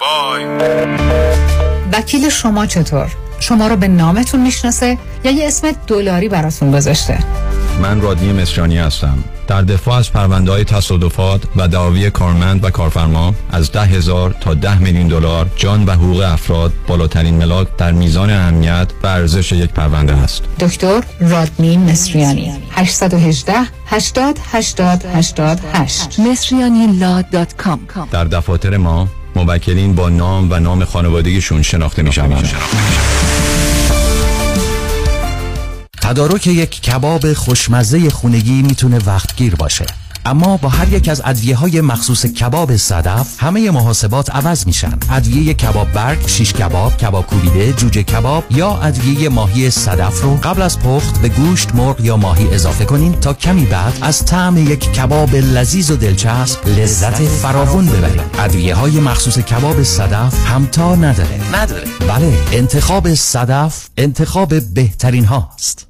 [SPEAKER 31] بای
[SPEAKER 21] وکیل شما چطور؟ شما رو به نامتون می‌شناسه یا یه اسم دلاری براتون گذاشته؟
[SPEAKER 22] من رادنی مصریانی هستم. در دفاع از پرونده های تصادفات و دعاوی کارمند و کارفرما از ده هزار تا ده میلیون دلار جان و حقوق افراد بالاترین ملاک در میزان اهمیت و ارزش یک پرونده است.
[SPEAKER 21] دکتر رادمین مصریانی. 818 80 80 88 مصریانی
[SPEAKER 22] در دفاتر ما موکلین با نام و نام خانوادگیشون شناخته می شوند.
[SPEAKER 32] تدارک یک کباب خوشمزه خونگی می‌تونه وقتگیر باشه اما با هر یک از ادویه های مخصوص کباب صدف همه محاسبات عوض میشن. ادویه کباب برگ، شیش کباب، کباب کوبیده، جوجه کباب یا ادویه ماهی صدف رو قبل از پخت به گوشت، مرغ یا ماهی اضافه کنین تا کمی بعد از طعم یک کباب لذیذ و دلچسب لذت فراوون ببرید ادویه های مخصوص کباب صدف همتا نداره. نداره. بله انتخاب صدف انتخاب بهترین هاست.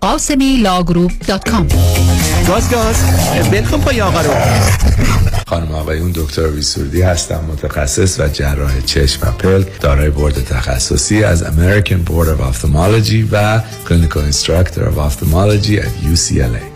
[SPEAKER 7] قاسمی law group dot com
[SPEAKER 25] گاز گاز. ول کن پای آقا رو.
[SPEAKER 33] خانم آقایون دکتر سرودی هستم متخصص و جراح چشم و پلک دارای بورد تخصصی از American Board of Ophthalmology و Clinical Instructor of Ophthalmology at UCLA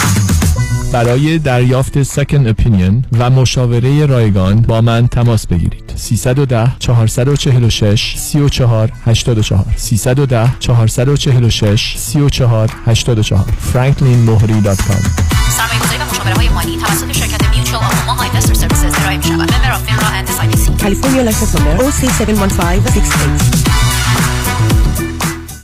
[SPEAKER 34] برای دریافت second opinion و مشاوره رایگان با من تماس بگیرید. 310 446 34 84 310 446 34 84 franklinmohri.com
[SPEAKER 35] سرمایه‌گذاری و مشاوره های مالی توسط شرکت Mutual of Omaha Investor Services ارائه می شود. member of FINRA and SIPC.
[SPEAKER 36] California license number OC71568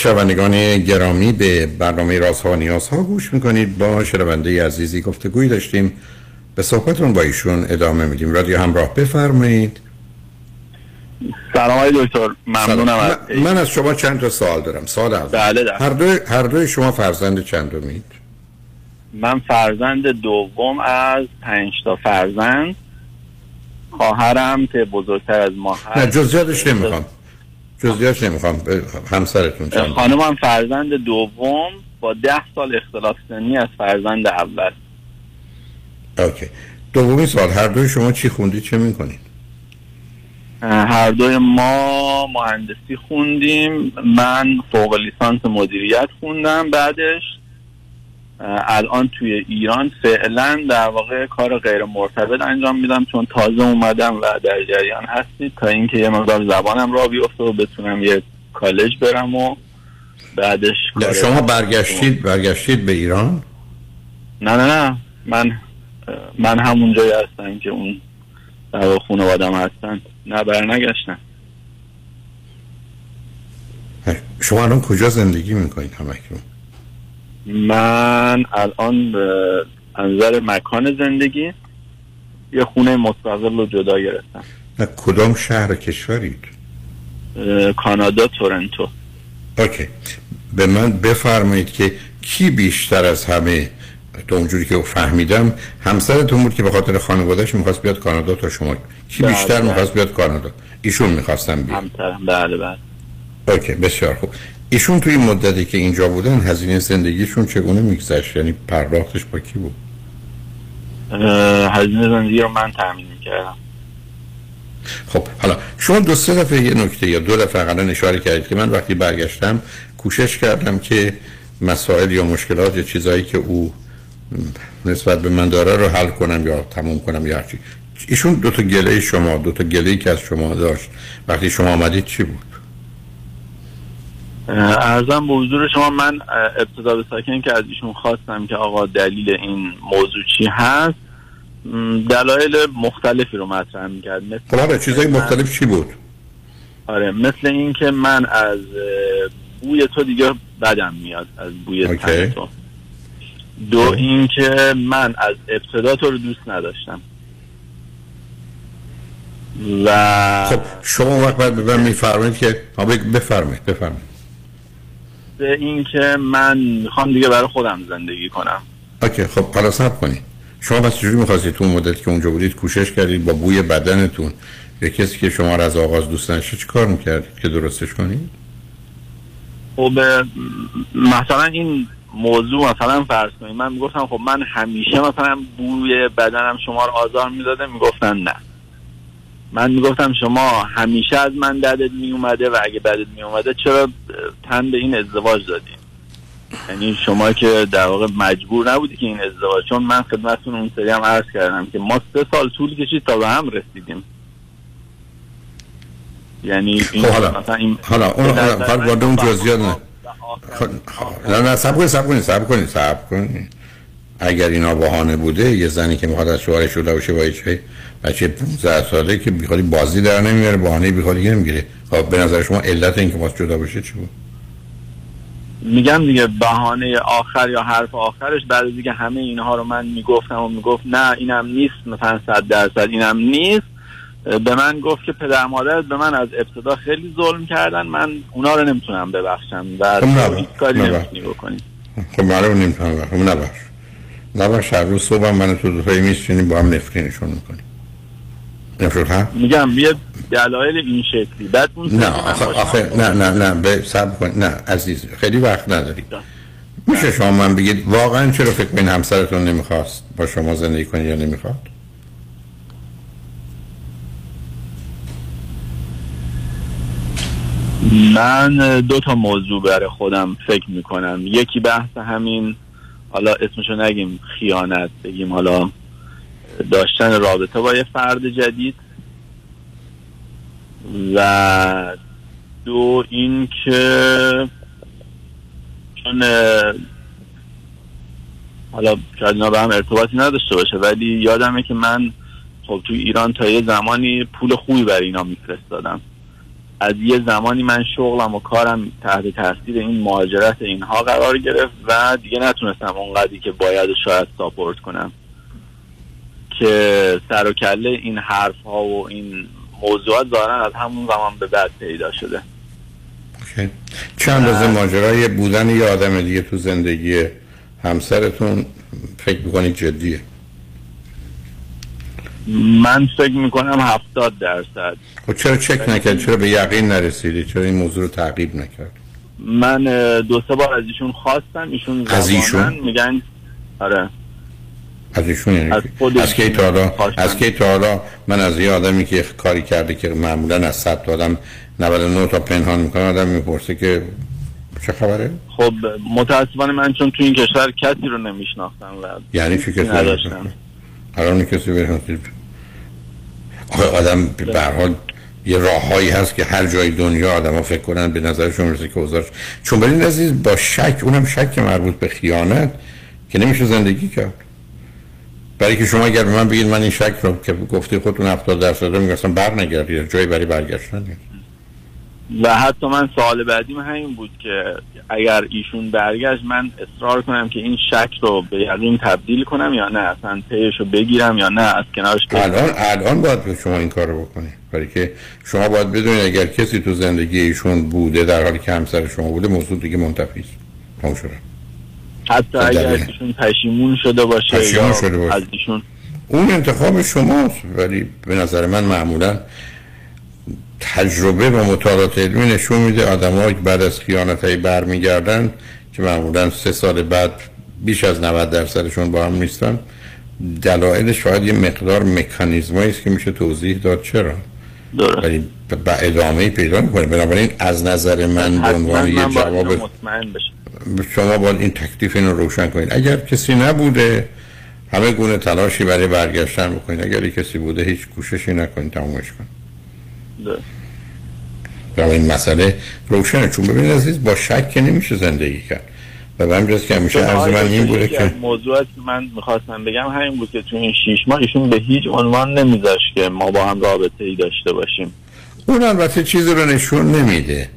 [SPEAKER 1] شنوندگان گرامی به برنامه رازها و نیازها گوش می‌کنید. با شنونده عزیزی گفتگویی داشتیم. به صحبتون با ایشون ادامه میدیم. رادیو همراه بفرمایید.
[SPEAKER 30] سلام آقای دکتر. ممنونم از
[SPEAKER 1] من, من از شما چند تا سوال دارم. سوال اول.
[SPEAKER 30] بله.
[SPEAKER 1] هر دو هر دوی شما فرزند چندمید
[SPEAKER 30] من فرزند دوم از پنج تا فرزند. خواهرم که بزرگتر از ما هست.
[SPEAKER 1] نه جزئیاتش نمی‌خوام. جزئیاتش نمی‌خوام همسرتون چند
[SPEAKER 30] خانمم فرزند دوم با ده سال اختلاف سنی از فرزند اول.
[SPEAKER 1] اوکی. دومی سوال هر دوی شما چی خوندید چه می‌کنید؟
[SPEAKER 30] هر دوی ما مهندسی خوندیم من فوق لیسانس مدیریت خوندم بعدش. الان توی ایران فعلا در واقع کار غیر مرتبط انجام میدم چون تازه اومدم و در جریان هستید تا اینکه یه مقدار زبانم را بیفته و بتونم یه کالج برم و بعدش
[SPEAKER 1] شما برگشتید برگشتید به ایران؟
[SPEAKER 30] نه نه نه. من من همون جایی هستم که اون در خانوادم هستن. نه برنگشتن.
[SPEAKER 1] شما الان کجا زندگی می‌کنید همکنون؟
[SPEAKER 30] من الان به انظر مکان زندگی یه خونه مستقل رو جدا گرفتم.
[SPEAKER 1] نه کدام شهر کشورید؟
[SPEAKER 30] کانادا تورنتو.
[SPEAKER 1] اوکی. به من بفرمایید که کی بیشتر از همه تو اونجوری که فهمیدم همسرتون بود که به خاطر خانوادهش می‌خواست بیاد کانادا تا شما. کی
[SPEAKER 30] بله
[SPEAKER 1] بیشتر
[SPEAKER 30] بله.
[SPEAKER 1] می‌خواست بیاد کانادا؟ ایشون می‌خواستم بیاد.
[SPEAKER 30] همسرم. بله بله.
[SPEAKER 1] اوکی بسیار خوب. ایشون توی این مدتی که اینجا بودن هزینه زندگیشون چگونه میگذشت؟ یعنی پرداختش با کی بود؟
[SPEAKER 30] هزینه زندگی رو من تامین می‌کردم.
[SPEAKER 1] خب حالا شما دو سه دفعه یه نکته یا دو دفعه قبلا اشاره کردید که من وقتی برگشتم کوشش کردم که مسائل یا مشکلات یا چیزایی که او نسبت به من داره رو حل کنم یا تموم کنم یا هرچی ایشون دو تا گله شما دو تا گله که از شما داشت وقتی شما آمدید چی بود؟
[SPEAKER 30] ارزم به حضور شما من ابتدا به ساکن که از ایشون خواستم که آقا دلیل این موضوع چی هست دلایل مختلفی رو مطرح می‌کرد. مثل
[SPEAKER 1] خب حالا چیزای مختلف چی بود؟
[SPEAKER 30] آره مثل این که من از بوی تو دیگه بدم میاد از بوی. تن تو. دو این که من از ابتدا تو رو دوست نداشتم. و
[SPEAKER 1] خب شما وقت به من میفرمایید که بفرمایید بفرمایید.
[SPEAKER 30] به این که من می‌خوام دیگه برای خودم زندگی کنم.
[SPEAKER 1] اوکی خب حالا صبر کنید شما بس چجوری می‌خواستید تو اون مدت که اونجا بودید کوشش کردید با بوی بدنتون؟ یه کسی که شما رو از آغاز دوست نداشته چی کار می‌کردید که درستش کنید
[SPEAKER 30] خب مثلا این موضوع مثلا فرض کنید من می‌گفتم خب من همیشه مثلا بوی بدنم شما رو آزار می‌داده می‌گفتن نه. من می‌گفتم شما همیشه از من بدت میومده و اگه بدت میومده چرا اه، تن به این ازدواج دادی؟ یعنی شما که در واقع مجبور نبودی که این ازدواج چون من خدمتتون اون سری هم عرض کردم که ما سه سال طول کشید تا به هم رسیدیم. یعنی این
[SPEAKER 1] خب حالا
[SPEAKER 30] مثلا این
[SPEAKER 1] حالا اون حالا وارد اون
[SPEAKER 30] این
[SPEAKER 1] جزئیات نه. نه نه صبر کنید صبر کنید صبر کنید صبر کنید. اگر اینا بهانه بوده یه زنی که می‌خواد از شوهرش جدا بشه با یه بچه 15 ساله که بیخوادی بازی در نمیاره بهانه بیخوادی نمی‌گیره. خب به نظر شما علت این که باز جدا بشه چی بود؟
[SPEAKER 30] میگم دیگه بهانه آخر یا حرف آخرش بعد دیگه همه اینها رو من می‌گفتم و می‌گفت نه اینم نیست مثلا صد درصد اینم نیست. به من گفت که پدر مادرت به من از ابتدا خیلی ظلم کردن من اونا رو نمی‌تونم ببخشم و
[SPEAKER 1] خب
[SPEAKER 30] کاری. نمی‌تونی بکنی.
[SPEAKER 1] خب معلوم نمی‌تونم خب نباش نباش هر روز صبح من تو دوتایی میشینیم با هم نفرینشون می‌کنیم.
[SPEAKER 30] میگم یه دلایل این شکلی. بعد اون
[SPEAKER 1] نه آخه, نه نه نه به صبر کن. نه عزیز خیلی وقت نداری. میشه شما من بگید واقعا چرا فکر کنید همسرتون نمی‌خواست با شما زندگی کنی یا نمی‌خواد؟
[SPEAKER 30] من دو تا موضوع برای خودم فکر می‌کنم. یکی بحث همین حالا اسمشو نگیم خیانت بگیم حالا داشتن رابطه با یه فرد جدید و دو این که چون حالا شاید اینا به هم ارتباطی نداشته باشه ولی یادمه که من خب تو ایران تا یه زمانی پول خوبی برای اینا میفرستادم. از یه زمانی من شغلم و کارم تحت تاثیر این مهاجرت اینها قرار گرفت و دیگه نتونستم اونقدری که باید شاید ساپورت کنم. که سر و کله این حرف ها و این موضوعات ظاهرا از همون زمان به بعد پیدا شده.
[SPEAKER 1] اوکی. چه اندازه ماجرای بودن یه آدم دیگه تو زندگی همسرتون فکر می‌کنید جدیه؟
[SPEAKER 30] من فکر می‌کنم هفتاد درصد.
[SPEAKER 1] خب چرا چک نکرد؟ چرا به یقین نرسیدی؟ چرا این موضوع رو تعقیب نکرد؟
[SPEAKER 30] من دو سه بار از ایشون خواستم ایشون
[SPEAKER 1] از ایشون؟
[SPEAKER 30] میگن آره.
[SPEAKER 1] از ایشون یعنی
[SPEAKER 30] از
[SPEAKER 1] کی؟
[SPEAKER 30] خودشون
[SPEAKER 1] از کی تا حالا. از کی تا حالا من از یه آدمی که کاری کرده که معمولا از 100 تا آدم 99 تا پنهان می‌کنه آدم می‌پرسه که چه خبره
[SPEAKER 30] خب متاسفانه من چون تو این کشور کسی رو نمیشناختم و
[SPEAKER 1] یعنی چی کسی
[SPEAKER 30] نداشتم
[SPEAKER 1] الان کسی بشناسید آخه آدم به حال یه راههایی هست که هر جای دنیا آدما فکر کنن به نظرشون می‌رسه که اوضاعش چون برین عزیز با شک اونم شک مربوط به خیانت که نمیشه زندگی کرد برای که شما اگر به من بگید من این شک رو که گفته خودتون 70 درصد رو می‌گفتم بر نگردید جایی برای برگشتن
[SPEAKER 30] و حتی من سوال بعدیم همین بود که اگر ایشون برگشت من اصرار کنم که این شک رو به یقین تبدیل کنم یا نه؟ اصلا پیش رو بگیرم یا نه؟ از کنارش
[SPEAKER 1] الان الان باید به شما این کار رو بکنید برای که شما باید بدونید اگر کسی تو زندگی ایشون بوده در حالی که همسر شما بوده موضوع دیگه منتفی است.
[SPEAKER 30] حتی اگر
[SPEAKER 1] دلیل.
[SPEAKER 30] ایشون پشیمون شده باشه
[SPEAKER 1] پشیمون شده باشه.
[SPEAKER 30] از ایشون
[SPEAKER 1] اون انتخاب شماست ولی به نظر من معمولا تجربه و مطالعات علمی نشون میده آدم بعد از خیانت هایی برمیگردن که معمولا سه سال بعد بیش از 90 درصدشون با هم نیستن. دلایلش شاید یه مقدار مکانیزمایی است که میشه توضیح داد. چرا؟ ولی به ادامه پیدا می‌کنه. بنابراین از نظر من به عنوان یه جواب شما باید این تکلیف اینو روشن کنید. اگر کسی نبوده همه گونه تلاشی برای برگشتن بکنید. اگر کسی بوده هیچ کوششی نکنید تمومش کنید. و این مسئله روشنه. چون ببینید عزیز با شک که نمیشه زندگی کرد. و به همجاست که همیشه عرض من این بوده که
[SPEAKER 30] موضوعات من می‌خواستم بگم همین بود که تو این شیش ماه ایشون به هیچ عنوان نمیذاشت که ما با هم رابطه ای داشته باشیم.
[SPEAKER 1] اون البته چیزی رو نشون نمیده.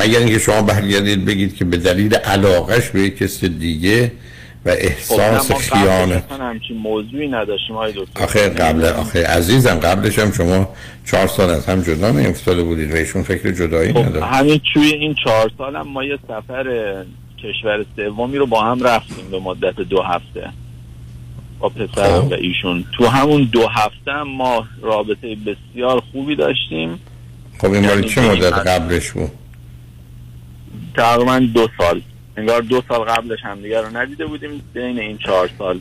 [SPEAKER 1] مگر اینکه شما برگردید بگید که به دلیل علاقش به کسی دیگه و احساس
[SPEAKER 30] خب
[SPEAKER 1] خیانت.
[SPEAKER 30] همچین موضوعی نداشتیم های دکتر.
[SPEAKER 1] آخه قبل آخه عزیزم قبلش هم شما چهار سال از هم جدا نیفتاده بودید و ایشون فکر جدایی
[SPEAKER 30] خب
[SPEAKER 1] نداره
[SPEAKER 30] همین توی این چهار سال هم ما یه سفر کشور سومی رو با هم رفتیم به مدت دو هفته با پسرم
[SPEAKER 1] خب.
[SPEAKER 30] و ایشون. تو همون دو هفته هم ما رابطه بسیار خوبی داشتیم.
[SPEAKER 1] خب این
[SPEAKER 30] یعنی
[SPEAKER 1] چه مدت. قبلش بود؟
[SPEAKER 30] تقریبا دو سال. انگار دو سال قبلش همدیگه رو ندیده بودیم. بین این چهار سال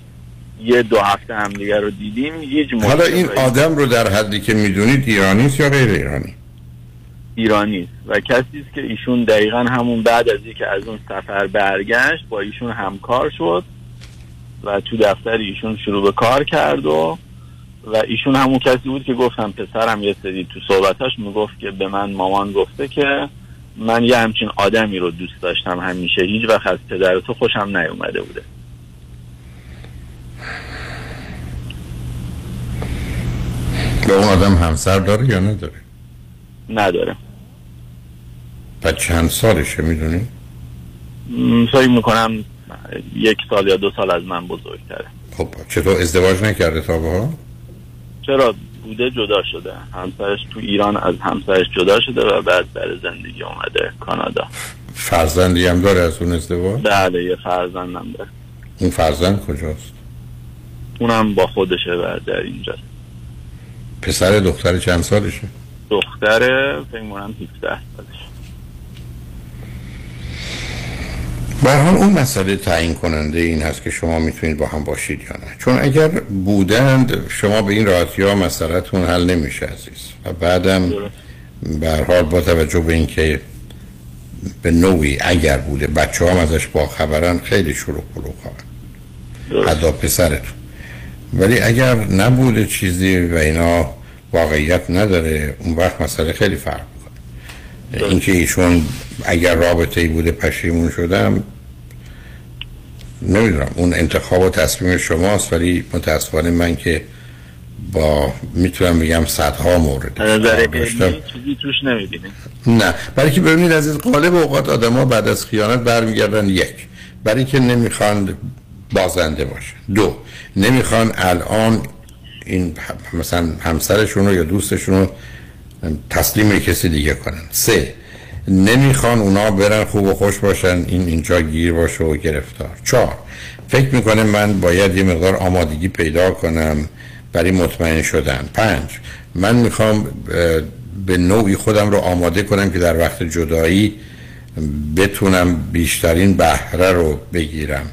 [SPEAKER 30] یه دو هفته همدیگه رو دیدیم. هیچ
[SPEAKER 1] حالا این آدم رو در حدی که می‌دونید ایرانی یا غیر ایرانی؟
[SPEAKER 30] ایرانی و کسی است که ایشون دقیقا همون بعد از اینکه از اون سفر برگشت با ایشون همکار شد و تو دفتر ایشون شروع به کار کرد و و ایشون همون کسی بود که گفتم پسرم یه سری تو صحبتاش می‌گفت که به من مامان گفته که من یه همچین آدمی رو دوست داشتم همیشه هیچ وقت از پدر تو خوشم نیومده بوده.
[SPEAKER 1] به اون آدم همسر داره یا نداره؟
[SPEAKER 30] نداره.
[SPEAKER 1] و چند سالشه می‌دونی؟
[SPEAKER 30] فکر می‌کنم یک سال یا دو سال از من بزرگتره.
[SPEAKER 1] خب چطور ازدواج نکرده تا حال؟
[SPEAKER 30] چرا؟ بوده جدا شده. همسرش تو ایران از همسرش جدا شده و بعد برای زندگی اومده کانادا.
[SPEAKER 1] فرزندی هم داره از اون ازدواج؟
[SPEAKER 30] بله یه فرزندم داره.
[SPEAKER 1] اون فرزند کجاست؟
[SPEAKER 30] اونم با خودشه و در اینجا.
[SPEAKER 1] پسر دختر چند سالشه؟
[SPEAKER 30] دختره فکر می‌کنم 17 سالش
[SPEAKER 1] به هر حال اون مسئله تعیین کننده این هست که شما می‌تونید با هم باشید یا نه. چون اگر بودند شما به این راحتی ها مسئلتون حل نمیشه عزیز. و بعدم به هر حال با توجه به اینکه به نوعی اگر بوده بچه هم ازش با خبرن خیلی شروع پلو خواهن حتی پسرتون. ولی اگر نبوده چیزی و اینا واقعیت نداره اون وقت مسئله خیلی فرق اینکه ایشون اگر رابطه ای بوده پشیمون شدم نمی‌دونم. اون انتخاب و تصمیم شماست ولی متاسفانه من که با می‌تونم بگم صدها مورد داشتم.
[SPEAKER 30] چیزی توش
[SPEAKER 1] نه. برای که ببینید از قالب اوقات آدما بعد از خیانت برمیگردن یک. برای که نمی‌خوان بازنده باشه دو. نمی‌خوان الان این مثلا همسرشون رو یا دوستشون رو تسلیم کسی دیگه کنن سه نمی‌خوان اونا برن خوب و خوش باشن این اینجا گیر باشه و گرفتار. چهار فکر می‌کنه من باید یه مقدار آمادگی پیدا کنم برای مطمئن شدن. پنج من می‌خوام به نوعی خودم رو آماده کنم که در وقت جدایی بتونم بیشترین بهره رو بگیرم.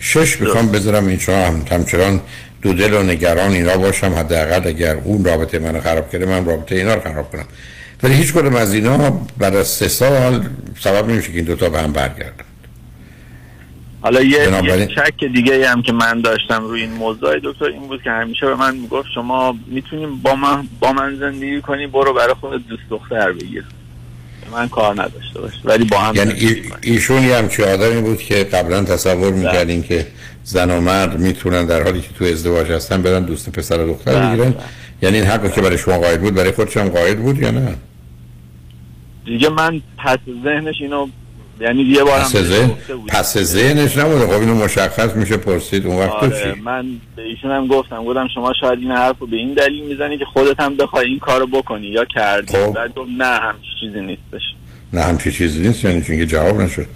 [SPEAKER 1] شش می‌خوام بذارم این هم. همچنان دو دل و نگران اینا باشم حداقل اگر اون رابطه منو خراب کرده من رابطه اینا رو خراب کنم. ولی هیچ کدوم از اینا بعد از سه سال سبب نمیشه که این دوتا به هم برگردن.
[SPEAKER 30] حالا یه, یه شک دیگه هم که من داشتم روی این موضوع دکتر این بود که همیشه به من می‌گفت شما می‌تونیم با من با من زندگی کنی برو برای خودت دوست دختر بگیر. من کار نداشته باش ولی با هم
[SPEAKER 1] یعنی ای- ایشون یه همچی آدمی بود که قبلا تصور می‌کردین که زن و مرد می‌تونن در حالی که تو ازدواج هستن برن دوست پسر و دختر
[SPEAKER 30] بله،
[SPEAKER 1] بگیرن. یعنی این حقی که برای شما قاید بود برای خودش هم قاید بود یا نه؟
[SPEAKER 30] دیگه من پس ذهنش اینو یعنی یه بارم
[SPEAKER 1] پس ذهن
[SPEAKER 30] بودم.
[SPEAKER 1] پس ذهنش نبوده. خب اینو مشخص میشه پرسید اون وقت
[SPEAKER 30] آره من به ایشون هم گفتم گفتم شما شاید این حرف رو به این دلیل می‌زنی که خودت هم بخوای این کارو بکنی یا کردی.
[SPEAKER 1] خب.
[SPEAKER 30] بعد نه همچین چیزی نیستش
[SPEAKER 1] نه همچی چیزی نیست یعنی چون که جواب نشد.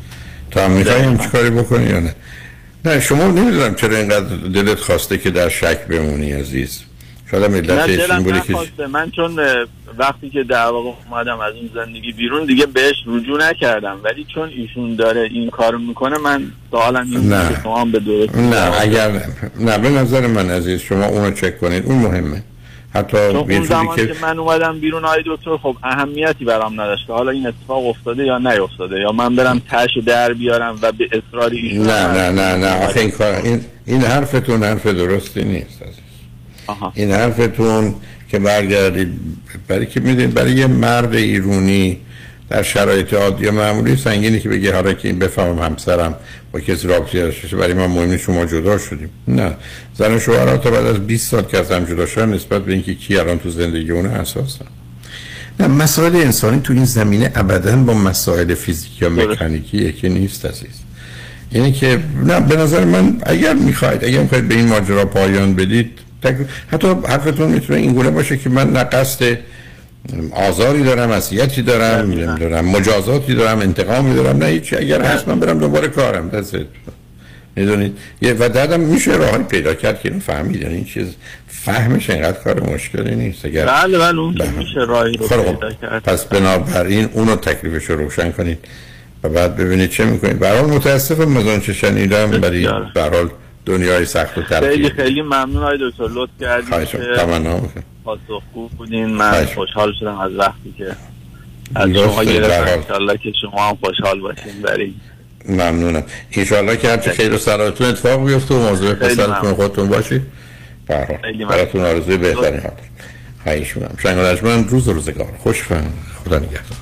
[SPEAKER 1] تو هم میخوایی همچی کاری بکنی یا نه؟ نه شما نمی‌دونم چرا اینقدر دلت خواسته که در شک بمونی عزیز. شاید که
[SPEAKER 30] نخواسته. من چون وقتی که در واقع اومدم از اون زندگی بیرون دیگه بهش رجوع نکردم. ولی چون ایشون داره این کارو می‌کنه من سوالم این
[SPEAKER 1] نه.
[SPEAKER 30] بود که شما هم به درستی
[SPEAKER 1] نه اگر نه به نظر من عزیز شما اونو چک کنید اون مهمه. حتی
[SPEAKER 30] اون
[SPEAKER 1] جوری
[SPEAKER 30] زمان
[SPEAKER 1] که
[SPEAKER 30] که من اومدم بیرون آقای دکتر خب اهمیتی برام نداشته حالا این اتفاق افتاده یا نیفتاده یا من برم تش در بیارم و به اصرار ایشون
[SPEAKER 1] نه. نه نه نه. آخه این کار این این حرفتون حرف درستی نیست عزیز. این حرفتون که برگردید برای که می‌دونید برای یه مرد ایرونی در شرایط عادی و معمولی سنگینی که بگه حالا که این بفهمم همسرم با کسی رابطه داشته برای من مهم نیست شما جدا شدیم. نه. زن و شوهر تا بعد از 20 سال که از هم جدا شدن نسبت به اینکه کی الان تو زندگی اون اساسا نه مسائل انسانی تو این زمینه ابدا با مسائل فیزیکی یا مکانیکی که نیست عزیز. یعنی که نه به نظر من اگر می‌خواید اگر می‌خواید به این ماجرا پایان بدید. حتی حرفتون می‌تونه این گونه باشه که من نه قصد آزاری دارم اذیتی دارم نمی‌دونم مجازاتی دارم انتقامی دارم نه هیچی. اگر هست من برم دوباره کارم دست می‌دونید؟ یه و بعدم میشه راهی پیدا کرد که اینو فهمید. یعنی این چیز فهمش اینقدر کار مشکلی نیست. اگر
[SPEAKER 30] بله بله اون که میشه راهی رو
[SPEAKER 1] خب،
[SPEAKER 30] پیدا کرد.
[SPEAKER 1] پس بنابراین اونو تکلیفش رو روشن کنید. و بعد ببینید چه می‌کنید. به هر حال متاسفم از آنچه شنیدم ولی به هر حال دنیای سخت و
[SPEAKER 30] خیلی خیلی ممنون آقای دکتر. لطف کردید
[SPEAKER 1] می‌کنم. تمنا. می‌کنم.
[SPEAKER 30] پاسخگو بودین. من خوشحال شدم از وقتی که از شما گرفتم. انشالله که شما هم خوشحال باشین. بریم.
[SPEAKER 1] ممنونم. انشاءالله که هرچی خیر و سلامتون اتفاق بیفته و موضوع پسرتون. خودتون باشید به هر حال.
[SPEAKER 30] خیلی ممنون.
[SPEAKER 1] براتون آرزوی بهترین حال خواهیشونم شنگ من روز روزگار. خوش فهم خدا نگهدار.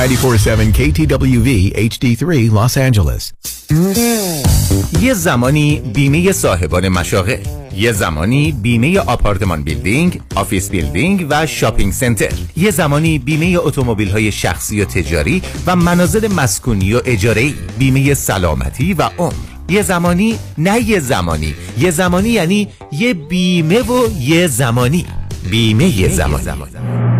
[SPEAKER 17] 947 KTWV HD3 Los Angeles.
[SPEAKER 32] یه زمانی بیمه صاحبان مشاغل یه زمانی بیمه apartment building، office building و shopping center. یه زمانی بیمه اتومبیل های شخصی و تجاری و منازل مسکونی و اجاره بیمه سلامتی و عمر. یه زمانی نه یه زمانی. یه زمانی یعنی یه بیمه و یه زمانی. بیمه یه زمانی.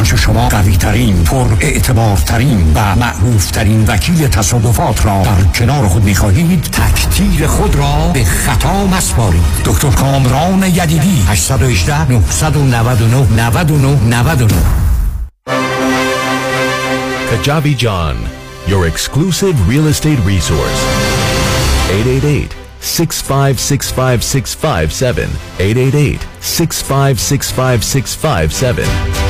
[SPEAKER 37] چنانچه شما قوی ترین پر اعتبار ترین و معروف ترین وکیل تصادفات را در کنار خود می خواهید تک تیر خود را به خطا مسپارید. دکتر کامران یدیدی 818 999 99 99
[SPEAKER 17] Kajabi John, your exclusive real estate resource. 888 6565657 888 6565657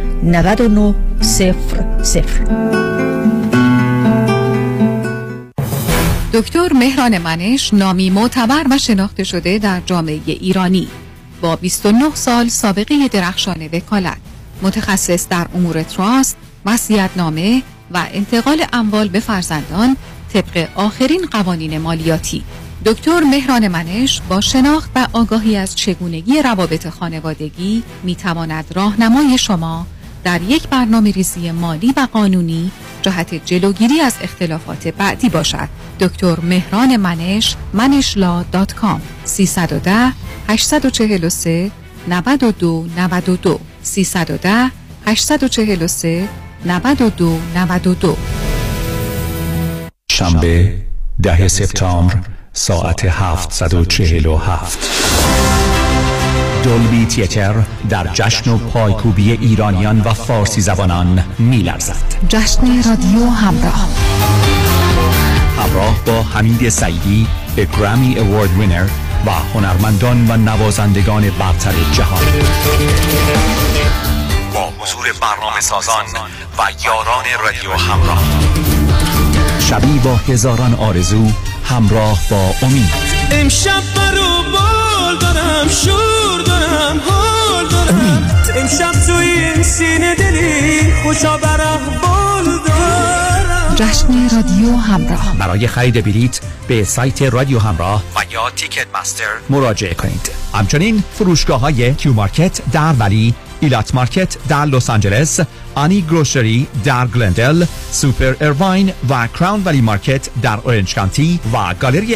[SPEAKER 7] دکتر مهران منش نامی معتبر و شناخته شده در جامعه ایرانی. با 29 سال سابقه درخشان وکالت. متخصص در امور تراست، نامه و انتقال اموال به فرزندان طبق آخرین قوانین مالیاتی. دکتر مهران منش با شناخت و آگاهی از چگونگی روابط خانوادگی می تواند راهنمای شما در یک برنامه ریزی مالی و قانونی جهت جلوگیری از اختلافات بعدی باشد. دکتر مهران منش منشلا دات کام 310 843 92 92 310 843 92 92
[SPEAKER 32] شنبه ده سپتامبر ساعت 747 دولبی تیتر در جشن و پایکوبی ایرانیان و فارسی زبانان میلرزد.
[SPEAKER 7] جشن رادیو همراه.
[SPEAKER 32] همراه با حمید سعیدی به گرامی اوارد وینر و هنرمندان و نوازندگان برتر جهان. با حضور برنامه سازان و یاران رادیو همراه. شبی با هزاران آرزو همراه با امید.
[SPEAKER 24] امشب برو دارم شور دارم حال دارم. امشب توی این سینه دلی خوشا برم بال دارم.
[SPEAKER 7] جشن رادیو همراه.
[SPEAKER 32] برای خرید بلیت به سایت رادیو همراه و یا تیکت مستر مراجعه کنید. همچنین فروشگاه های کیو مارکت در ولی ایلات market در لس آنجلس آنی grocery در گلندل سوپر ارواین و Crown Valley Market در اورنج کانتی و گالری